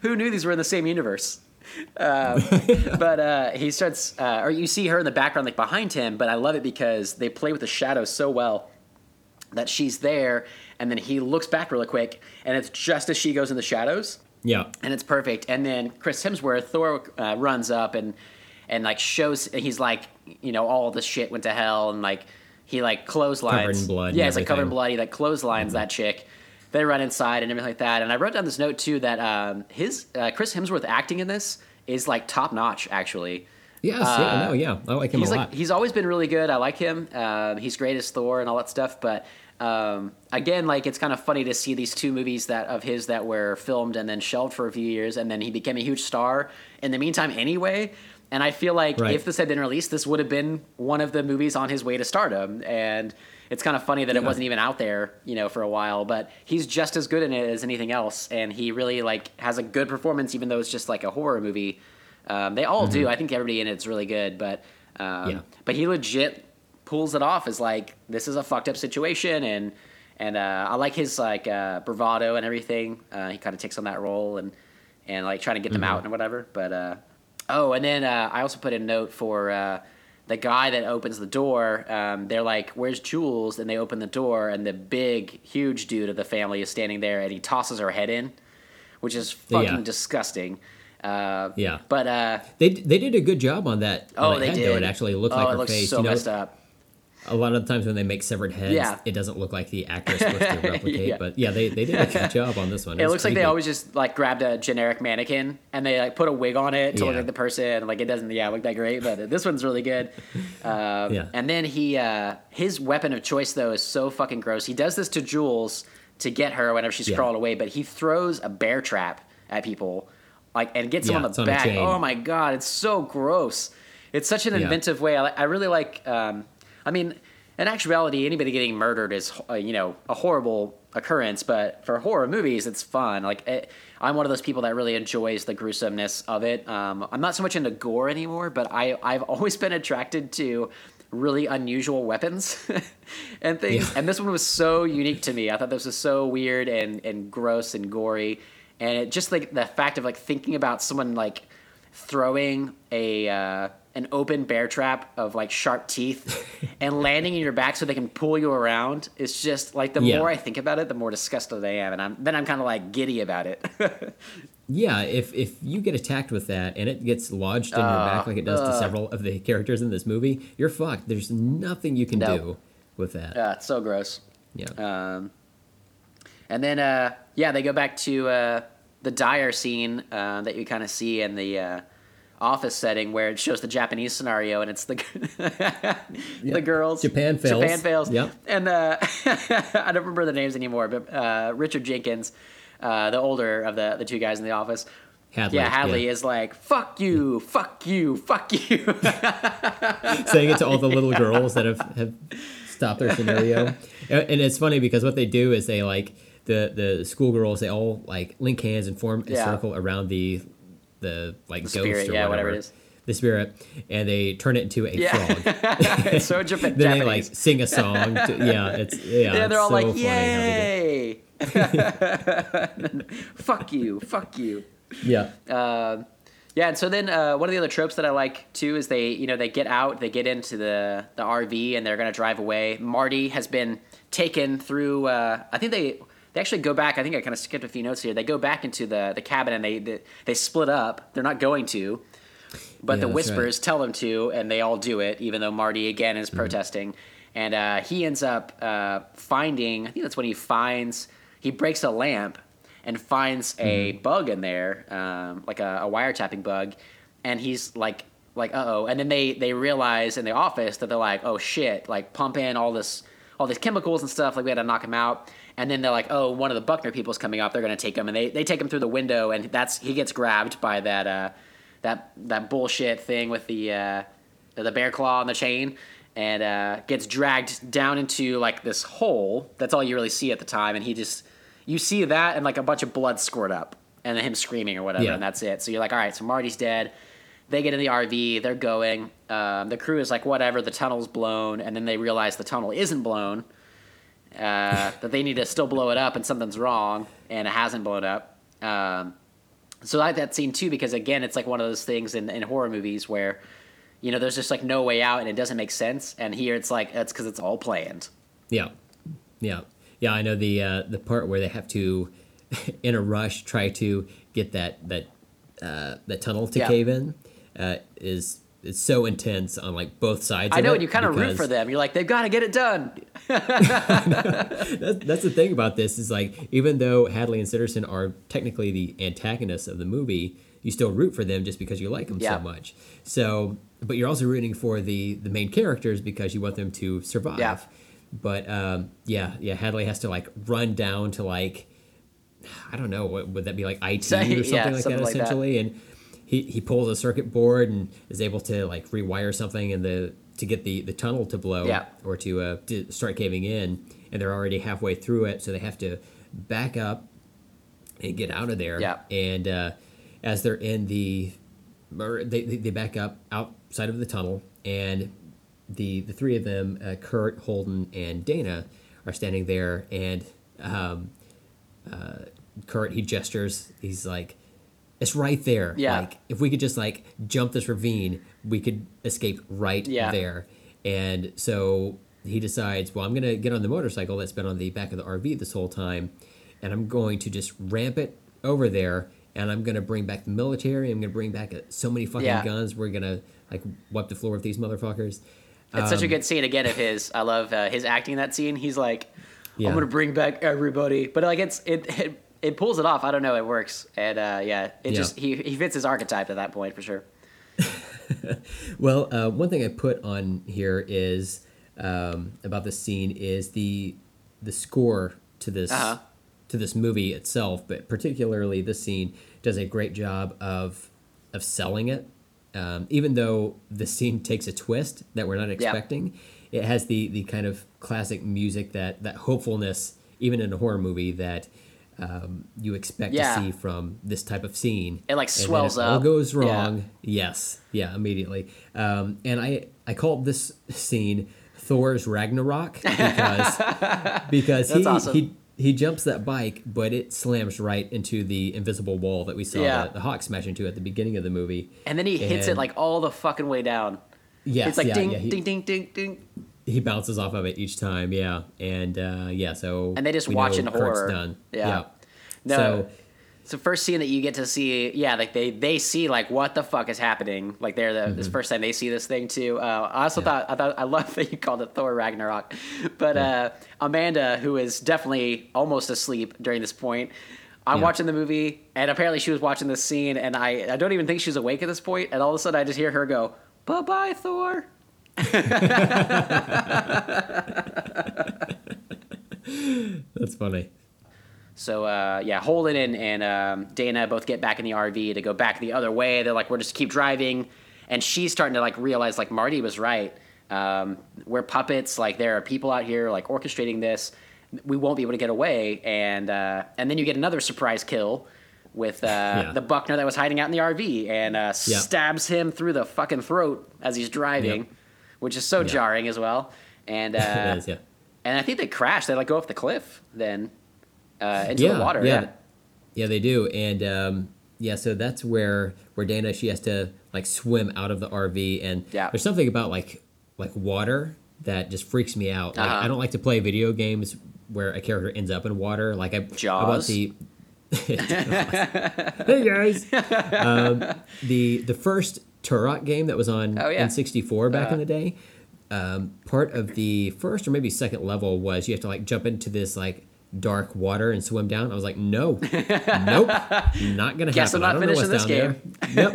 Who knew these were in the same universe? Um, [laughs] but uh, he starts, uh, or you see her in the background, like behind him. But I love it because they play with the shadows so well that she's there, and then he looks back really quick, and it's just as she goes in the shadows,
yeah.
and it's perfect. And then Chris Hemsworth, Thor, uh, runs up and and like shows he's like, you know, all this shit went to hell, and like he like clotheslines,
Covered in blood
yeah, it's like covered in blood. He like clotheslines that chick. They run inside and everything like that. And I wrote down this note too that um, his uh, Chris Hemsworth acting in this is like top notch, actually.
Yes, yeah, no, yeah. I like him
Uh, He's
a
like
lot.
he's always been really good. I like him. Um, he's great as Thor and all that stuff. But um, again, like it's kind of funny to see these two movies that of his that were filmed and then shelved for a few years, and then he became a huge star in the meantime anyway. And I feel like
Right.
if this had been released, this would have been one of the movies on his way to stardom. And it's kind of funny that it wasn't even out there, you know, for a while. But he's just as good in it as anything else, and he really like has a good performance, even though it's just like a horror movie. Um, they all do. I think everybody in it's really good, but um,
Mm-hmm. Yeah.
but he legit pulls it off as like this is a fucked up situation, and and uh, I like his like uh, bravado and everything. Uh, he kind of takes on that role and and like trying to get them
Mm-hmm.
out and whatever. But uh, oh, and then uh, I also put a note for. Uh, the guy that opens the door, um, they're like, "Where's Jules?" And they open the door, and the big, huge dude of the family is standing there, and he tosses her head in, which is fucking
Yeah.
disgusting. Uh,
Yeah.
but uh,
They they did a good job on that.
oh,
on
they
head,
did.
Though. It actually looked
oh,
like her face.
so
you know,
messed up.
A lot of the times when they make severed heads,
Yeah.
it doesn't look like the actor is supposed to [laughs] replicate.
Yeah.
But yeah, they, they did a good [laughs] job on this one.
It
was
looks like they always just like grabbed a generic mannequin and they like put a wig on it to look like the person. Like it doesn't, yeah, look that great. But this one's really good. [laughs] Um,
Yeah.
And then he, uh, his weapon of choice though is so fucking gross. He does this to Jules to get her whenever she's
Yeah.
crawling away, but he throws a bear trap at people, like and gets them on the back.
chain.
Oh my god, it's so gross. It's such an
Yeah.
inventive way. I, I really like. Um, I mean, in actuality, anybody getting murdered is uh, you know a horrible occurrence, but for horror movies, it's fun. Like it, I'm one of those people that really enjoys the gruesomeness of it. Um, I'm not so much into gore anymore, but I I've [laughs] always been attracted to really unusual weapons [laughs] and things.
Yeah.
And this one was so unique to me. I thought this was so weird and and gross and gory, and it just like the fact of like thinking about someone like throwing a uh, an open bear trap of like sharp teeth [laughs] and landing in your back so they can pull you around is just like the
Yeah.
more I think about it, the more disgusted I am, and I'm then I'm kind of like giddy about it. [laughs]
Yeah, if if you get attacked with that and it gets lodged in your back like it does to several of the characters in this movie, you're fucked. There's nothing you can
No.
do with that.
uh, it's so gross.
Yeah.
Um, and then, uh, yeah, they go back to uh, the dire scene uh, that you kind of see in the uh, office setting where it shows the Japanese scenario and it's the [laughs] the girls.
Japan fails.
Japan fails.
Yep.
And uh, [laughs] I don't remember the names anymore, but uh, Richard Jenkins, uh, the older of the, the two guys in the office.
Hadley,
yeah, Hadley
yeah.
is like, fuck you, fuck you, fuck you. [laughs]
saying it to all the little girls that have, have stopped their scenario. And and it's funny because what they do is they like the the schoolgirls they all like link hands and form a
Yeah.
circle around the the like ghost
spirit,
or
yeah,
whatever,
whatever it is.
The spirit, and they turn it into a
Yeah.
frog.
it's [laughs] so Japan- [laughs]
then
Japanese.
they like sing a song. To, yeah, it's yeah.
yeah, they're all
so
like,
funny how they
yay! [laughs] fuck you, fuck you.
Yeah,
Uh, yeah, and so then uh, one of the other tropes that I like too is they, you know, they get out, they get into the the RV, and they're gonna drive away. Marty has been taken through. Uh, I think they they actually go back. I think I kind of skipped a few notes here. They go back into the the cabin and they they, they split up. They're not going to, but
Yeah,
the whispers
right.
tell them to, and they all do it, even though Marty again is
Mm-hmm.
protesting. And uh, he ends up uh, finding. I think that's when he finds he breaks a lamp and finds a
Mm-hmm.
bug in there, um, like a, a wiretapping bug, and he's like like uh oh. And then they they realize in the office that they're like oh shit, like pump in all this all these chemicals and stuff. Like we had to knock him out. And then they're like, oh, one of the Buckner people's coming up. They're gonna take him, and they, they take him through the window, and that's he gets grabbed by that uh, that that bullshit thing with the uh, the bear claw and the chain, and uh, gets dragged down into like this hole. That's all you really see at the time, and he just you see that and like a bunch of blood squirt up, and then him screaming or whatever,
Yeah.
and that's it. So you're like, all right, so Marty's dead. They get in the RV, they're going. Um, the crew is like, whatever, the tunnel's blown, and then they realize the tunnel isn't blown. Uh, that they need to still blow it up, and something's wrong, and it hasn't blown up. Um, so I like that scene too because again, it's like one of those things in, in horror movies where, you know, there's just like no way out and it doesn't make sense. And here it's like it's because it's all planned.
Yeah, yeah, yeah. I know the uh, the part where they have to, [laughs] in a rush, try to get that that uh, that tunnel to
Yeah.
cave in uh, is is so intense on like both sides.
I know, and you kind of root for them. You're like, they've got to get it done.
That's, that's the thing about this is like even though Hadley and Sitterson are technically the antagonists of the movie, you still root for them just because you like them
Yeah.
so much. So, but you're also rooting for the the main characters because you want them to survive.
Yeah.
But um, yeah, yeah, Hadley has to like run down to like I don't know what would that be like IT
So-
or something
yeah,
like
something
that
like that.
essentially, and he he pulls a circuit board and is able to like rewire something in the to get the the tunnel to blow
Yeah.
or to uh, to start caving in, and they're already halfway through it, so they have to back up and get out of there.
Yeah.
And uh, as they're in the, they they back up outside of the tunnel, and the the three of them, uh, Curt, Holden, and Dana, are standing there, and um, uh, Curt he gestures. He's like. It's right there.
Yeah.
Like if we could just like jump this ravine, we could escape right
Yeah.
there. And so he decides, well, I'm going to get on the motorcycle that's been on the back of the RV this whole time, and I'm going to just ramp it over there, and I'm going to bring back the military. I'm going to bring back uh, so many fucking
Yeah.
guns. We're going to like wipe the floor with these motherfuckers.
It's such a
Um,
good scene again of his. I love uh, his acting in that scene. He's like,
Yeah.
I'm gonna bring back everybody, but like it's it it, it pulls it off. I don't know, it works, and uh, yeah, it
Yeah.
just he he fits his archetype at that point for sure. [laughs]
Well, uh, one thing I put on here is um, about this scene is the the score to this
Uh-huh.
to this movie itself, but particularly this scene does a great job of of selling it. Um, even though the scene [laughs] takes a twist that we're not expecting, it has the the kind of classic music that that hopefulness, even in a horror movie, that um, you expect
Yeah.
to see from this type of scene.
It, like,
And
swells
it all
up.
goes
Yeah.
wrong. Yes, yeah, immediately. Um, and I I called this scene Thor's Ragnarok because [laughs] because he
awesome.
he he jumps that bike, but it slams right into the invisible wall that we saw
Yeah.
the, the hawk smash into at the beginning of the movie.
And then he hits it like all the fucking way down.
Yes,
it's like
yeah,
ding,
yeah, he,
ding, ding, ding, ding.
He bounces off of it each time. Yeah, and uh, yeah, so
And they just watch in horror.
Done.
Yeah. No,
So
it's the first scene that you get to see. Yeah, like they they see like what the fuck is happening. Like they're the this first time they see this thing too. Uh, I also
Mm-hmm. Yeah.
thought I thought I love [laughs] that you called it Thor Ragnarok, but uh, Amanda, who is definitely almost asleep during this point. I'm
Yeah.
watching the movie, and apparently she was watching this scene, and I, I don't even think she's awake at this point, and all of a sudden I just hear her go, "Bye bye, Thor."
That's funny.
So uh, yeah, Holden and, and um, Dana both get back in the RV to go back the other way. They're like, we're just keep driving, and she's starting to like realize like Marty was right. Um, we're puppets. Like there are people out here like orchestrating this. We won't be able to get away. And uh, and then you get another surprise kill with uh, [laughs] the Buckner that was hiding out in the RV and uh,
Yeah.
stabs him through the fucking throat as he's driving,
Yep.
Which is so
Yeah.
jarring as well. And [laughs] uh,
is, yeah.
and I think they crash. They like go off the cliff then uh, into
yeah,
the water.
Yeah.
Yeah.
they do, and um, yeah, so that's where where Dana she has to like swim out of the RV, and
Yeah.
there's something about like like water that just freaks me out. Like,
Uh-huh.
I don't like to play video games where a character ends up in water. Like I
Jaws?
about the [laughs] [laughs] hey guys, um, the the first Turok game that was on
Oh, yeah.
N64 back
Uh-huh.
in the day. Um, part of the first or maybe second level was you have to like jump into this like dark water and swim down. I was like, no, [laughs] nope, not gonna
Guess I'm
happen.
not
I don't know
finishing
what's
this
game. there.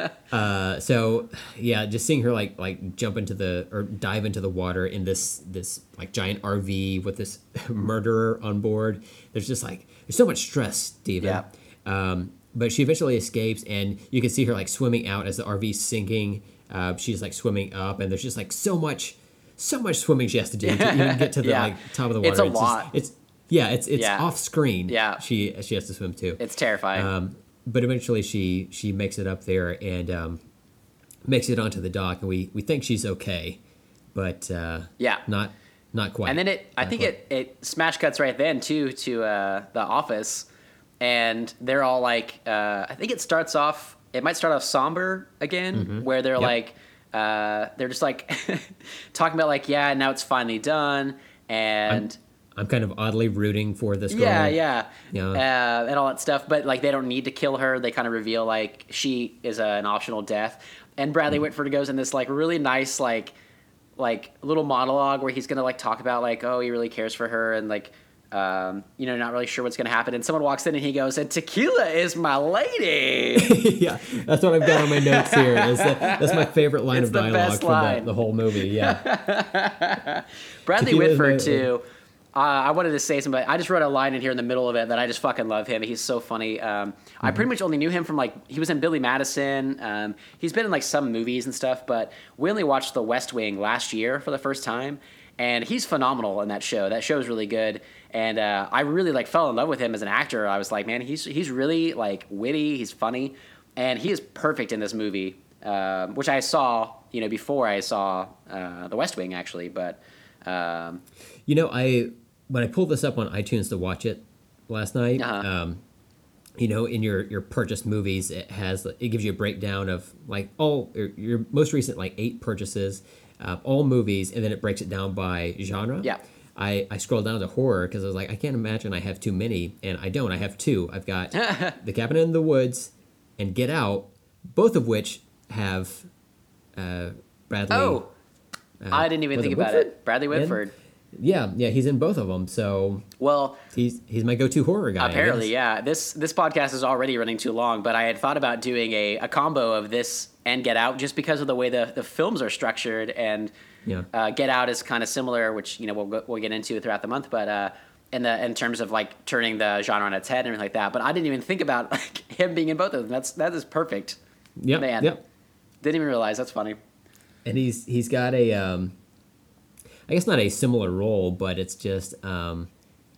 Yep. [laughs] uh, so yeah, just seeing her like like jump into the or dive into the water in this this like giant RV with this [laughs] murderer on board. There's just like there's so much stress, Steven.
Yeah.
Um, but she eventually escapes, and you can see her like swimming out as the RV's sinking. Uh, she's like swimming up, and there's just like so much, so much swimming she has to do to even get to [laughs] the
Yeah.
like top of the water.
It's a
just-
lot.
it's yeah, it's it's
Yeah.
off screen.
Yeah.
she she has to swim too.
It's terrifying.
Um, but eventually she she makes it up there and um, makes it onto the dock, and we we think she's okay, but uh,
Yeah.
not not quite.
And then it, I think
quite.
it, it smash cuts right then too to uh, the office, and they're all like, uh, I think it starts off. It might start off somber again, where they're
Yep.
like, uh, they're just like [laughs] talking about like, yeah, now it's finally done, and
I'm kind of oddly rooting for this girl.
yeah, yeah,
Yeah.
Uh, and all that stuff. But like, they don't need to kill her. They kind of reveal like she is a, an optional death. And Bradley Whitford goes in this like really nice like like little monologue where he's gonna like talk about like oh he really cares for her and like um, you know not really sure what's gonna happen. And someone walks in and he goes and tequila is my lady. [laughs]
yeah, that's what I've got on my notes here. Is that, that's my favorite line
It's
of
the
dialogue
best
from
line.
the, the whole movie. Yeah, [laughs]
Bradley
Tequila
Whitford too. Uh, I wanted to say something. I just wrote a line in here in the middle of it that I just fucking love him. He's so funny. Um, I pretty much only knew him from like he was in Billy Madison. Um, he's been in like some movies and stuff, but we only watched The West Wing last year for the first time, and he's phenomenal in that show. That show is really good, and uh, I really like fell in love with him as an actor. I was like, man, he's he's really like witty. He's funny, and he is perfect in this movie, um, which I saw you know before I saw uh, The West Wing actually, but. Um,
you know, I when I pulled this up on iTunes to watch it last night.
Uh-huh.
Um, you know, in your your purchased movies, it has it gives you a breakdown of like all your, your most recent like eight purchases, uh, all movies, and then it breaks it down by genre.
Yeah.
I, I scrolled down to horror because I was like, I can't imagine I have too many, and I don't. I have two. I've got [laughs] The Cabin in the Woods and Get Out, both of which have uh, Bradley.
Oh,
uh,
I didn't even think about
Whitford?
it. Bradley? Whitford.
Yeah, yeah, he's in both of them. So
Well,
he's he's my go-to horror guy.
Apparently, yeah. This this podcast is already running too long, but I had thought about doing a, a combo of this and Get Out just because of the way the, the films are structured. And
Yeah.
uh, Get Out is kind of similar, which you know we'll we'll get into throughout the month, but. Uh, in the in terms of like turning the genre on its head and everything like that, but I didn't even think about [laughs] like him being in both of them. That's that is perfect.
Yeah,
Man.
yep.
Didn't even realize. That's funny.
And he's he's got a um, I guess not a similar role, but it's just um,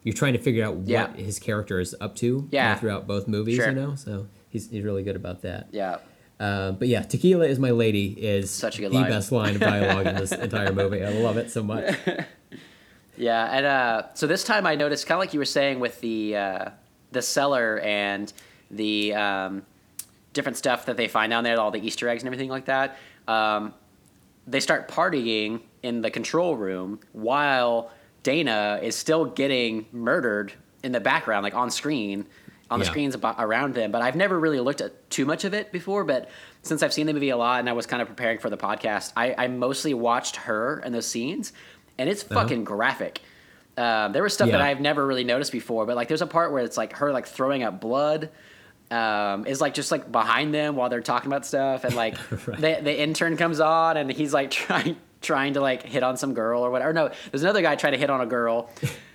you're trying to figure out what
Yeah.
his character is up to.
Yeah.
throughout both movies,
Sure.
you know. So he's he's really good about that.
Yeah.
Uh, but yeah, "Tequila is my lady" is
Such a good
the
line.
best line of dialogue in this entire movie. I love it so much. [laughs]
Yeah, and uh, so this time I noticed, kind of like you were saying with the uh, the cellar and the um, different stuff that they find down there, all the Easter eggs and everything like that. Um, they start partying in the control room while Dana is still getting murdered in the background, like on screen, on the
Yeah.
screens abo- around them. But I've never really looked at too much of it before. But since I've seen the movie a lot and I was kind of preparing for the podcast, I, I mostly watched her and those scenes, and it's fucking graphic. Um, there was stuff that
Uh-huh.
I've never really noticed before, but like there's a part where it's like her like throwing up blood. Um, is like just like behind them while they're talking about stuff, and like [laughs]
Right.
the the intern comes on and he's like [laughs] trying trying to like hit on some girl or whatever. No, there's another guy trying to hit on a girl.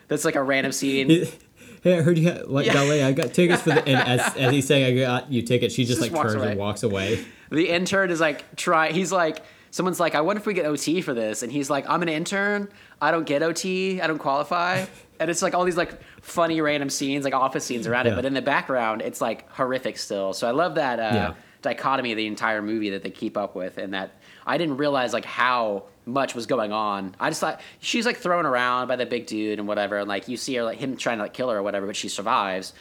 That's like a random scene. [laughs]
Hey, I heard you had, like
Yeah.
ballet. I got tickets for the. And as, [laughs] as he's saying, I got you tickets. She just,
Just
like turns
away.
and walks away.
The intern is like try. He's like someone's like, I wonder if we get OT for this, and he's like, I'm an intern. I don't get OT. I don't qualify. [laughs] And it's like all these like funny random scenes, like office scenes around it, but in the background, it's like horrific still. So I love that uh,
Yeah.
dichotomy of the entire movie that they keep up with, and that I didn't realize like how much was going on. I just thought she's like thrown around by the big dude and whatever, and like you see her like him trying to like kill her or whatever, but she survives.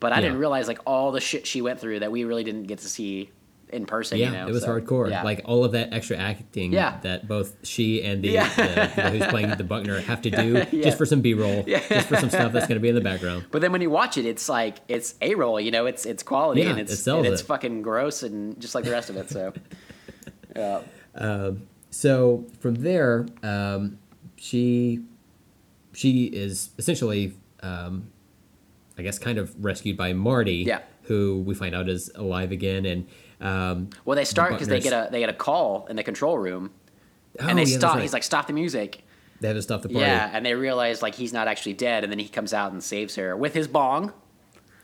But I
Yeah.
didn't realize like all the shit she went through that we really didn't get to see in person.
Yeah,
you know?
it was
so,
hardcore.
yeah.
Like all of that extra acting
Yeah.
that both she and the,
Yeah.
the know, who's playing the Buckner have to do [laughs] just for some B roll, just for some stuff that's going to be in the background.
But then when you watch it, it's like it's a roll. You know, it's it's quality and it's
sells
and it's
it.
fucking gross and just like the rest of it. So. [laughs] Yeah.
Um, So from there, um, she she is essentially, um, I guess, kind of rescued by Marty,
Yeah.
who we find out is alive again, and um,
Well, they start because they get a they get a call in the control room,
oh,
and they
yeah,
stop.
right.
He's like, "Stop the music!"
they have to stop the party.
Yeah, and they realize like he's not actually dead, and then he comes out and saves her with his bong.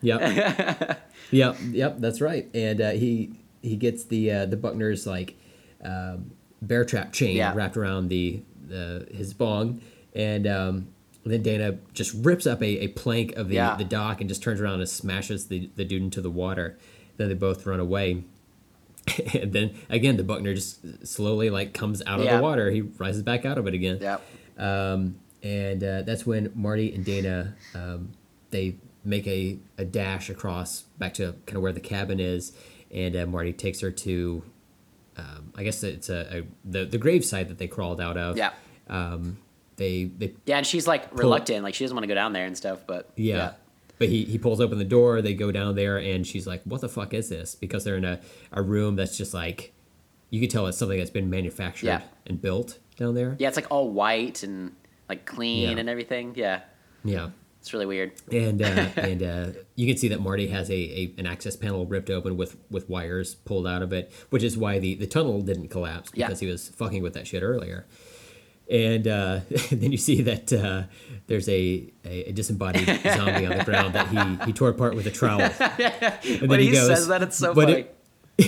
Yep. [laughs] yep. Yep. That's right. And uh, he he gets the uh, the Buckner's like um, bear trap chain
Yeah.
wrapped around the, the his bong, and um, then Dana just rips up a, a plank of the,
Yeah.
the dock and just turns around and smashes the, the dude into the water. Then they both run away. [laughs] and then again, the Buckner just slowly like comes out of
Yeah.
the water. He rises back out of it again.
Yep.
Um, and uh, that's when Marty and Dana um, they make a, a dash across back to kind of where the cabin is, and uh, Marty takes her to, um, I guess it's a, a the the gravesite that they crawled out of.
Yeah.
Um, they they
Yeah, and she's like reluctant, like she doesn't want to go down there and stuff. But
yeah. But he, he pulls open the door, they go down there, and she's like, What the fuck is this? Because they're in a, a room that's just like, you could tell it's something that's been manufactured
Yeah.
and built down there.
yeah, it's like all white and like clean
Yeah.
and everything. Yeah,
Yeah.
It's really weird.
and uh, [laughs] and uh, you can see that Marty has a, a an access panel ripped open with with wires pulled out of it, which is why the, the tunnel didn't collapse
Yeah.
because he was fucking with that shit earlier. And uh, [laughs] then you see that uh, there's a, a, a disembodied [laughs] zombie on the ground that he, he tore apart with a trowel. And
When he says that, it's so funny."
it-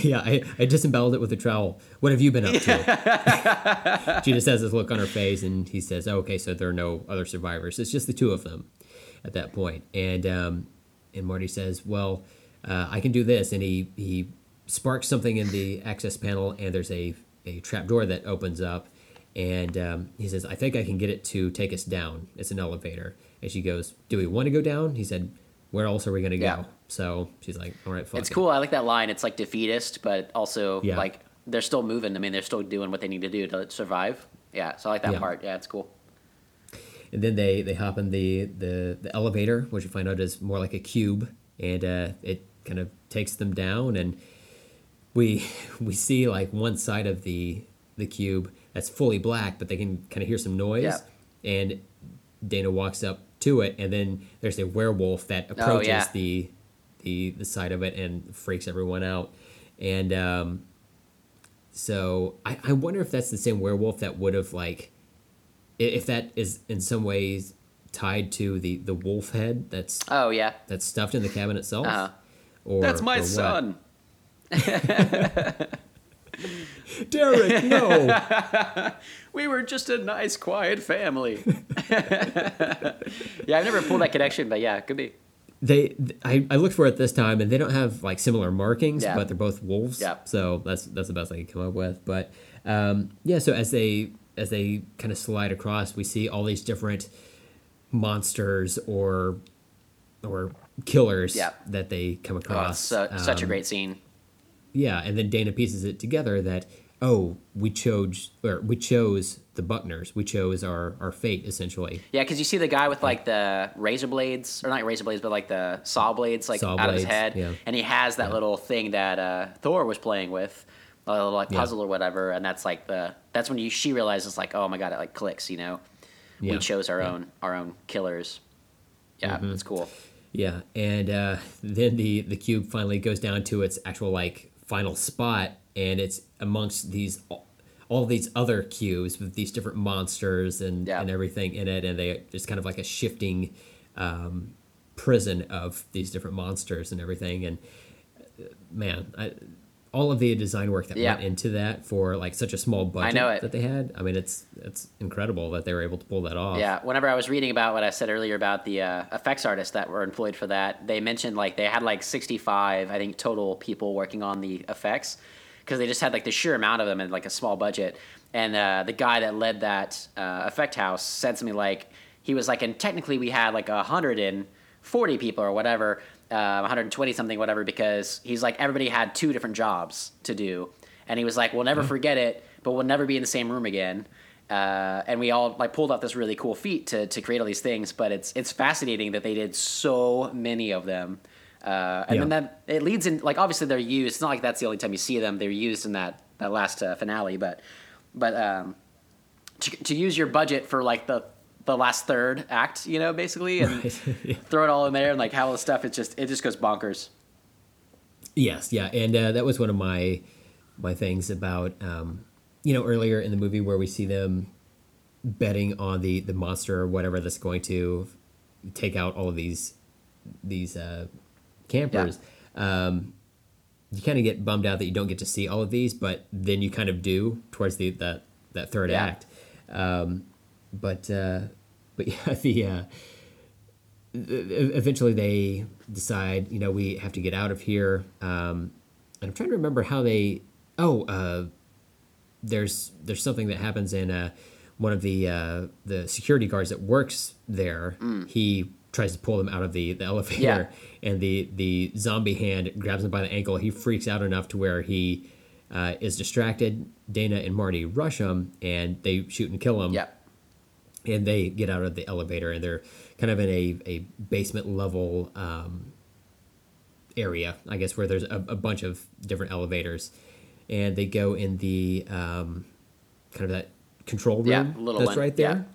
yeah, I, I disemboweled it with a trowel. What have you been up to? she just has this look on her face, and he says, oh, "Okay, so there are no other survivors. It's just the two of them at that point." And um, and Marty says, "Well, uh, I can do this," and he he sparks something in the access panel, and there's a a trap door that opens up, and um, he says, "I think I can get it to take us down. It's an elevator." And she goes, "Do we want to go down?" He said, "Where else are we going to go?"
Yeah.
So she's like, "All right, fuck
It's
it."
cool. I like that line. It's like defeatist, but also
Yeah.
like they're still moving. I mean, they're still doing what they need to do to survive. Yeah, so I like that
Yeah.
part. Yeah, it's cool.
And then they, they hop in the, the, the elevator, which you find out is more like a cube, and uh, it kind of takes them down. And we [laughs] we see like one side of the the cube that's fully black, but they can kind of hear some noise.
Yeah.
And Dana walks up to it, and then there's a werewolf that approaches
Oh, yeah.
the the the side of it and freaks everyone out. And um, so I, I wonder if that's the same werewolf that would have like if that is in some ways tied to the the wolf head that's
Oh yeah,
that's stuffed in the cabin itself.
Uh-huh.
Or
that's my
or
son. [laughs]
Derek. No. [laughs]
We were just a nice, quiet family. [laughs] yeah, I've never pulled that connection, but yeah, it could be.
they I, I looked for it this time and they don't have like similar markings,
Yeah.
but they're both wolves.
Yeah.
So that's that's the best I can come up with. But um, yeah, so as they as they kind of slide across, we see all these different monsters or or killers
Yeah.
that they come
Oh, it's
across.
so, such a
Um,
great scene.
Yeah, and then Dana pieces it together that oh, we chose or we chose the Buckners. We chose our our fate essentially.
Yeah, because you see the guy with like the razor blades, or not razor blades, but like the saw blades, like
Saw
out of his head,
yeah.
and he has that little thing that uh, Thor was playing with, a little like
Yeah.
puzzle or whatever, and that's like the that's when you she realizes like, oh my god, it like clicks, you know,
Yeah.
we chose our
Yeah. Mm-hmm.
own our own killers. Yeah, it's cool.
Yeah, and uh, then the the cube finally goes down to its actual like final spot, and it's amongst these all these other cubes with these different monsters and
Yeah.
and everything in it, and they just kind of like a shifting um, prison of these different monsters and everything. And uh, man, I, all of the design work that
Yeah.
went into that for like such a small budget that they had. I mean, it's it's incredible that they were able to pull that off.
Yeah, whenever I was reading about what I said earlier about the uh, effects artists that were employed for that, they mentioned like they had like 65, I think, total people working on the effects because they just had like the sheer amount of them and like a small budget. And uh, the guy that led that uh, effect house said something like he was like, and technically we had like a hundred in, 40 people or whatever, uh, 120 something, whatever, because he's like, everybody had two different jobs to do. And he was like, we'll never forget it, but we'll never be in the same room again. Uh, and we all like pulled off this really cool feat to, to create all these things, but it's it's fascinating that they did so many of them. Uh, and
Yeah.
then that it leads in like obviously they're used. It's not like that's the only time you see them. They're used in that that last uh, finale, but but um, to, to use your budget for like the the last third act, you know, basically, and
Right. [laughs] Yeah.
throw it all in there and like how all the stuff. It just it just goes bonkers.
Yes, yeah, and uh, that was one of my my things about um, you know earlier in the movie where we see them betting on the the monster or whatever that's going to take out all of these these uh, campers. Um, you kind of get bummed out that you don't get to see all of these, but then you kind of do towards the that that third
Yeah.
act. Um, but uh, but [laughs] yeah, the uh, e- eventually they decide, you know, we have to get out of here. Um, and I'm trying to remember how they. Oh, uh, there's there's something that happens in uh, one of the uh, the security guards that works there. He tries to pull them out of the, the elevator,
Yeah. [laughs]
and the the zombie hand grabs him by the ankle. He freaks out enough to where he uh, is distracted. Dana and Marty rush him, and they shoot and kill him
Yeah.
And they get out of the elevator and they're kind of in a, a basement level um, area i guess where there's a, a bunch of different elevators and they go in the um, kind of that control room
Yeah,
that's
one,
right there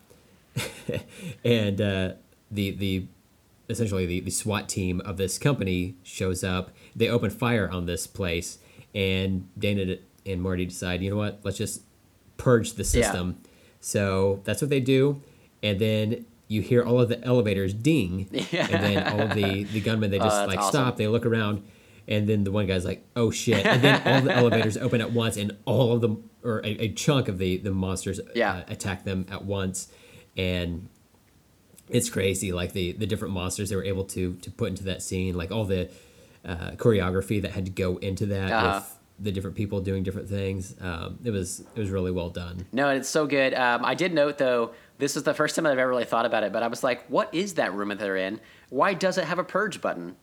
[laughs] and uh, the the essentially the, the SWAT team of this company shows up. They open fire on this place, and Dana and Marty decide, you know what? Let's just purge the
Yeah.
So that's what they do, and then you hear all of the elevators ding,
Yeah. [laughs]
and then all of the the gunmen they
Oh,
just like
awesome.
stop. They look around. And then the one guy's like, "Oh shit!" And then all the elevators open at once, and all of them, or a, a chunk of the the monsters,
Yeah.
uh, attack them at once, and it's crazy like the the different monsters they were able to to put into that scene like all the uh, choreography that had to go into that
Uh-huh.
with the different people doing different things um, it was it was really well done
No, it's so good. Um, I did note though, this is the first time I've ever really thought about it, but I was like, what is that room that they're in? Why does it have a purge button?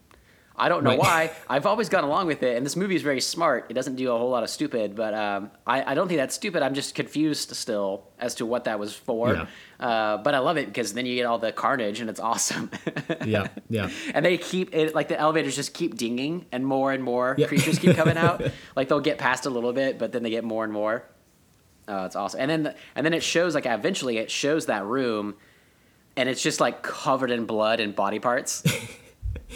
I don't know
Right.
why. I've always gone along with it, and this movie is very smart. It doesn't do a whole lot of stupid, but um, I, I don't think that's stupid. I'm just confused still as to what that was for.
Yeah.
Uh, but I love it because then you get all the carnage, and it's awesome. [laughs]
yeah yeah
and they keep it like the elevators just keep dinging, and more and more
Yeah.
creatures keep coming out. [laughs] like they'll get past a little bit, but then they get more and more. Oh, it's awesome. And then and then it shows like eventually it shows that room, and it's just like covered in blood and body parts. [laughs]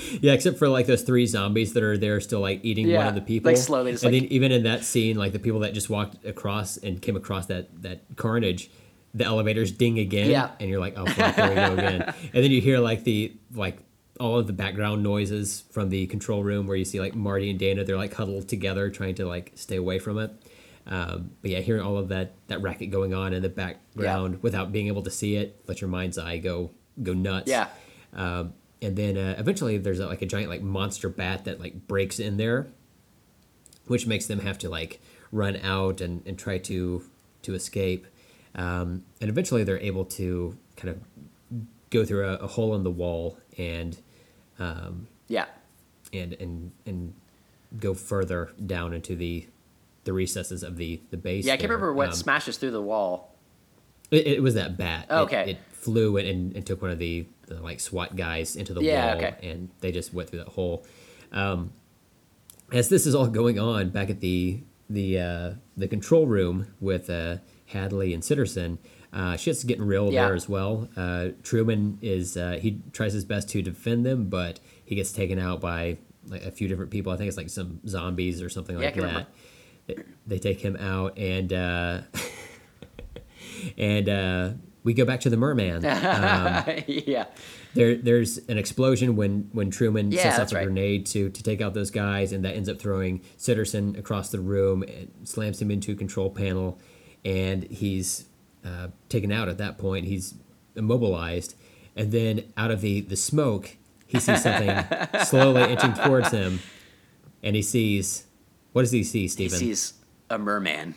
[laughs]
yeah except for like those three zombies that are there still like eating one of the people.
like, slowly just,
and
like-
then even in that scene like the people that just walked across and came across that that carnage the elevators ding again
Yeah.
and you're like oh fuck there we go again. [laughs] And then you hear like the like all of the background noises from the control room where you see like marty and dana they're like huddled together trying to like stay away from it. Um, but yeah hearing all of that that racket going on in the background without being able to see it let your mind's eye go go nuts.
Yeah.
um, and then uh, eventually there's a, like a giant like monster bat that like breaks in there which makes them have to like run out and, and try to to escape um, and eventually they're able to kind of go through a, a hole in the wall and um,
yeah.
and and and go further down into the the recesses of the the base
Yeah, I can't
there.
remember what
Um,
smashes through the wall.
it, it was that bat.
Oh,
It-
okay.
It, flew and, and, and took one of the, the like SWAT guys into the
Yeah,
wall,
okay.
and they just went through that hole. Um, as this is all going on back at the the uh, the control room with uh, Hadley and Sitterson, uh, shit's getting real
Yeah.
there as well. Uh, Truman is uh, he tries his best to defend them, but he gets taken out by like a few different people. I think it's like some zombies or something
Yeah,
like that.
remember.
They, they take him out and. Uh, [laughs] and uh, we go back to the merman. [laughs] Um,
yeah.
there, there's an explosion when when Truman
Yeah,
sets off a
right.
grenade to to take out those guys, and that ends up throwing Sitterson across the room, and slams him into a control panel, and he's uh, taken out at that point. He's immobilized, and then out of the the smoke, he sees something [laughs] slowly inching towards him, and he sees. What does he see, Stephen?
He sees a merman.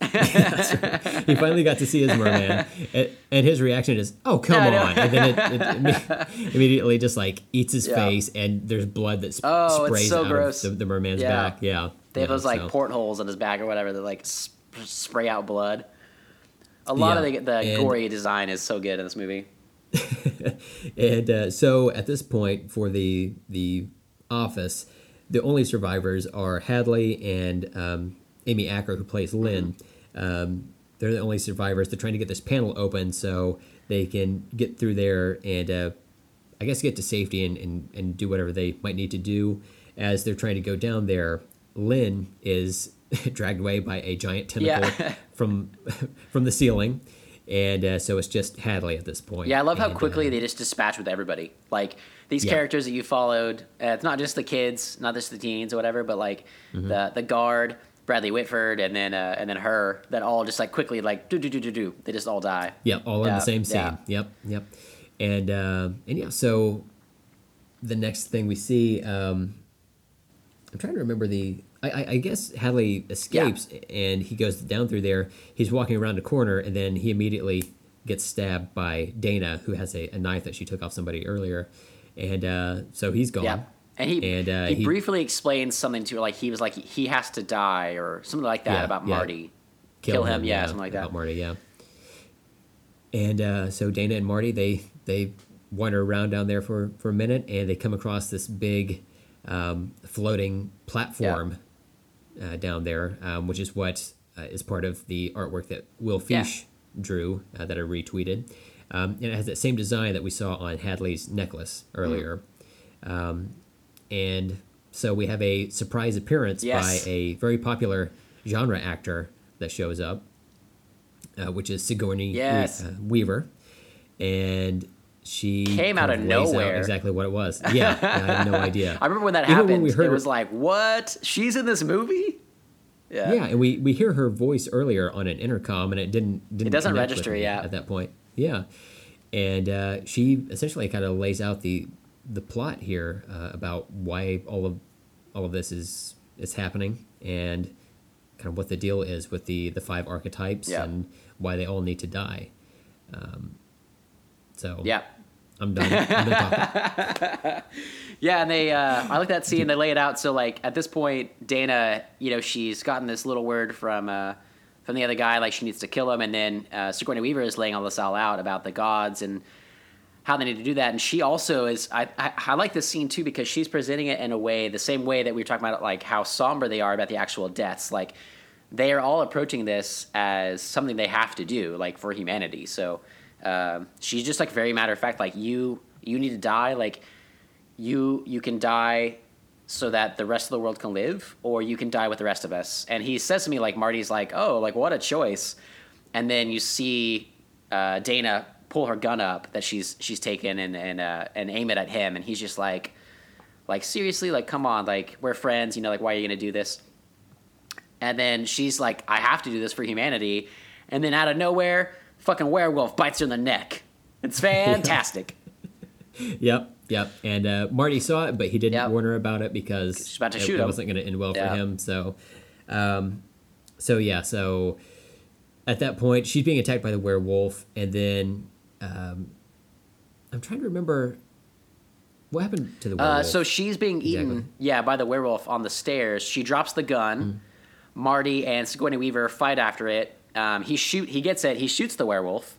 He finally got to see his merman, and, and his reaction is, "Oh, come
No,
on!" And then it, it [laughs] immediately just like eats his
Yeah.
face, and there's blood that sp-
Oh,
sprays
so
out
gross.
of the, the merman's
Yeah.
back. Yeah,
They have
yeah,
those like
so-
portholes in his back or whatever that like sp- spray out blood. A lot of the, the
and-
gory design is so good in this movie. [laughs]
And uh, so at this point, for the the office, the only survivors are Hadley and um, Amy Acker, who plays Lynn. Um, they're the only survivors. They're trying to get this panel open so they can get through there and, uh, I guess, get to safety and, and, and do whatever they might need to do. As they're trying to go down there, Lynn is [laughs] dragged away by a giant tentacle
Yeah. [laughs]
from [laughs] from the ceiling. And uh, so it's just Hadley at this point.
Yeah, I love how
And,
quickly
uh,
they just dispatch with everybody. Like these
Yeah.
characters that you followed, uh, it's not just the kids, not just the teens or whatever, but like
Mm-hmm.
the the guard, Bradley Whitford, and then uh, and then her, that all just like quickly like do do do do do. They just all die.
Yeah, all in
Yeah,
the same scene.
yeah.
Yep, yep. And uh, and yeah, so the next thing we see, um, I'm trying to remember the. I, I, I guess Hadley escapes and he goes down through there. He's walking around a corner and then he immediately gets stabbed by Dana, who has a, a knife that she took off somebody earlier, and uh, so he's gone.
Yeah. And he
And, uh,
he,
he-
briefly explains something to her, like he was like he has to die or something like that
Yeah,
about
yeah.
Marty. Kill him, yeah, something like that.
About Marty, yeah. And uh, so Dana and Marty, they they wander around down there for, for a minute, and they come across this big um, floating platform uh, down there, um, which is what uh, is part of the artwork that Will
Yeah.
Fish drew uh, that I retweeted. Um, and it has that same design that we saw on Hadley's necklace earlier. Um, and so we have a surprise appearance
Yes.
by a very popular genre actor that shows up, uh, which is Sigourney We- uh, Weaver, and she
Came out
kind
of
lays out
nowhere.
exactly what it was. Yeah, I had no [laughs] idea.
I remember when that
Even
happened.
when we heard
it
her-
was like, what? She's in this movie? Yeah.
Yeah, and we, we hear her voice earlier on an intercom, and it didn't didn't
doesn't register
at that point. Yeah, and uh, she essentially kind of lays out the the plot here uh, about why all of all of this is is happening and kind of what the deal is with the the five archetypes
Yeah.
and why they all need to die. Um, so
Yeah.
I'm done. I'm done. [laughs]
Yeah, and they uh I like that scene, they lay it out so like at this point, Dana, you know, she's gotten this little word from uh from the other guy, like she needs to kill him, and then uh Sigourney Weaver is laying all this all out about the gods and how they need to do that. And she also is I, I I like this scene too because she's presenting it in a way, the same way that we were talking about like how somber they are about the actual deaths. Like they are all approaching this as something they have to do, like for humanity. So um, she's just like very matter of fact, like you you need to die, like you you can die so that the rest of the world can live, or you can die with the rest of us. And he says to me like Marty's like, oh, like what a choice. And then you see uh, Dana pull her gun up that she's she's taken and and uh, and aim it at him, and he's just like, like seriously, like come on, like we're friends, you know, like why are you gonna do this? And then she's like, I have to do this for humanity. And then out of nowhere, fucking werewolf bites her in the neck. It's [laughs] fantastic.
Yep, yep. And uh, Marty saw it, but he didn't
Yep.
warn her about it because
She's about to
it,
shoot
it wasn't going to end well
Yeah.
for him. So, um, so yeah. So at that point, she's being attacked by the werewolf, and then um, I'm trying to remember what happened to the werewolf.
Uh, so she's being eaten,
Exactly.
yeah, by the werewolf on the stairs. She drops the gun.
Mm-hmm.
Marty and Sigourney Weaver fight after it. Um, he shoot. He gets it. He shoots the werewolf,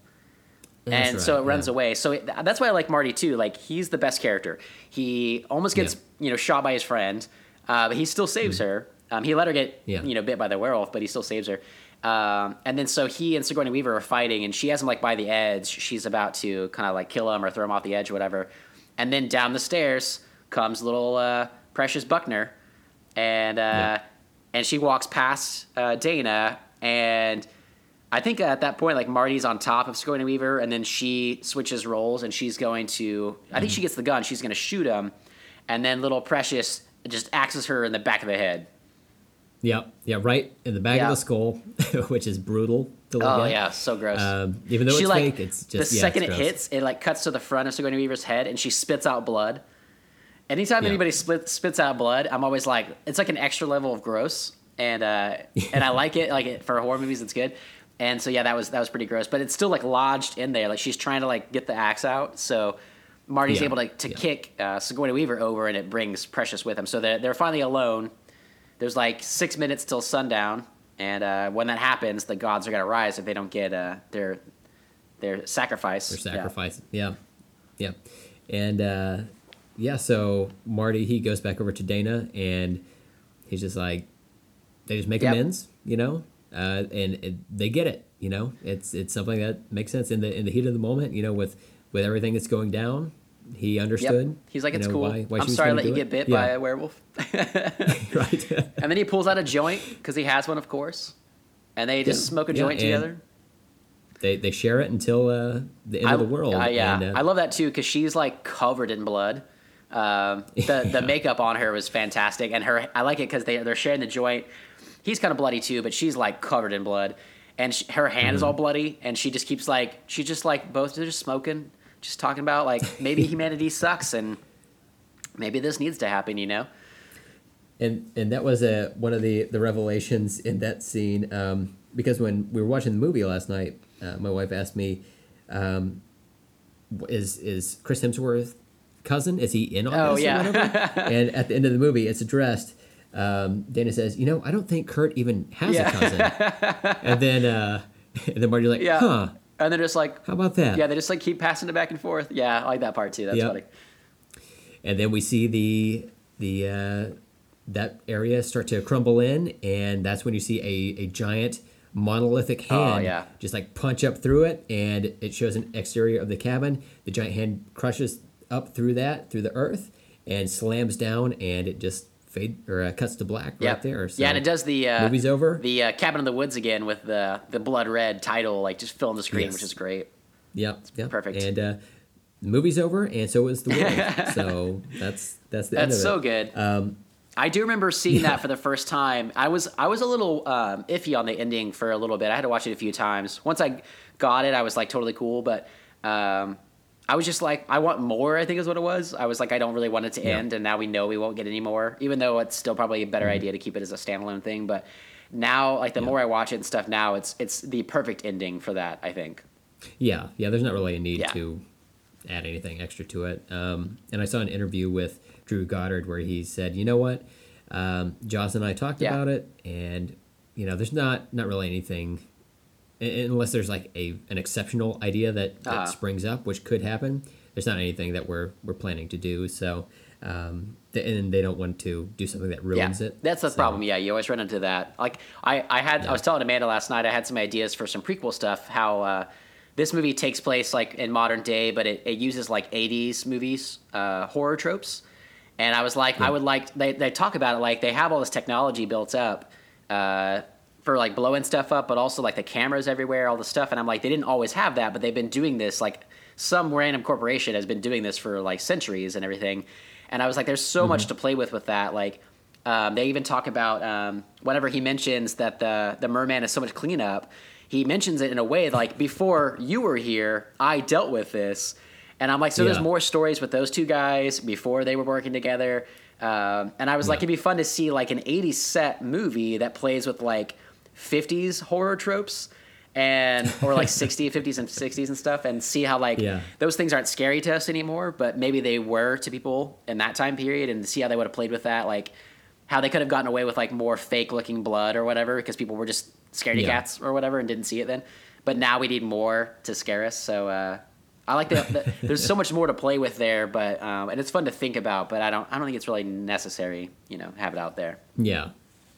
That's
and so it runs
yeah.
away. So it, that's why I like Marty too. Like he's the best character. He almost gets
Yeah.
you know shot by his friend, uh, but he still saves her. Um, he let her get
Mm-hmm. Yeah.
you know bit by the werewolf, but he still saves her. Um, and then so he and Sigourney Weaver are fighting, and she has him like by the edge. She's about to kind of like kill him or throw him off the edge or whatever. And then down the stairs comes little uh, Precious Buckner, and uh,
Yeah.
and she walks past uh, Dana, and I think at that point like Marty's on top of Sigourney Weaver, and then she switches roles, and she's going to. I think she gets the gun. She's going to shoot him, and then little Precious just axes her in the back of the head.
Yep, yeah, right in the back
Yeah.
of the skull, [laughs] which is brutal to look
Oh
at.
yeah, so gross.
Um, even though
she
it's
like
fake, it's just
the
yeah,
second it hits, it like cuts to the front of Sigourney Weaver's head, and she spits out blood. Anytime
Yeah.
anybody split, spits out blood, I'm always like, it's like an extra level of gross. and uh, and I like it. Like it, for horror movies, it's good. And so yeah, that was that was pretty gross, but it's still like lodged in there. Like she's trying to like get the axe out, so Marty's
Yeah,
able to, to kick uh, Sigourney Weaver over, and it brings Precious with him. So they're they're finally alone. There's like six minutes till sundown, and uh, when that happens, the gods are gonna rise if they don't get uh, their their sacrifice.
Their
Yeah.
sacrifice. Yeah. yeah. And uh, yeah, so Marty he goes back over to Dana and he's just like they just make
Yep.
amends, you know? Uh, and it, they get it, you know? It's it's something that makes sense in the in the heat of the moment, you know, with with everything that's going down. He
Yep.
understood.
He's like,
you
it's
know,
cool.
why- why
I'm sorry I let you
do
get
it.
bit by a werewolf. [laughs]
right. [laughs]
And then he pulls out a joint because he has one, of course. And they just
Yeah.
smoke a
Yeah,
joint
and
together.
they they share it until uh, the end
I,
of the world.
uh, yeah,
and, uh,
I love that too because she's like covered in blood. Um, the [laughs] the makeup on her was fantastic, and her I like it because they they're sharing the joint. He's kind of bloody too, but she's like covered in blood, and sh her hand
Mm-hmm.
is all bloody, and she just keeps like she just like both they're just smoking, just talking about like [laughs] maybe humanity sucks and maybe this needs to happen, you know?
and and that was a one of the the revelations in that scene um, because when we were watching the movie last night, uh, my wife asked me, um, "Is is Chris Hemsworth cousin? Is he in on
Oh,
this
yeah.
or whatever?" [laughs] and at the end of the movie, it's addressed. Um, Dana says, "You know, I don't think Curt even has
Yeah.
a cousin." [laughs] and then uh, and then Marty's like,
Yeah.
"Huh?
And they're just like
How about that?"
yeah, they just like keep passing it back and forth. Yeah, I like that part too. That's
Yep.
funny.
and then we see the the uh, that area start to crumble in, and that's when you see a, a giant monolithic hand
Oh, yeah.
just like punch up through it, and it shows an exterior of the cabin. The giant hand crushes up through that through the earth and slams down, and it just fade or uh, cuts to black
Yeah,
right there. So
yeah, and it does the uh,
movie's over.
The uh, Cabin in the Woods again with the the blood red title, like just filling the screen,
Yes.
which is great.
Yep, yep.
perfect.
And uh, the movie's over, and so is the world. [laughs] so that's that's the end
That's so
it.
good.
Um,
I do remember seeing
yeah.
that for the first time. I was I was a little um, iffy on the ending for a little bit. I had to watch it a few times. Once I got it, I was like totally cool, but um, I was just like, I want more. I think is what it was. I was like, I don't really want it to
Yeah.
end, and now we know we won't get any more. Even though it's still probably a better
Mm-hmm.
idea to keep it as a standalone thing, but now like the more I watch it and stuff, now it's it's the perfect ending for that. I think.
Yeah, yeah. There's not really a need
Yeah.
to add anything extra to it. Um, and I saw an interview with Drew Goddard where he said, "You know what? Um, Joss and I talked
Yeah.
about it, and you know, there's not not really anything." Unless there's like a an exceptional idea that, that
Uh-huh.
springs up, which could happen, there's not anything that we're we're planning to do. So, um, th- and they don't want to do something that ruins
yeah,
it.
That's the
So-
problem. Yeah, you always run into that. Like I, I had, I was telling Amanda last night. I had some ideas for some prequel stuff. How uh, this movie takes place like in modern day, but it, it uses like '80s movies uh, horror tropes. And I was like, I would like they they talk about it like they have all this technology built up. Uh, for like blowing stuff up, but also like the cameras everywhere, all the stuff. And I'm like, they didn't always have that, but they've been doing this. Like some random corporation has been doing this for like centuries and everything. And I was like, there's so much to play with with that. Like um, they even talk about um, whenever he mentions that the the merman is so much cleanup, he mentions it in a way like before you were here, I dealt with this. And I'm like, so there's more stories with those two guys before they were working together. Um, and I was like, it'd be fun to see like an 80s set movie that plays with like 50s horror tropes and or like [laughs] 60s 50s and 60s and stuff and see how like
Yeah.
those things aren't scary to us anymore but maybe they were to people in that time period and see how they would have played with that like how they could have gotten away with like more fake looking blood or whatever because people were just scaredy
Yeah.
cats or whatever and didn't see it then but now we need more to scare us so uh I like that. that- [laughs] There's so much more to play with there, but um, and it's fun to think about. But I don't. I don't think it's really necessary. You know, have it out there.
Yeah,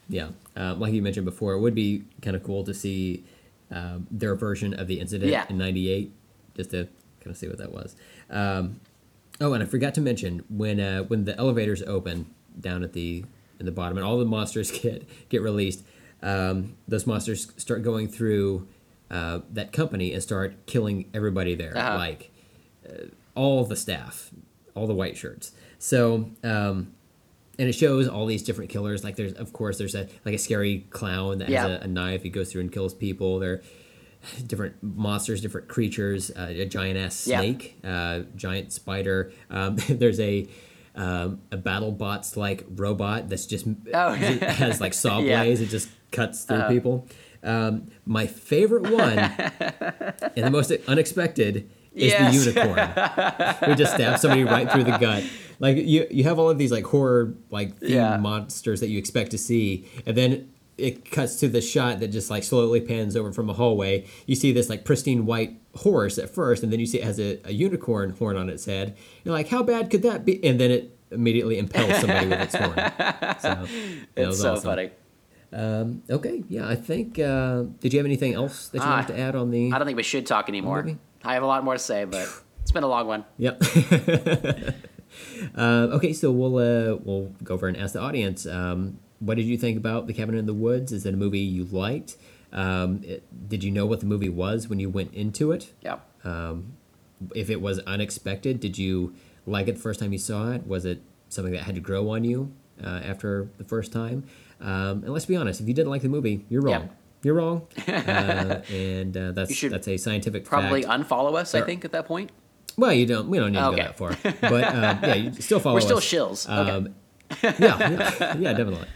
yeah. Um, like you mentioned before, it would be kind of cool to see um, their version of the incident
Yeah.
in '98, just to kind of see what that was. Um, oh, and I forgot to mention when uh, when the elevators open down at the in the bottom, and all the monsters [laughs] get get released. Um, those monsters start going through uh, that company and start killing everybody there,
Uh-huh.
like uh, all the staff, all the white shirts. So. Um, and it shows all these different killers. Like there's, of course, there's a like a scary clown that
Yeah.
has a, a knife. He goes through and kills people. There, are different monsters, different creatures. Uh, a giant ass
Yeah.
snake, uh, giant spider. Um, [laughs] there's a um, a BattleBots like robot that's just
Oh. [laughs]
has like saw [laughs]
Yeah.
Blades. It just cuts through people. Um, my favorite one and the most unexpected is
Yes.
the unicorn. we just stab somebody right through the gut. Like you, you have all of these like horror like
Yeah.
monsters that you expect to see, and then it cuts to the shot that just like slowly pans over from a hallway. You see this like pristine white horse at first, and then you see it has a, a unicorn horn on its head. You're like, how bad could that be? And then it immediately impels somebody with its horn. [laughs] So
It's
was
so
awesome.
funny.
Um, okay, yeah, I think. Uh, did you have anything else that you
Ah,
wanted to add on the?
I don't think we should talk anymore. I have a lot more to say, but it's been a long one.
Yep. [laughs] uh, okay, so we'll uh, we'll go over and ask the audience. Um, what did you think about The Cabin in the Woods? Is it a movie you liked? Um, it, did you know what the movie was when you went into it?
Yeah.
If it was unexpected, did you like it the first time you saw it? Was it something that had to grow on you uh, after the first time? Um, and let's be honest, if you didn't like the movie, you're wrong.
Yeah.
You're wrong, [laughs] uh, and uh, that's that's a scientific
Probably
fact.
unfollow us, I think, at that point.
Well, you don't. We don't need to
Okay.
go that far. But um, yeah, you [laughs] still follow.
We're still
us.
shills. Okay.
Um, [laughs] yeah, yeah, yeah, definitely.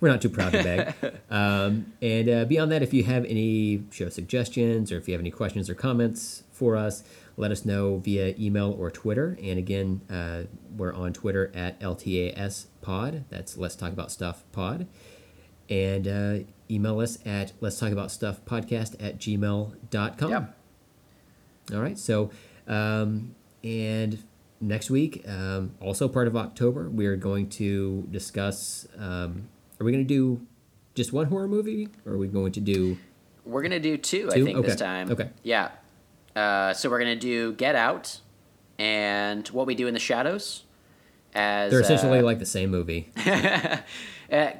We're not too proud to beg. Um, and uh, beyond that, if you have any show suggestions or if you have any questions or comments for us, let us know via email or Twitter. And again, uh, we're on Twitter at LTAS Pod. That's Let's Talk About Stuff Pod. And uh, email us at Let's Talk About Stuff Podcast at gmail.com.
Yep.
All right. So, um, and next week, um, also part of October, we are going to discuss. Um, are we going to do just one horror movie, or are we going to do?
We're gonna do two, I
Two?
think, this
Okay.
time.
Okay.
Yeah. Uh, so we're gonna do Get Out and What We Do in the Shadows. As
They're essentially
uh,
like the same movie. [laughs]
uh,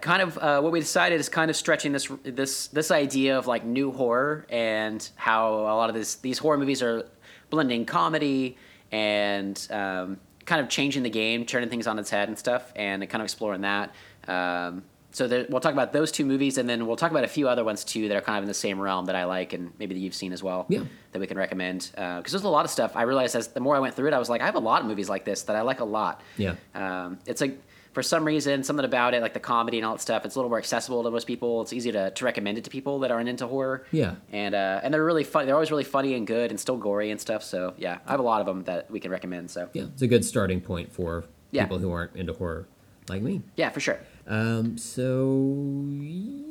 kind of uh, what we decided is kind of stretching this this this idea of like new horror and how a lot of this these horror movies are blending comedy and um, kind of changing the game, turning things on its head and stuff, and kind of exploring that. Um, so there, we'll talk about those two movies, and then we'll talk about a few other ones too that are kind of in the same realm that I like, and maybe that you've seen as well.
Yeah.
That we can recommend because there's a lot of stuff. I realized as the more I went through it, I was like, I have a lot of movies like this that I like a lot.
Yeah.
Um, it's like for some reason, something about it, like the comedy and all that stuff, it's a little more accessible to most people. It's easy to, to recommend it to people that aren't into horror.
Yeah.
And uh, and they're really fun. They're always really funny and good and still gory and stuff. So yeah, I have a lot of them that we can recommend. So
Yeah, it's a good starting point for
Yeah.
people who aren't into horror like me.
yeah, for sure.
Um, so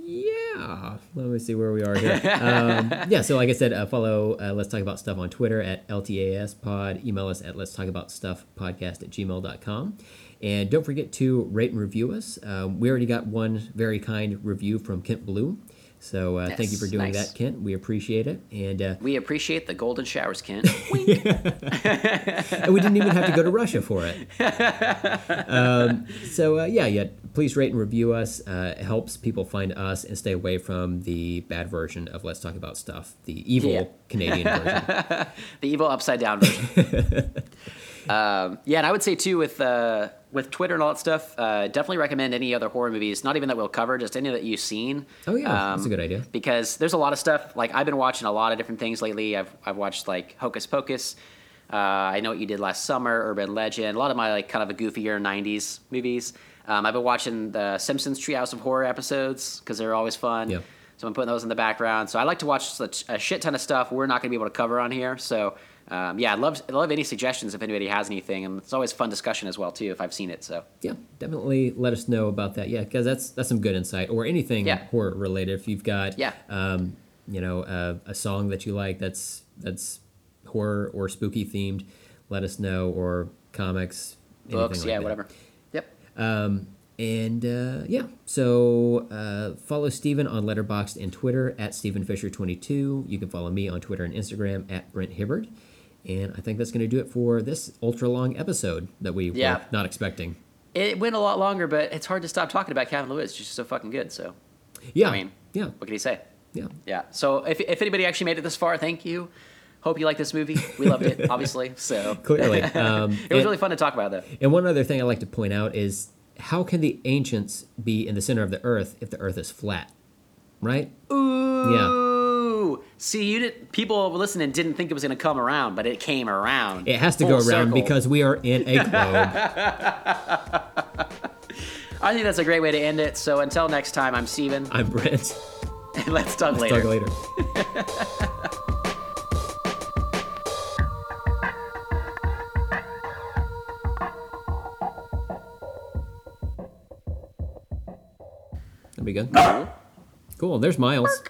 yeah, let me see where we are here. Um, [laughs] yeah, so like I said, uh, follow uh, Let's Talk About Stuff on Twitter at LTAS Pod. Email us at Let's Talk About Stuff Podcast at gmail.com. And don't forget to rate and review us. Um, we already got one very kind review from Kent Blue. So uh, thank you for doing
nice.
that, Kent. We appreciate it. And, uh,
We appreciate the golden showers, Kent. [laughs]
and we didn't even have to go to Russia for it. [laughs] Um, so uh, yeah, yeah. Please rate and review us. Uh, it helps people find us and stay away from the bad version of Let's Talk About Stuff, the evil
Yeah.
Canadian version. [laughs]
the evil upside down version. Um, yeah, and I would say too with uh, with Twitter and all that stuff, uh, definitely recommend any other horror movies. Not even that we'll cover, just any that you've seen.
Oh, yeah, that's a good idea.
Because there's a lot of stuff. Like I've been watching a lot of different things lately. I've I've watched like Hocus Pocus. Uh, I know what you did last summer, Urban Legend. A lot of my like kind of a goofier '90s movies. Um, I've been watching the Simpsons Treehouse of Horror episodes because they're always fun.
Yep.
So I'm putting those in the background. So I like to watch such a shit ton of stuff we're not going to be able to cover on here. So um, yeah, I'd love I'd love any suggestions if anybody has anything, and it's always fun discussion as well too if I've seen it. So
yeah, definitely let us know about that. Yeah, because that's that's some good insight or anything
Yeah.
horror related. If you've got
Yeah.
um, you know, uh, a song that you like that's that's horror or spooky themed, let us know or comics, anything
books,
like
yeah,
that.
whatever. Yep.
Um, and uh, yeah, so uh, follow Steven on Letterboxd and Twitter at StephenFisher22. You can follow me on Twitter and Instagram at Brent Hibbard. And I think that's going to do it for this ultra long episode that we
Yeah.
were not expecting.
It went a lot longer, but it's hard to stop talking about Kevin Lewis. Just so fucking good. So
Yeah.
I mean,
yeah.
what can he say?
Yeah.
Yeah. So if if anybody actually made it this far, thank you. Hope you like this movie. We loved it, [laughs] obviously. So
Clearly. [laughs] Um,
it was
and,
really fun to talk about, though.
and one other thing I like to point out is how can the ancients be in the center of the earth if the earth is flat? Right?
Ooh, See, you did. People listening didn't think it was going to come around, but it came around.
It has to go around
circle.
because we are in a [laughs] globe.
I think that's a great way to end it. So until next time, I'm Steven.
I'm Brent.
and [laughs] let's talk later.
Talk later. [laughs] That'd be good. Cool. There's Miles.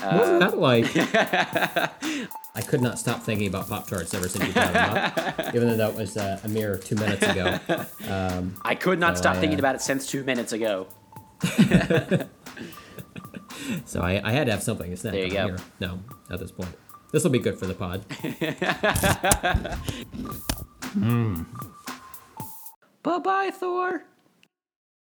What's that like? [laughs] I could not stop thinking about Pop Tarts ever since you brought them up, even though that was uh, a mere two minutes ago.
I could not
So
stop
I,
thinking
uh,
about it since two minutes ago. [laughs]
So I, I had to have something to snack
There you
on
go.
here. No, at this point. This will be good for the pod. [laughs]
Bye bye, Thor.